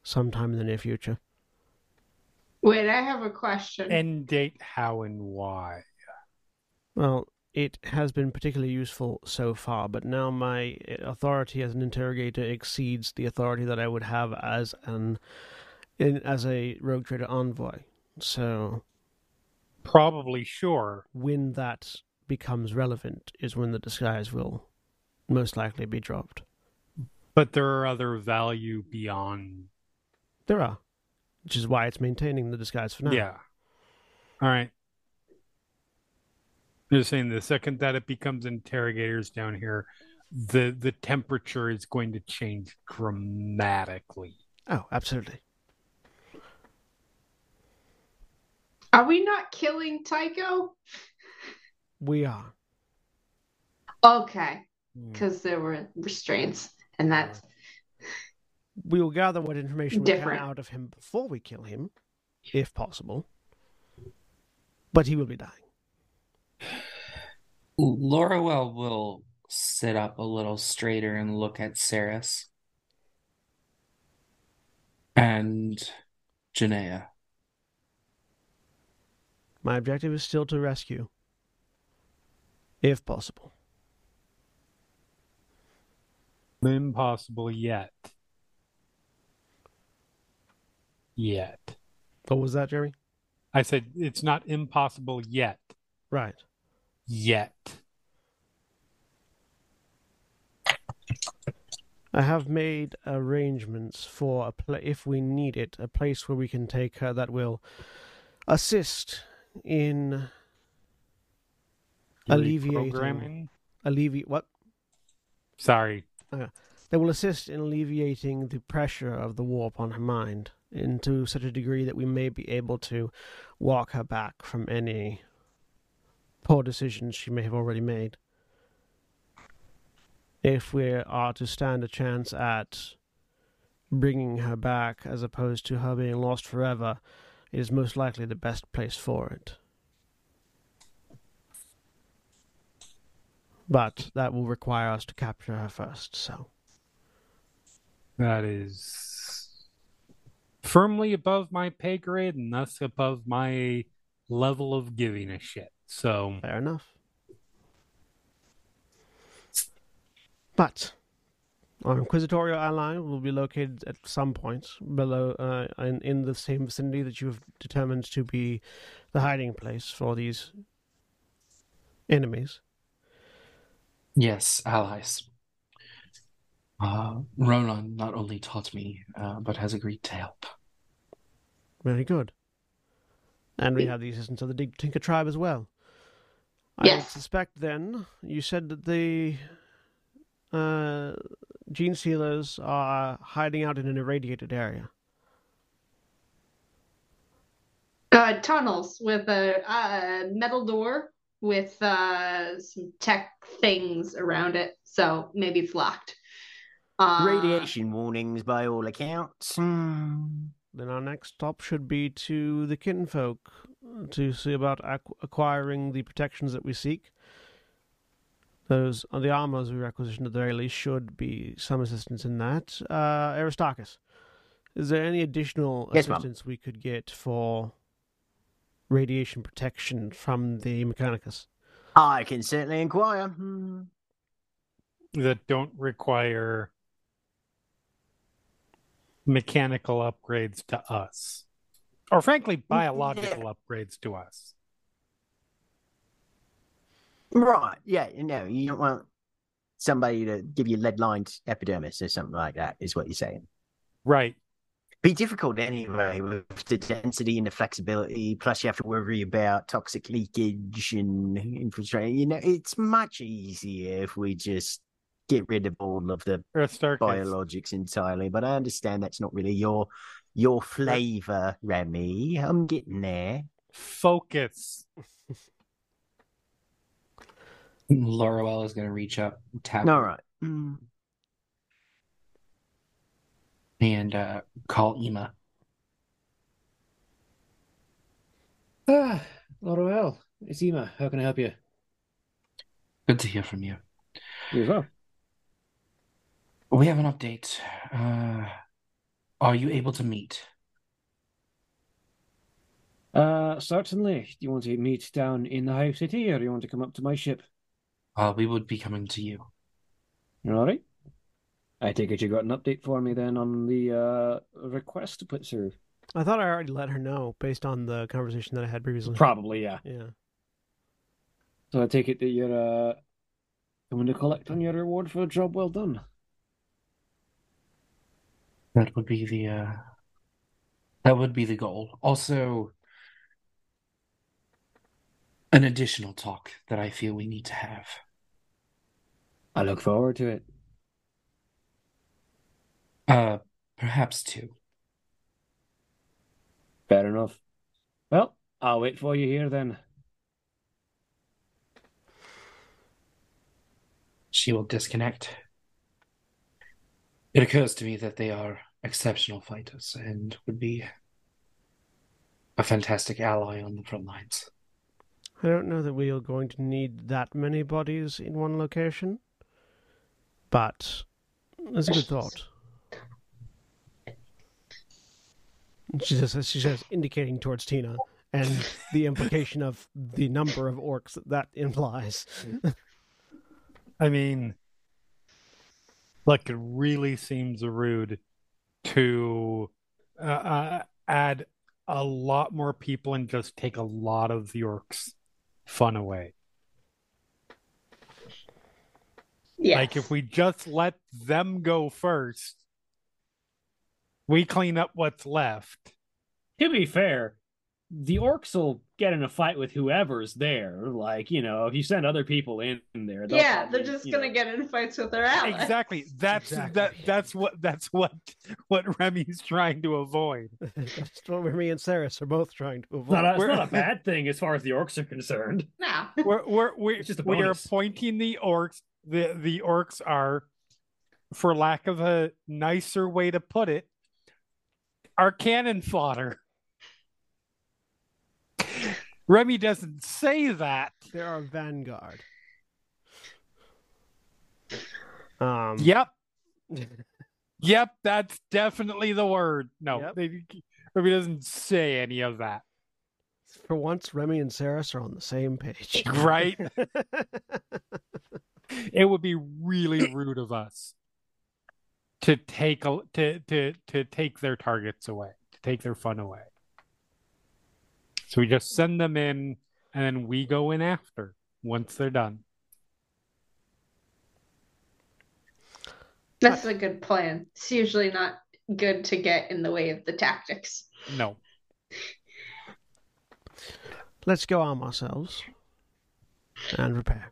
sometime in the near future. Wait, I have a question. End date, how and why. Well, it has been particularly useful so far, but now my authority as an interrogator exceeds the authority that I would have as an in, as a rogue trader envoy. So Probably sure. when that becomes relevant is when the disguise will most likely be dropped. But there are other value beyond. There are, which is why it's maintaining the disguise for now. Yeah. All right. Just saying the second that it becomes interrogators down here, the the temperature is going to change dramatically. Oh, absolutely. Are we not killing Tycho? We are. Okay, mm. because there were restraints, and that's We will gather what information we Different. can out of him before we kill him, if possible. But he will be dying. Loroelle will sit up a little straighter and look at Saras. And Janaea. My objective is still to rescue, if possible. Impossible yet. Yet. What was that, Jerry? I said it's not impossible yet. Right. Yet. I have made arrangements for a pla- if we need it, a place where we can take her that will assist in alleviating alleviate what Sorry. they will assist in alleviating the pressure of the war upon her mind into such a degree that we may be able to walk her back from any poor decisions she may have already made. If we are to stand a chance at bringing her back as opposed to her being lost forever, it is most likely the best place for it. But that will require us to capture her first, so. That is firmly above my pay grade and thus above my level of giving a shit. So Fair enough. But our Inquisitorial ally will be located at some point below, uh, in, in the same vicinity that you have determined to be the hiding place for these enemies. Yes, allies. Uh, Ronan not only taught me, uh, but has agreed to help. Very good. And we have the assistance of the Dig Tinker tribe as well. I Yes. suspect then, you said that the uh, genestealers are hiding out in an irradiated area. Uh, tunnels with a uh, metal door with uh, some tech things around it. So maybe it's locked. Uh, Radiation warnings by all accounts. Hmm. Then our next stop should be to the kinfolk to see about ac- acquiring the protections that we seek. Those the armors we requisitioned at the very least should be some assistance in that. Uh, Aristarchus, is there any additional Yes, ma'am. assistance we could get for radiation protection from the Mechanicus? I can certainly inquire. Hmm. that don't require mechanical upgrades to us. Or frankly, biological upgrades to us. Right. Yeah. You know, you don't want somebody to give you lead lined epidermis or something like that, is what you're saying. Right. Be difficult anyway with the density and the flexibility. Plus, you have to worry about toxic leakage and infiltration. You know, it's much easier if we just get rid of all of the biologics entirely. But I understand that's not really your your flavor, Remy. I'm getting there. Focus. Loroelle is going to reach up, tap, All right. Hmm. and uh, call Ema. Ah, Loroelle, it's Ema. How can I help you? Good to hear from you. You as well. We have an update. Uh, are you able to meet? Uh, certainly. Do you want to meet down in the Hive City, or do you want to come up to my ship? Uh, we would be coming to you. All right. I take it you got an update for me then on the uh request to put through. I thought I already let her know based on the conversation that I had previously. Probably, yeah. yeah. So I take it that you're uh coming to collect on your reward for a job well done. That would be the uh, that would be the goal. Also, an additional talk that I feel we need to have. I look forward to it. Uh, perhaps two. Fair enough. Well, I'll wait for you here then. She will disconnect. It occurs to me that they are exceptional fighters and would be a fantastic ally on the front lines. I don't know that we are going to need that many bodies in one location, but it's a good thought. She says, she says, indicating towards Tina, and the implication of the number of orks that, that implies. I mean, like, it really seems rude to uh, uh, add a lot more people and just take a lot of the orks' fun away. Yes. Like if we just let them go first, we clean up what's left. To be fair, the orks will get in a fight with whoever's there. Like, you know, if you send other people in there, yeah, probably, they're just gonna know- get in fights with their allies. Exactly. That's Exactly. that. That's what. That's what. What Remy's trying to avoid. That's what me and Saras are both trying to It's avoid. not, a, it's We're- not a bad thing as far as the orks are concerned. No. We're we're we're, It's just we are pointing the orks. The the orks are, for lack of a nicer way to put it, are cannon fodder. Remy doesn't say that. They're our vanguard. Um, Yep. Yep, that's definitely the word. No, Yep. they, Remy doesn't say any of that. For once, Remy and Saras are on the same page. Right? It would be really rude of us to take a, to to to take their targets away, to take their fun away. So we just send them in, and then we go in after once they're done. That's a good plan. It's usually not good to get in the way of the tactics. No, Let's go arm ourselves and repair.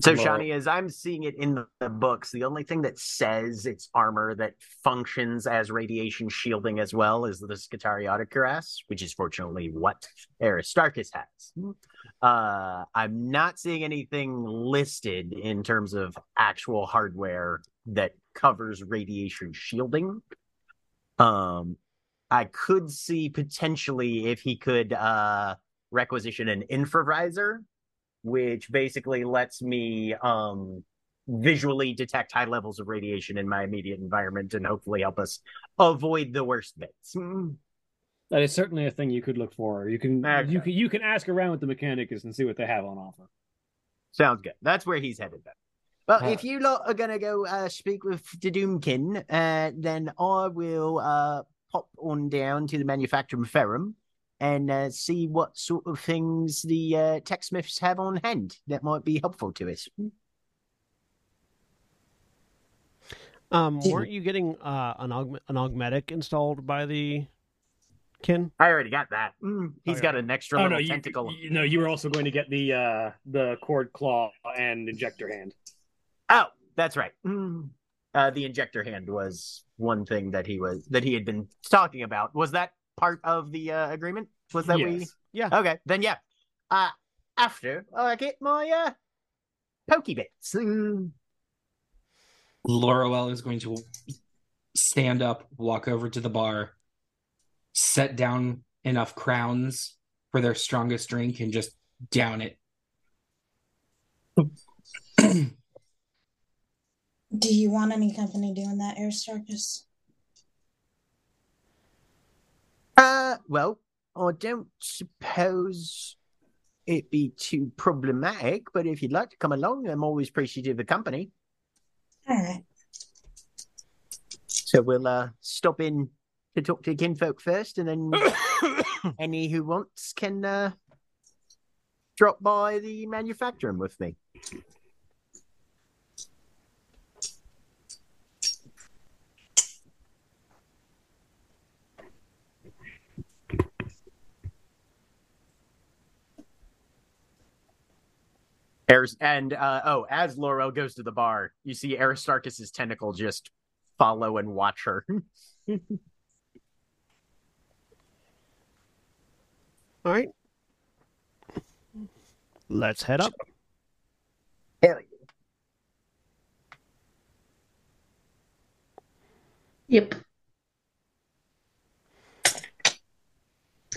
So. Shani, as I'm seeing it in the, books, the only thing that says it's armor that functions as radiation shielding as well is the Scutariota cuirass, which is fortunately what Aristarchus has. Uh, I'm not seeing anything listed in terms of actual hardware that covers radiation shielding. Um, I could see potentially if he could uh, requisition an infravisor which basically lets me um visually detect high levels of radiation in my immediate environment and hopefully help us avoid the worst bits. Mm. That is certainly a thing you could look for. You can Okay. you can you can ask around with the mechanicus and see what they have on offer. Sounds good. That's where he's headed then. Well, if you lot are gonna go uh, speak with the Doomkin, uh, then I will uh, pop on down to the manufactorum and uh, see what sort of things the uh, techsmiths have on hand that might be helpful to us. Um, weren't you getting uh, an, aug- an augmetic installed by the kin? I already got that. Mm, he's Okay. got an extra Oh little no, you, tentacle. you no, you were also going to get the uh the cord claw and injector hand. Oh, that's right. Mm. Uh, the injector hand was one thing that he was that he had been talking about. Was that part of the uh, agreement? Was that we? Yeah. Okay, then yeah. Uh, after I get my uh, pokey bits. Mm. Loroelle is going to stand up, walk over to the bar, set down enough crowns for their strongest drink, and just down it. Do you want any company doing that, Aristarchus? Uh, well, I don't suppose it'd be too problematic, but if you'd like to come along, I'm always appreciative of the company. All right. So we'll uh stop in to talk to kinfolk first, and then any who wants can uh drop by the manufacturing with me. Aris- and uh, oh, as Loroelle goes to the bar, you see Aristarchus's tentacle just follow and watch her. All right. Let's head up. Hell Yep.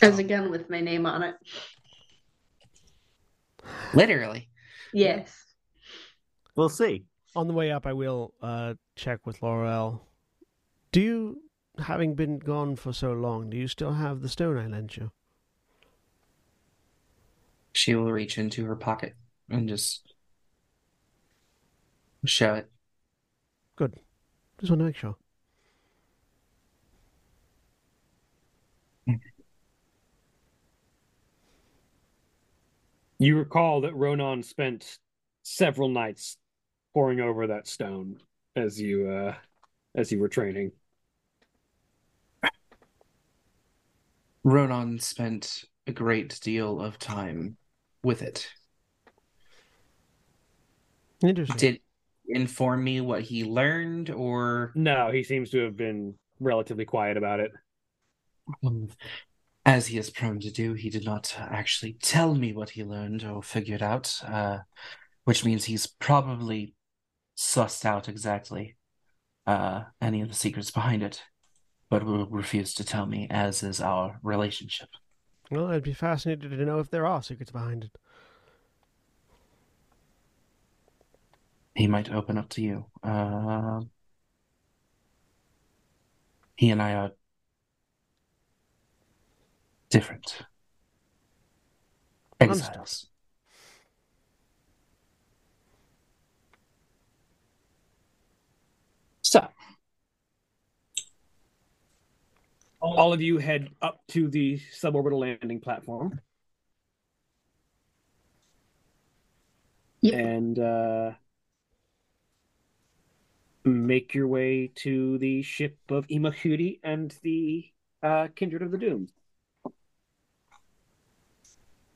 As again with my name on it. Literally. Yes. We'll see. On the way up, I will uh, check with Loroelle. Do you, having been gone for so long, do you still have the stone I lent you? She will reach into her pocket and just show it. Good. Just want to make sure. You recall that Ronan spent several nights poring over that stone as you uh as you were training. Ronan spent a great deal of time with it. Interesting. Did inform me what he learned, or No, he seems to have been relatively quiet about it. um, as he is prone to do, he did not actually tell me what he learned or figured out, uh, which means he's probably sussed out exactly uh, any of the secrets behind it, but will refuse to tell me, as is our relationship. Well, I'd be fascinated to know if there are secrets behind it. He might open up to you. Uh, he and I are different. Exiles. So, all of you head up to the suborbital landing platform Yep. and uh, make your way to the ship of Imahuri and the uh, Kindred of the Doomed.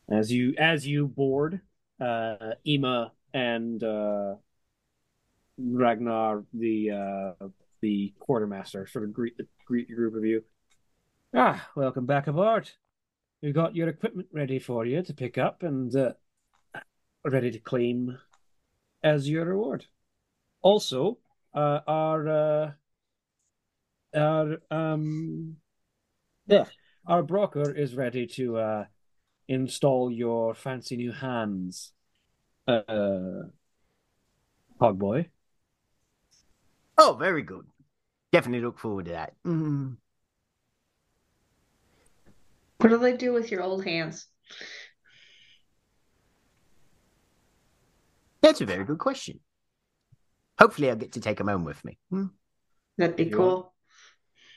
As you as you board, uh, Ima and uh, Ragnar, the uh, the quartermaster, sort of greet the greet your group of you. Ah, welcome back aboard. We've got your equipment ready for you to pick up and uh, ready to claim as your reward. Also, uh, our uh, our um, yeah, our broker is ready to uh, install your fancy new hands, uh, Hogboy. Oh, very good. Definitely look forward to that. Mm. What do they do with your old hands? That's a very good question. Hopefully, I'll get to take them home with me. Hmm. That'd be You cool.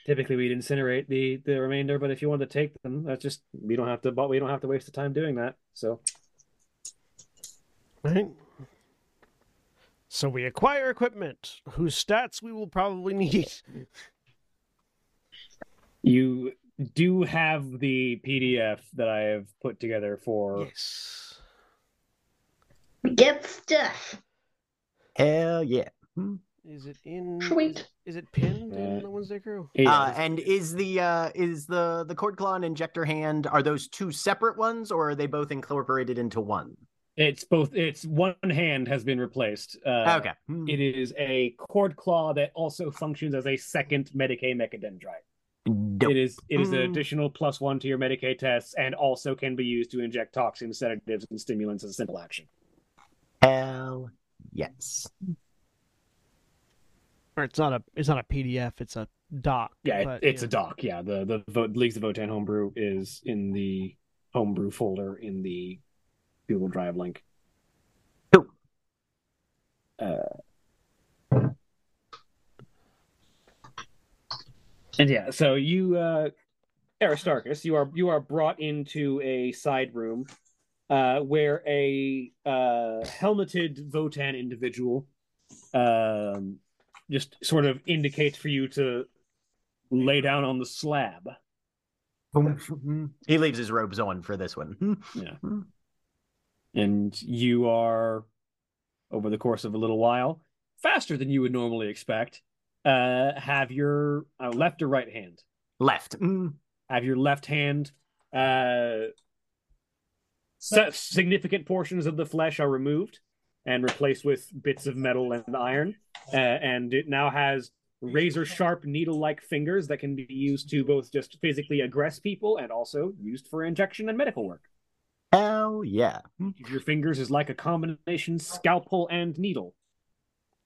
Typically, we'd incinerate the the remainder, but if you want to take them, that's just we don't have to. But we don't have to waste the time doing that. So Right? So we acquire equipment whose stats we will probably need. you do have the PDF that I have put together for. Yes. Get stuff. Hell yeah. Hmm. Is it in? Sweet. Is, is it pinned Uh, in the Wednesday crew? Uh, and is the uh, is the the cord claw and injector hand are those two separate ones or are they both incorporated into one? it's both. It's one hand has been replaced. Uh, okay. Hmm. It is a cord claw that also functions as a second Medicae mechadendrite. Dope. It is it is an Mm. additional plus one to your Medicae tests, and also can be used to inject toxins, sedatives, and stimulants as a simple action. Hell yes. Or it's not a. It's not a PDF. It's a doc. Yeah, but, it's you a doc. Yeah, the the Vo- Leagues of Votann homebrew is in the homebrew folder in the Google Drive link. Cool. And yeah, so you, uh, Aristarchus, you are you are brought into a side room, uh, where a uh, helmeted Votann individual, um, just sort of indicates for you to lay down on the slab. he leaves his robes on for this one. Yeah. And you are, over the course of a little while, faster than you would normally expect, uh, have your uh, left or right hand. Left. Hmm. Have your left hand. Uh, se- significant portions of the flesh are removed and replaced with bits of metal and iron. Uh, and it now has razor sharp needle like fingers that can be used to both just physically aggress people and also used for injection and medical work. Hell yeah. Your fingers is like a combination scalpel and needle,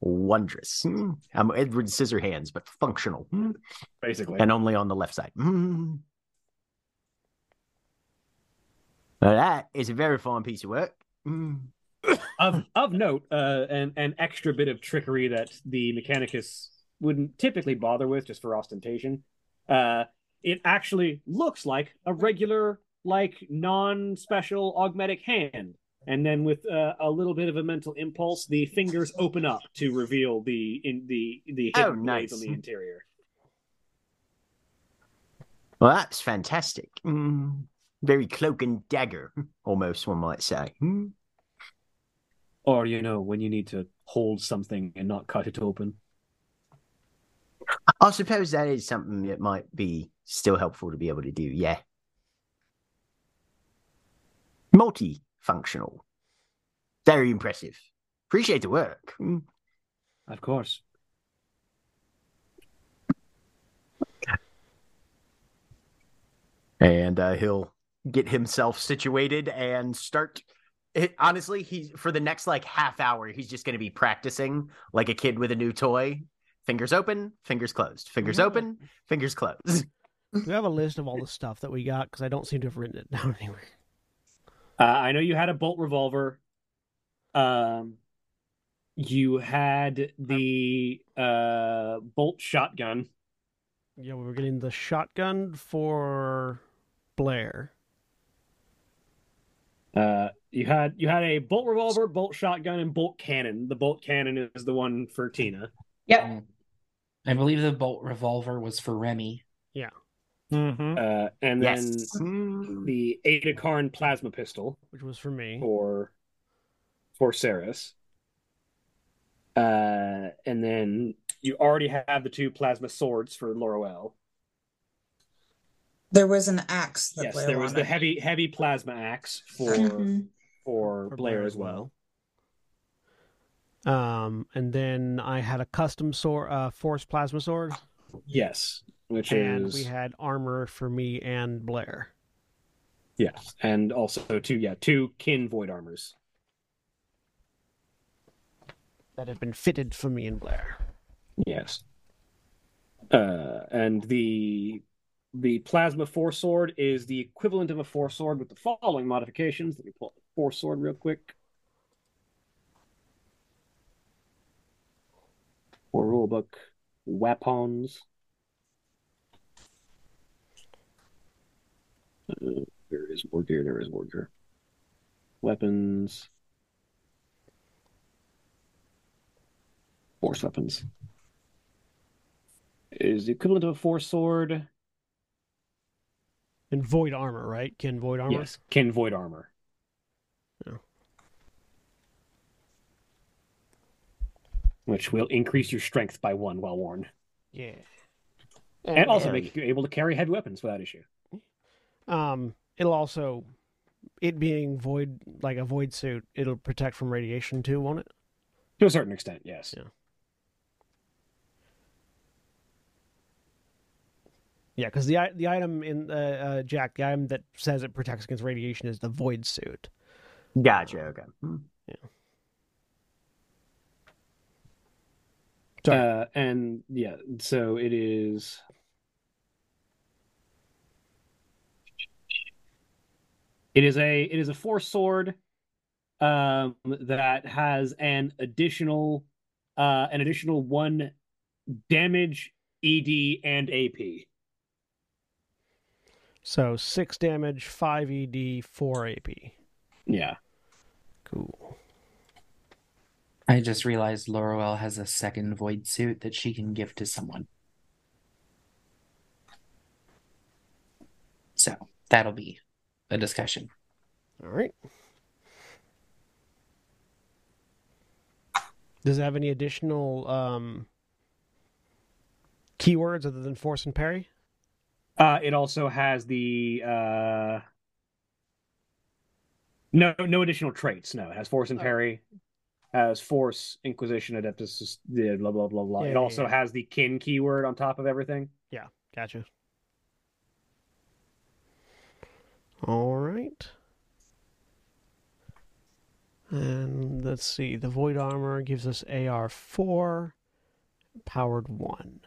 Wondrous. I'm Edward Scissorhands, but functional. Basically. And only on the left side. Now that is a very fine piece of work. Of of note, uh, an an extra bit of trickery that the Mechanicus wouldn't typically bother with just for ostentation. Uh, it actually looks like a regular, like non-special augmetic hand. and then with uh, a little bit of a mental impulse, the fingers open up to reveal the in the the Oh, hidden blades nice. on the interior. Well, that's fantastic. Mm, very cloak and dagger, almost one might say. Hmm. Or you know, when you need to hold something and not cut it open. I suppose that is something that might be still helpful to be able to do. Yeah. Multifunctional. Very impressive. Appreciate the work. Hmm. Of course. and uh, he'll get himself situated and start it, honestly he's for the next like half hour he's just going to be practicing like a kid with a new toy fingers open fingers closed fingers Yeah. open fingers closed Do we have a list of all the stuff that we got? Because I don't seem to have written it down anywhere. Uh, I know you had a bolt revolver. Um, you had the uh bolt shotgun. Yeah, we were getting the shotgun for Blair. Uh, you had you had a bolt revolver, bolt shotgun, and bolt cannon. The bolt cannon is the one for Tina. Yep. I believe the bolt revolver was for Remy. Mm-hmm. Uh, and yes then Mm. the Ada Karn plasma pistol which was for me. for for Saras. Uh, and then you already have the two plasma swords for Laurel. There was an axe that Yes, Blair there was the heavy heavy plasma axe for Mhm. for, For Blair Blair as as well. Um, and then I had a custom sword, uh, force plasma sword, Yes, which and is we had armor for me and Blair. yes, and also two yeah two kin void armors. that have been fitted for me and Blair. Yes. Uh, and the the plasma four sword is the equivalent of a four sword with the following modifications. Let me pull up the force sword real quick. For rulebook weapons. Uh, there is more gear. There is more gear. Weapons. Force weapons is the equivalent of a force sword. And void armor, right? Kin void armor. Yes, kin void armor. Yeah. Which will increase your strength by one while worn, Yeah. and also Very- make you able to carry heavy weapons without issue. Um, it'll also, it being void, like a void suit, it'll protect from radiation too, won't it? To a certain extent, yes. Yeah. Yeah, because the the item in uh, uh, Jack, the item that says it protects against radiation is the void suit. gotcha okay Hmm. Sorry. Uh, and yeah, so it is. It is a it is a force sword, um, that has an additional, uh, an additional one damage, ED, and AP. So six damage, five ED, four AP. Yeah. Cool. I just realized Laurel has a second void suit that she can give to someone. So that'll be a discussion. All right. Does it have any additional um, keywords other than force and parry? Uh, it also has the uh, no no additional traits. No, it has force and Oh. parry, has force, inquisition, adeptus, yeah, blah blah blah blah. Yeah, it yeah, also yeah. has the kin keyword on top of everything. Yeah, gotcha. All right. And let's see. The void armor gives us AR four, powered one.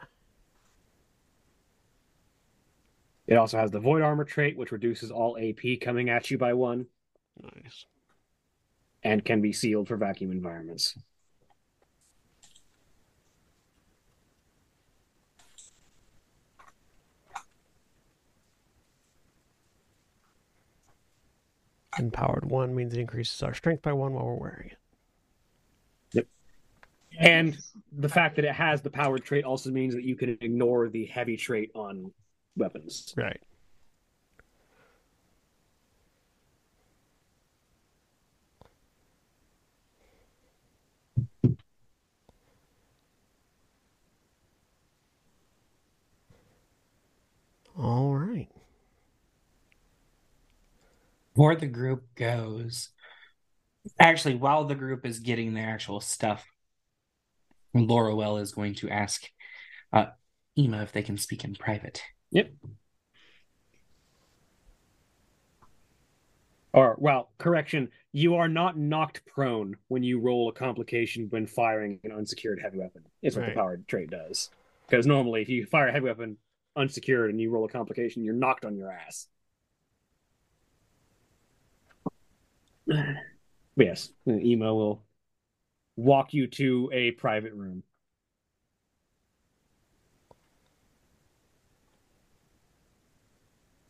It also has the void armor trait, which reduces all AP coming at you by one, Nice. and can be sealed for vacuum environments. Empowered one means it increases our strength by one while we're wearing it. Yep. And the fact that it has the powered trait also means that you can ignore the heavy trait on weapons. Right. All right. Before the group goes, actually, while the group is getting their actual stuff, Loroelle is going to ask uh, Ema if they can speak in private. Yep. Or, well, correction, you are not knocked prone when you roll a complication when firing an unsecured heavy weapon. Is what Right. the powered trait does. Because normally, if you fire a heavy weapon unsecured and you roll a complication, you're knocked on your ass. But yes, Emo will walk you to a private room.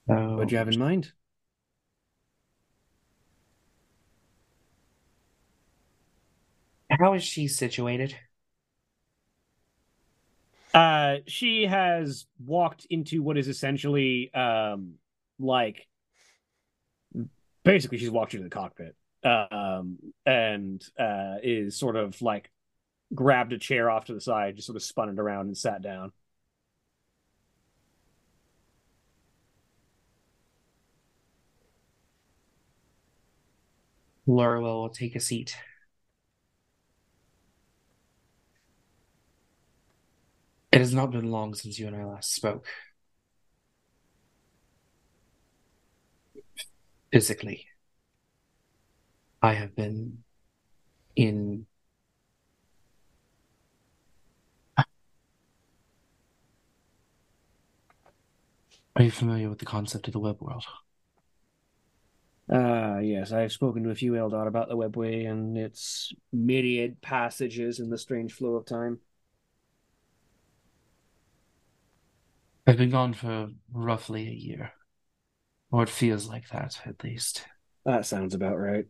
So, What do you have in mind? how is she situated? Uh, she has walked into what is essentially um like basically she's walked into the cockpit um and uh is sort of like grabbed a chair off to the side just sort of spun it around and sat down Laura will take a seat. It has not been long since you and I last spoke. Physically, I have been in. Are you familiar with the concept of the webway? Uh yes i've spoken to a few eldar about the webway and its myriad passages in the strange flow of time I've been gone for roughly a year, or it feels like that at least. that sounds about right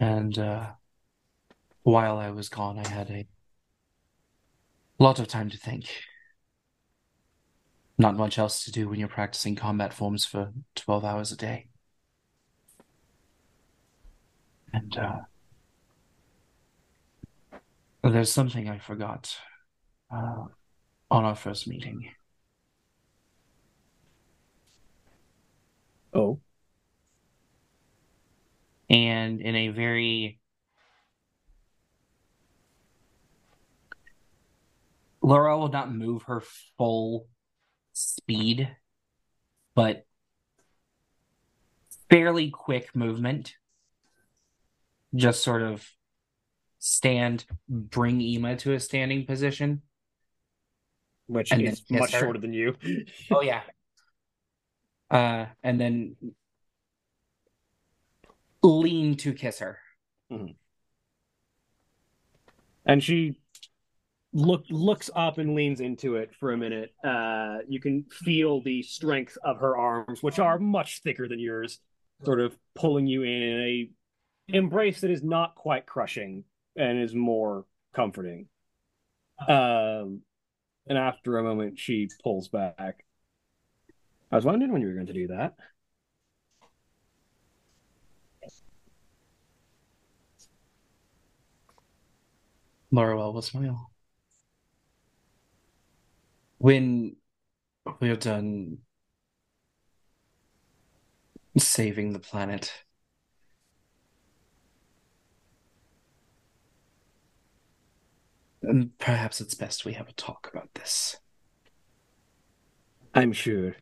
And uh, while I was gone, I had a lot of time to think. Not much else to do when you're practicing combat forms for 12 hours a day. And uh, there's something I forgot uh, on our first meeting. oh and in a very Laura will not move her full speed, but fairly quick movement. Just sort of stand, bring Ema to a standing position. which And is much her. shorter than you Oh yeah. Uh, and then lean to kiss her. and she look looks up and leans into it for a minute. Uh, you can feel the strength of her arms, which are much thicker than yours, sort of pulling you in in a embrace that is not quite crushing and is more comforting. Um, and after a moment, she pulls back. I was wondering when you were going to do that. Loroelle will smile. When we're done saving the planet, and perhaps it's best we have a talk about this. I'm sure.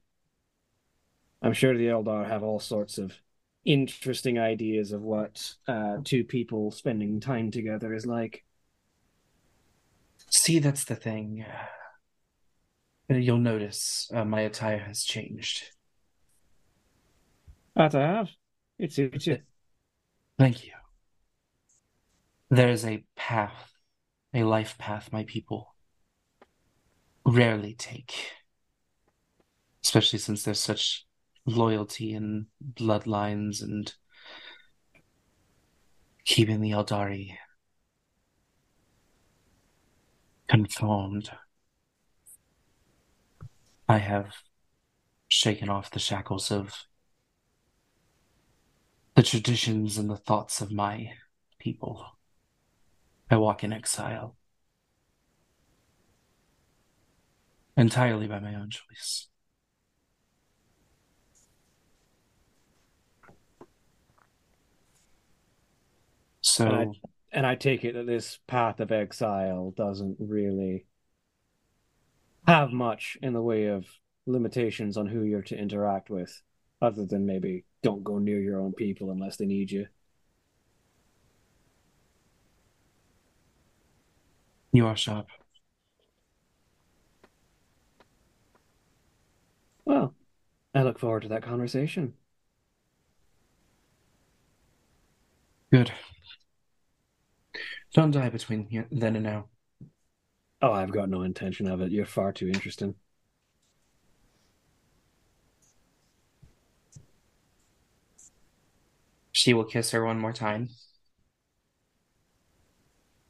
I'm sure the Eldar have all sorts of interesting ideas of what uh, two people spending time together is like. See, that's the thing. You'll notice uh, my attire has changed. That I have. It suits you. Thank you. There is a path, a life path my people rarely take, especially since there's such loyalty and bloodlines and keeping the Eldari conformed. I have shaken off the shackles of the traditions and the thoughts of my people. I walk in exile. Entirely by my own choice. So, And I- And I take it that this path of exile doesn't really have much in the way of limitations on who you're to interact with, other than maybe don't go near your own people unless they need you. you are sharp. Well, I look forward to that conversation. Good. Don't die between then and now. Oh, I've got no intention of it. You're far too interesting. She will kiss her one more time.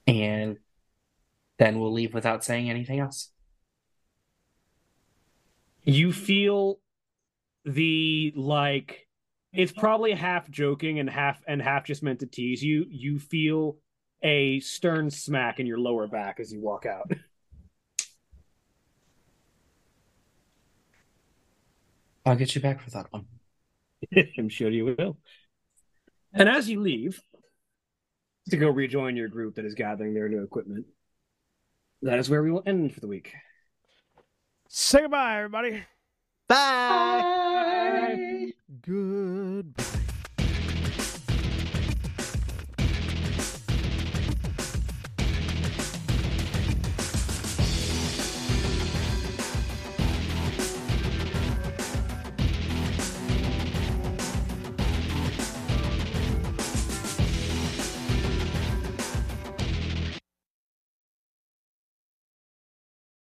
And then we'll leave without saying anything else. You feel the like it's probably half joking and half and half just meant to tease you. You feel a stern smack in your lower back as you walk out. I'll get you back for that one. I'm sure you will. And as you leave to go rejoin your group that is gathering their new equipment, that is where we will end for the week. Say goodbye, everybody. Bye. Bye. Goodbye.